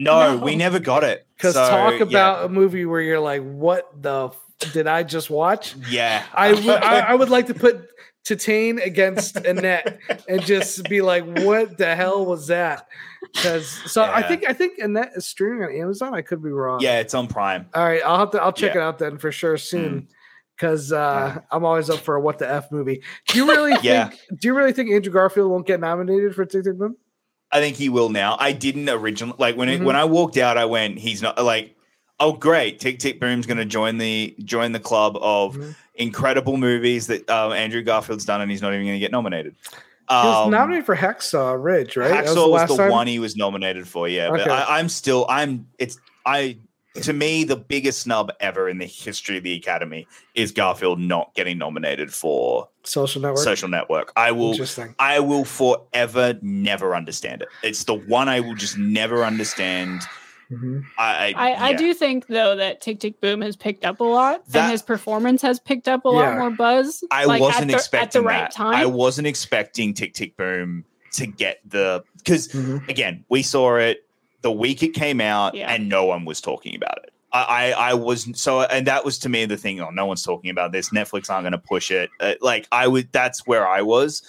No, No. we never got it. Because So, talk yeah. about a movie where you're like, "What the f- did I just watch?" yeah. I would I, I would like to put Titane against Annette and just be like, "What the hell was that?" Because so I think I think Annette is streaming on Amazon. I could be wrong. yeah, it's on Prime. All right, I'll have to. I'll check Yeah. it out then for sure soon. Mm. Because uh, I'm always up for a what the f movie. Do you really think? Yeah. Do you really think Andrew Garfield won't get nominated for Tick Tick Boom? I think he will now. I didn't originally like when it, Mhm. when I walked out. I went, "He's not like." Oh, great! Tick Tick Boom's going to join the join the club of Mhm. incredible movies that um, Andrew Garfield's done, and he's not even going to get nominated. He was Um, nominated for Hacksaw Ridge, right? That Hacksaw was the, one he was nominated for, yeah. But Okay. I, I'm still, I'm, it's, I, to me, the biggest snub ever in the history of the Academy is Garfield not getting nominated for Social Network. Social Network. I will, I will forever never understand it. It's the one I will just never understand. Mhm. I, I, I yeah. do think though that Tick Tick Boom has picked up a lot, That- and his performance has picked up a lot more buzz. I like, wasn't at the, expecting at the right that. time. I wasn't expecting Tick Tick Boom to get the because Mhm. again, we saw it the week it came out, Yeah. and no one was talking about it. I, I, I was so, and that was to me the thing. Oh, no one's talking about this. Netflix aren't going to push it. Uh, like I would. That's where I was.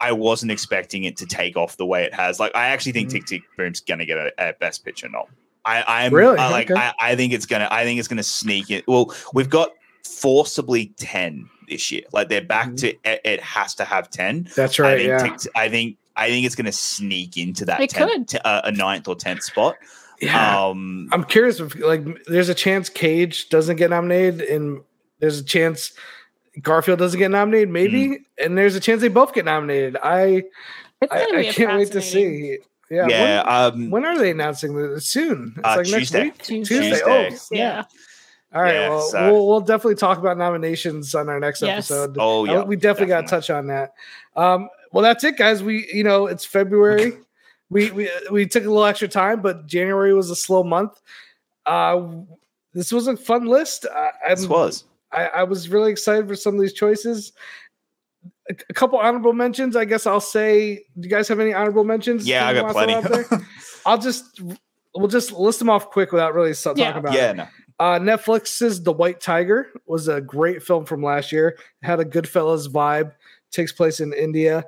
I wasn't expecting it to take off the way it has. Like I actually think Mhm. Tick Tick Boom's going to get a, a Best Picture nom. I, I'm Really? I, like. Okay. I, I think it's gonna. I think it's gonna sneak it. Well, we've got forcibly ten this year. Like they're back Mhm. to it, it has to have ten. That's I right. think Yeah. Tick- I think I think it's going to sneak into that It 10th could. t- uh, a ninth or tenth spot. yeah. Um, I'm curious if like there's a chance Cage doesn't get nominated and there's a chance Garfield doesn't get nominated, maybe, Hmm. and there's a chance they both get nominated. I I, I can't wait to see. Yeah. yeah. um, When, when are they announcing this? Soon. It's Uh, like next Tuesday. week. Tuesday. Tuesday. Tuesday. Oh, Yeah. All right. Yeah, well, so- we'll we'll definitely talk about nominations on our next Yes. episode. oh Uh, yeah, we definitely, got to touch on that. Um, well, that's it, guys. We, you know, it's February. we, we we took a little extra time, but January was a slow month. Uh, this was a fun list. I, I'm, This was. I, I was really excited for some of these choices. A, a couple honorable mentions, I guess I'll say. Do you guys have any honorable mentions? Yeah, I that you got wanna plenty. throw out there? I'll just we'll just list them off quick without really so- Yeah. talking about. yeah, it. no. Uh, Netflix's The White Tiger was a great film from last year. It had a Goodfellas vibe. Takes place in India.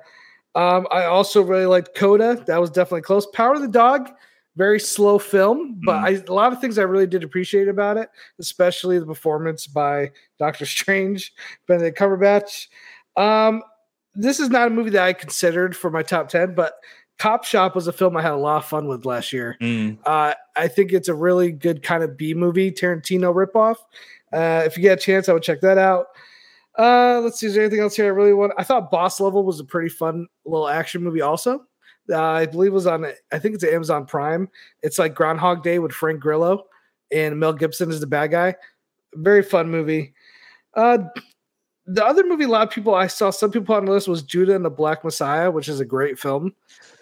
Um, I also really liked Coda. That was definitely close. Power of the Dog, very slow film, but I, a lot of things I really did appreciate about it, especially the performance by Doctor Strange, Benedict Cumberbatch. Um, this is not a movie that I considered for my top 10, but Cop Shop was a film I had a lot of fun with last year. Mm. Uh, I think it's a really good kind of B movie, Tarantino ripoff. Uh, if you get a chance, I would check that out. Uh, let's see, is there anything else here I really want? I thought Boss Level was a pretty fun little action movie, also. Uh, I believe it was on, I think it's Amazon Prime. It's like Groundhog Day with Frank Grillo, and Mel Gibson is the bad guy. Very fun movie. Uh, the other movie a lot of people I saw some people on the list was Judas and the Black Messiah, which is a great film.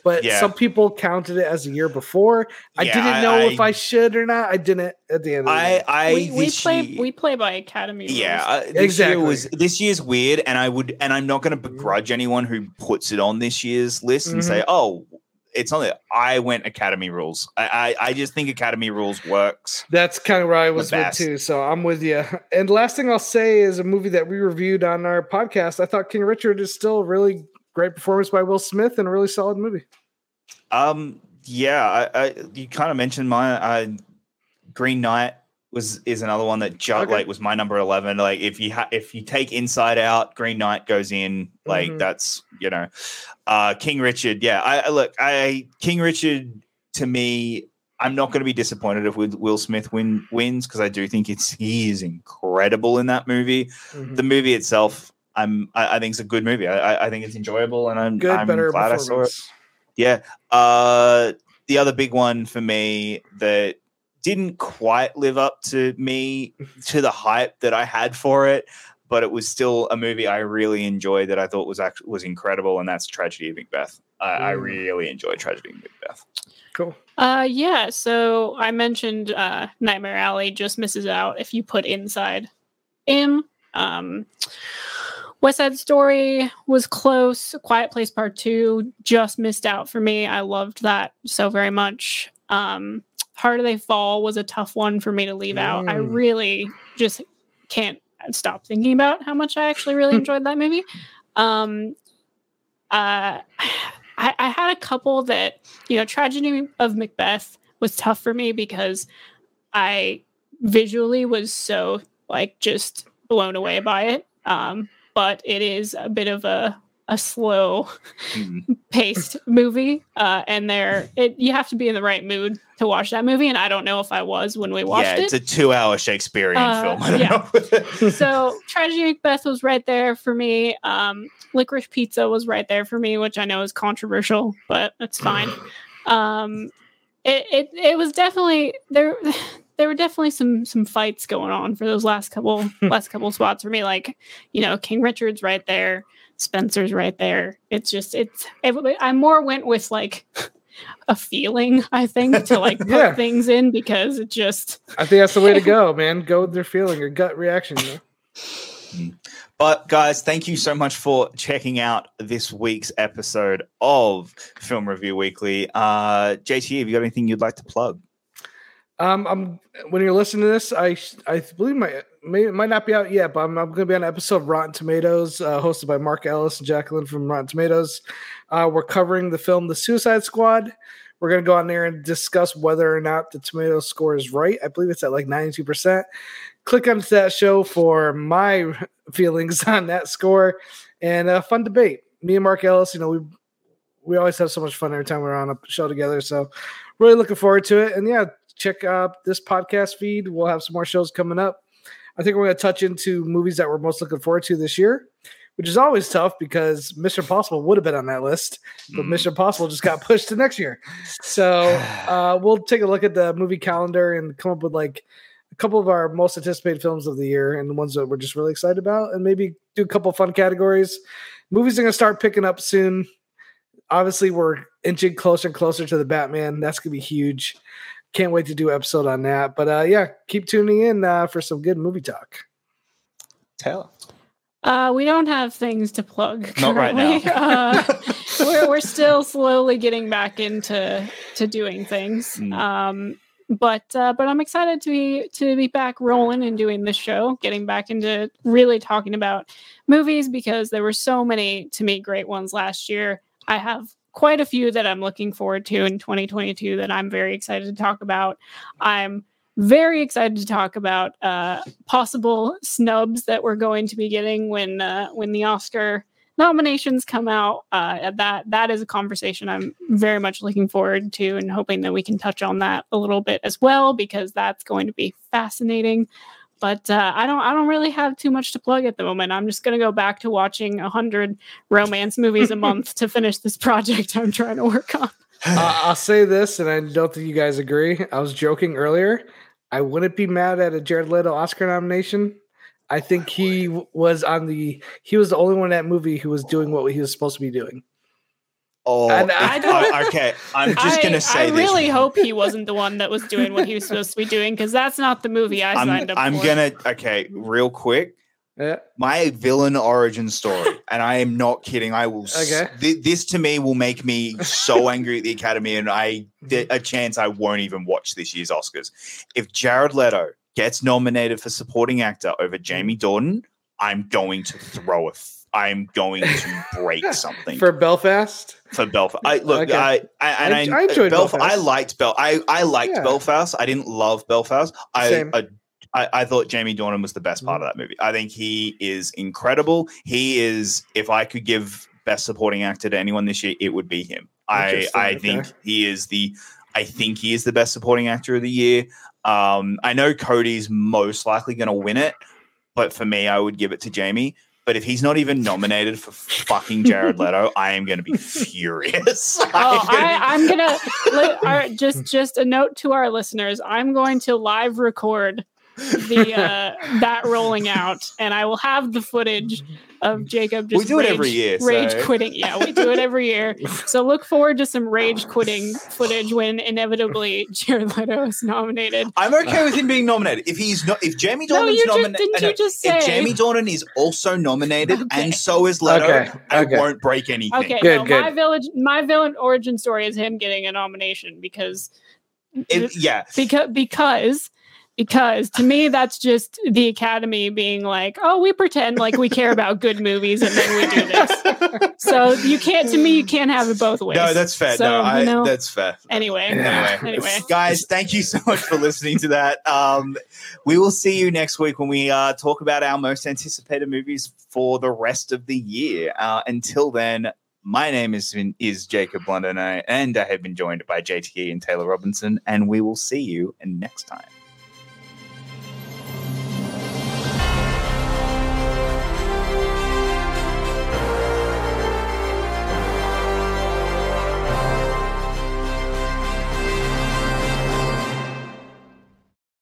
But Yeah. some people counted it as a year before. I Yeah, didn't know I- if I should or not. I didn't at the end of the I, day. I, we, we play year- we play by academy rules. Yeah, uh, this Exactly. year was this year's weird, and I would, and I'm not going to begrudge anyone who puts it on this year's list and say, "Oh, it's on there." I went Academy rules. I, I, I just think Academy rules works. That's kind of where I was with too. So I'm with you. And last thing I'll say is a movie that we reviewed on our podcast. I thought King Richard is still a really great performance by Will Smith and a really solid movie. Um, yeah, I, I you kind of mentioned my uh, Green Knight was is another one that Okay. like was my number eleven. Like if you ha- if you take Inside Out, Green Knight goes in. Like Mhm. that's you know, uh, King Richard. Yeah, I, I look, I King Richard to me. I'm not going to be disappointed if Will Smith win wins because I do think it's he is incredible in that movie. Mhm. The movie itself, I'm I, I think it's a good movie. I, I- I think it's enjoyable, and I'm Good, I'm glad I saw it. Yeah. Uh, the other big one for me that didn't quite live up to me to the hype that I had for it, but it was still a movie I really enjoyed that I thought was actually was incredible, and that's Tragedy of Macbeth. I, I Mm. really enjoy Tragedy of Macbeth. Cool. Uh, yeah. So I mentioned uh, Nightmare Alley just misses out if you put Inside in. Um, West Side Story was close. Quiet Place Part Two just missed out for me. I loved that so very much. Um, Harder They Fall was a tough one for me to leave out. I Mm. really just can't stop thinking about how much I actually really enjoyed that movie. Um, uh, I, I had a couple that you know, tragedy of Macbeth was tough for me because I visually was so like just blown away by it. Um, but it is a bit of a a slow Mm. paced movie, uh, and there it you have to be in the right mood to watch that movie. And I don't know if I was when we watched Yeah, it it's a two-hour Shakespearean Uh, film. Yeah. so tragedy macbeth was right there for me um licorice pizza was right there for me which i know is controversial but that's fine um it, it it was definitely there there were definitely some some fights going on for those last couple last couple spots for me like you know king richard's right there spencer's right there it's just it's it, i more went with like a feeling i think to like put Yeah. things in because it just I think that's the way to go, man. Go with their feeling your gut reaction. You know? But guys, thank you so much for checking out this week's episode of Film Review Weekly. Uh, JT, have you got anything you'd like to plug? Um, I'm when you're listening to this, I I believe my may, it might not be out yet, but I'm, I'm going to be on an episode of Rotten Tomatoes, uh, hosted by Mark Ellis and Jacqueline from Rotten Tomatoes. Uh, we're covering the film The Suicide Squad. We're going to go on there and discuss whether or not the tomato score is right. I believe it's at like 92%. Click onto that show for my feelings on that score and a fun debate. Me and Mark Ellis, you know, we we always have so much fun every time we're on a show together. So really looking forward to it. And yeah, check out this podcast feed. We'll have some more shows coming up. I think we're going to touch into movies that we're most looking forward to this year, which is always tough because Mission Impossible would have been on that list, but Mm. Mission Impossible just got pushed to next year. So uh, we'll take a look at the movie calendar and come up with like a couple of our most anticipated films of the year and the ones that we're just really excited about, and maybe do a couple fun categories. Movies are going to start picking up soon. Obviously, we're inching closer and closer to the Batman. That's going to be huge. Can't wait to do an episode on that. But uh, yeah, keep tuning in uh, for some good movie talk. Taylor. Uh, we don't have things to plug. Not right now. uh, we're we're still slowly getting back into to doing things. Mm. Um, but uh, but I'm excited to be to be back rolling and doing this show, getting back into really talking about movies because there were so many to me great ones last year. I have quite a few that I'm looking forward to in 2022 that I'm very excited to talk about. I'm very excited to talk about uh, possible snubs that we're going to be getting when uh, when the Oscar nominations come out. Uh, that that is a conversation I'm very much looking forward to, and hoping that we can touch on that a little bit as well because that's going to be fascinating. But uh, I don't I don't really have too much to plug at the moment. I'm just gonna go back to watching a hundred romance movies a month to finish this project I'm trying to work on. Uh, I'll say this, and I don't think you guys agree. I was joking earlier. I wouldn't be mad at a Jared Leto Oscar nomination. I think he was on the. He was the only one in that movie who was doing what he was supposed to be doing. Oh, And if- I don't- okay. I'm just I, gonna say I this. really hope he wasn't the one that was doing what he was supposed to be doing because that's not the movie I I'm, signed up for. I'm for. gonna okay, real quick. Yeah. My villain origin story, and I am not kidding. I will. Okay. thi- this to me will make me so angry at the Academy, and I th- a chance I won't even watch this year's Oscars. If Jared Leto gets nominated for supporting actor over Jamie Dornan, I'm going to throw a. I'm going to break something For Belfast, for Belfast. I look, Okay. I, I and I- I, I enjoyed Belf- Belfast. I liked Bel. I I liked Yeah. Belfast. I didn't love Belfast. I. I I I thought Jamie Dornan was the best part of that movie. I think he is incredible. He is. If I could give best supporting actor to anyone this year, it would be him. I I okay. think he is the. I think he is the best supporting actor of the year. Um, I know CODA's most likely going to win it, but for me, I would give it to Jamie. But if he's not even nominated for fucking Jared Leto, I am going to be furious. Oh, I, be- gonna just just a note to our listeners. I'm going to live record the uh, that rolling out, and I will have the footage of mm. Jacob. Just We do it every rage- year, Rage quitting. Yeah, we do it every year. So look forward to some rage quitting footage when inevitably Jared Leto is nominated. I'm okay with him being nominated. If he's not, if Jamie No, Dornan's you just nominated, didn't uh, you just say? if Jamie Dornan is also nominated Okay. and so is Leto, Okay, I okay. won't break anything. Okay, Good, no, good. my village, my villain origin story is him getting a nomination because It- yeah, because because because to me that's just the academy being like oh we pretend like we care about good movies and then we do this so you can't to me you can't have it both ways no, that's fair. So, no, I, you know, that's fair. anyway Yeah. Anyway, anyway guys, thank you so much for listening to that. Um, we will see you next week when we uh, talk about our most anticipated movies for the rest of the year. Uh, until then, my name is is Jacob London, and I, and I have been joined by JTE and Taylor Robinson, and we will see you next time.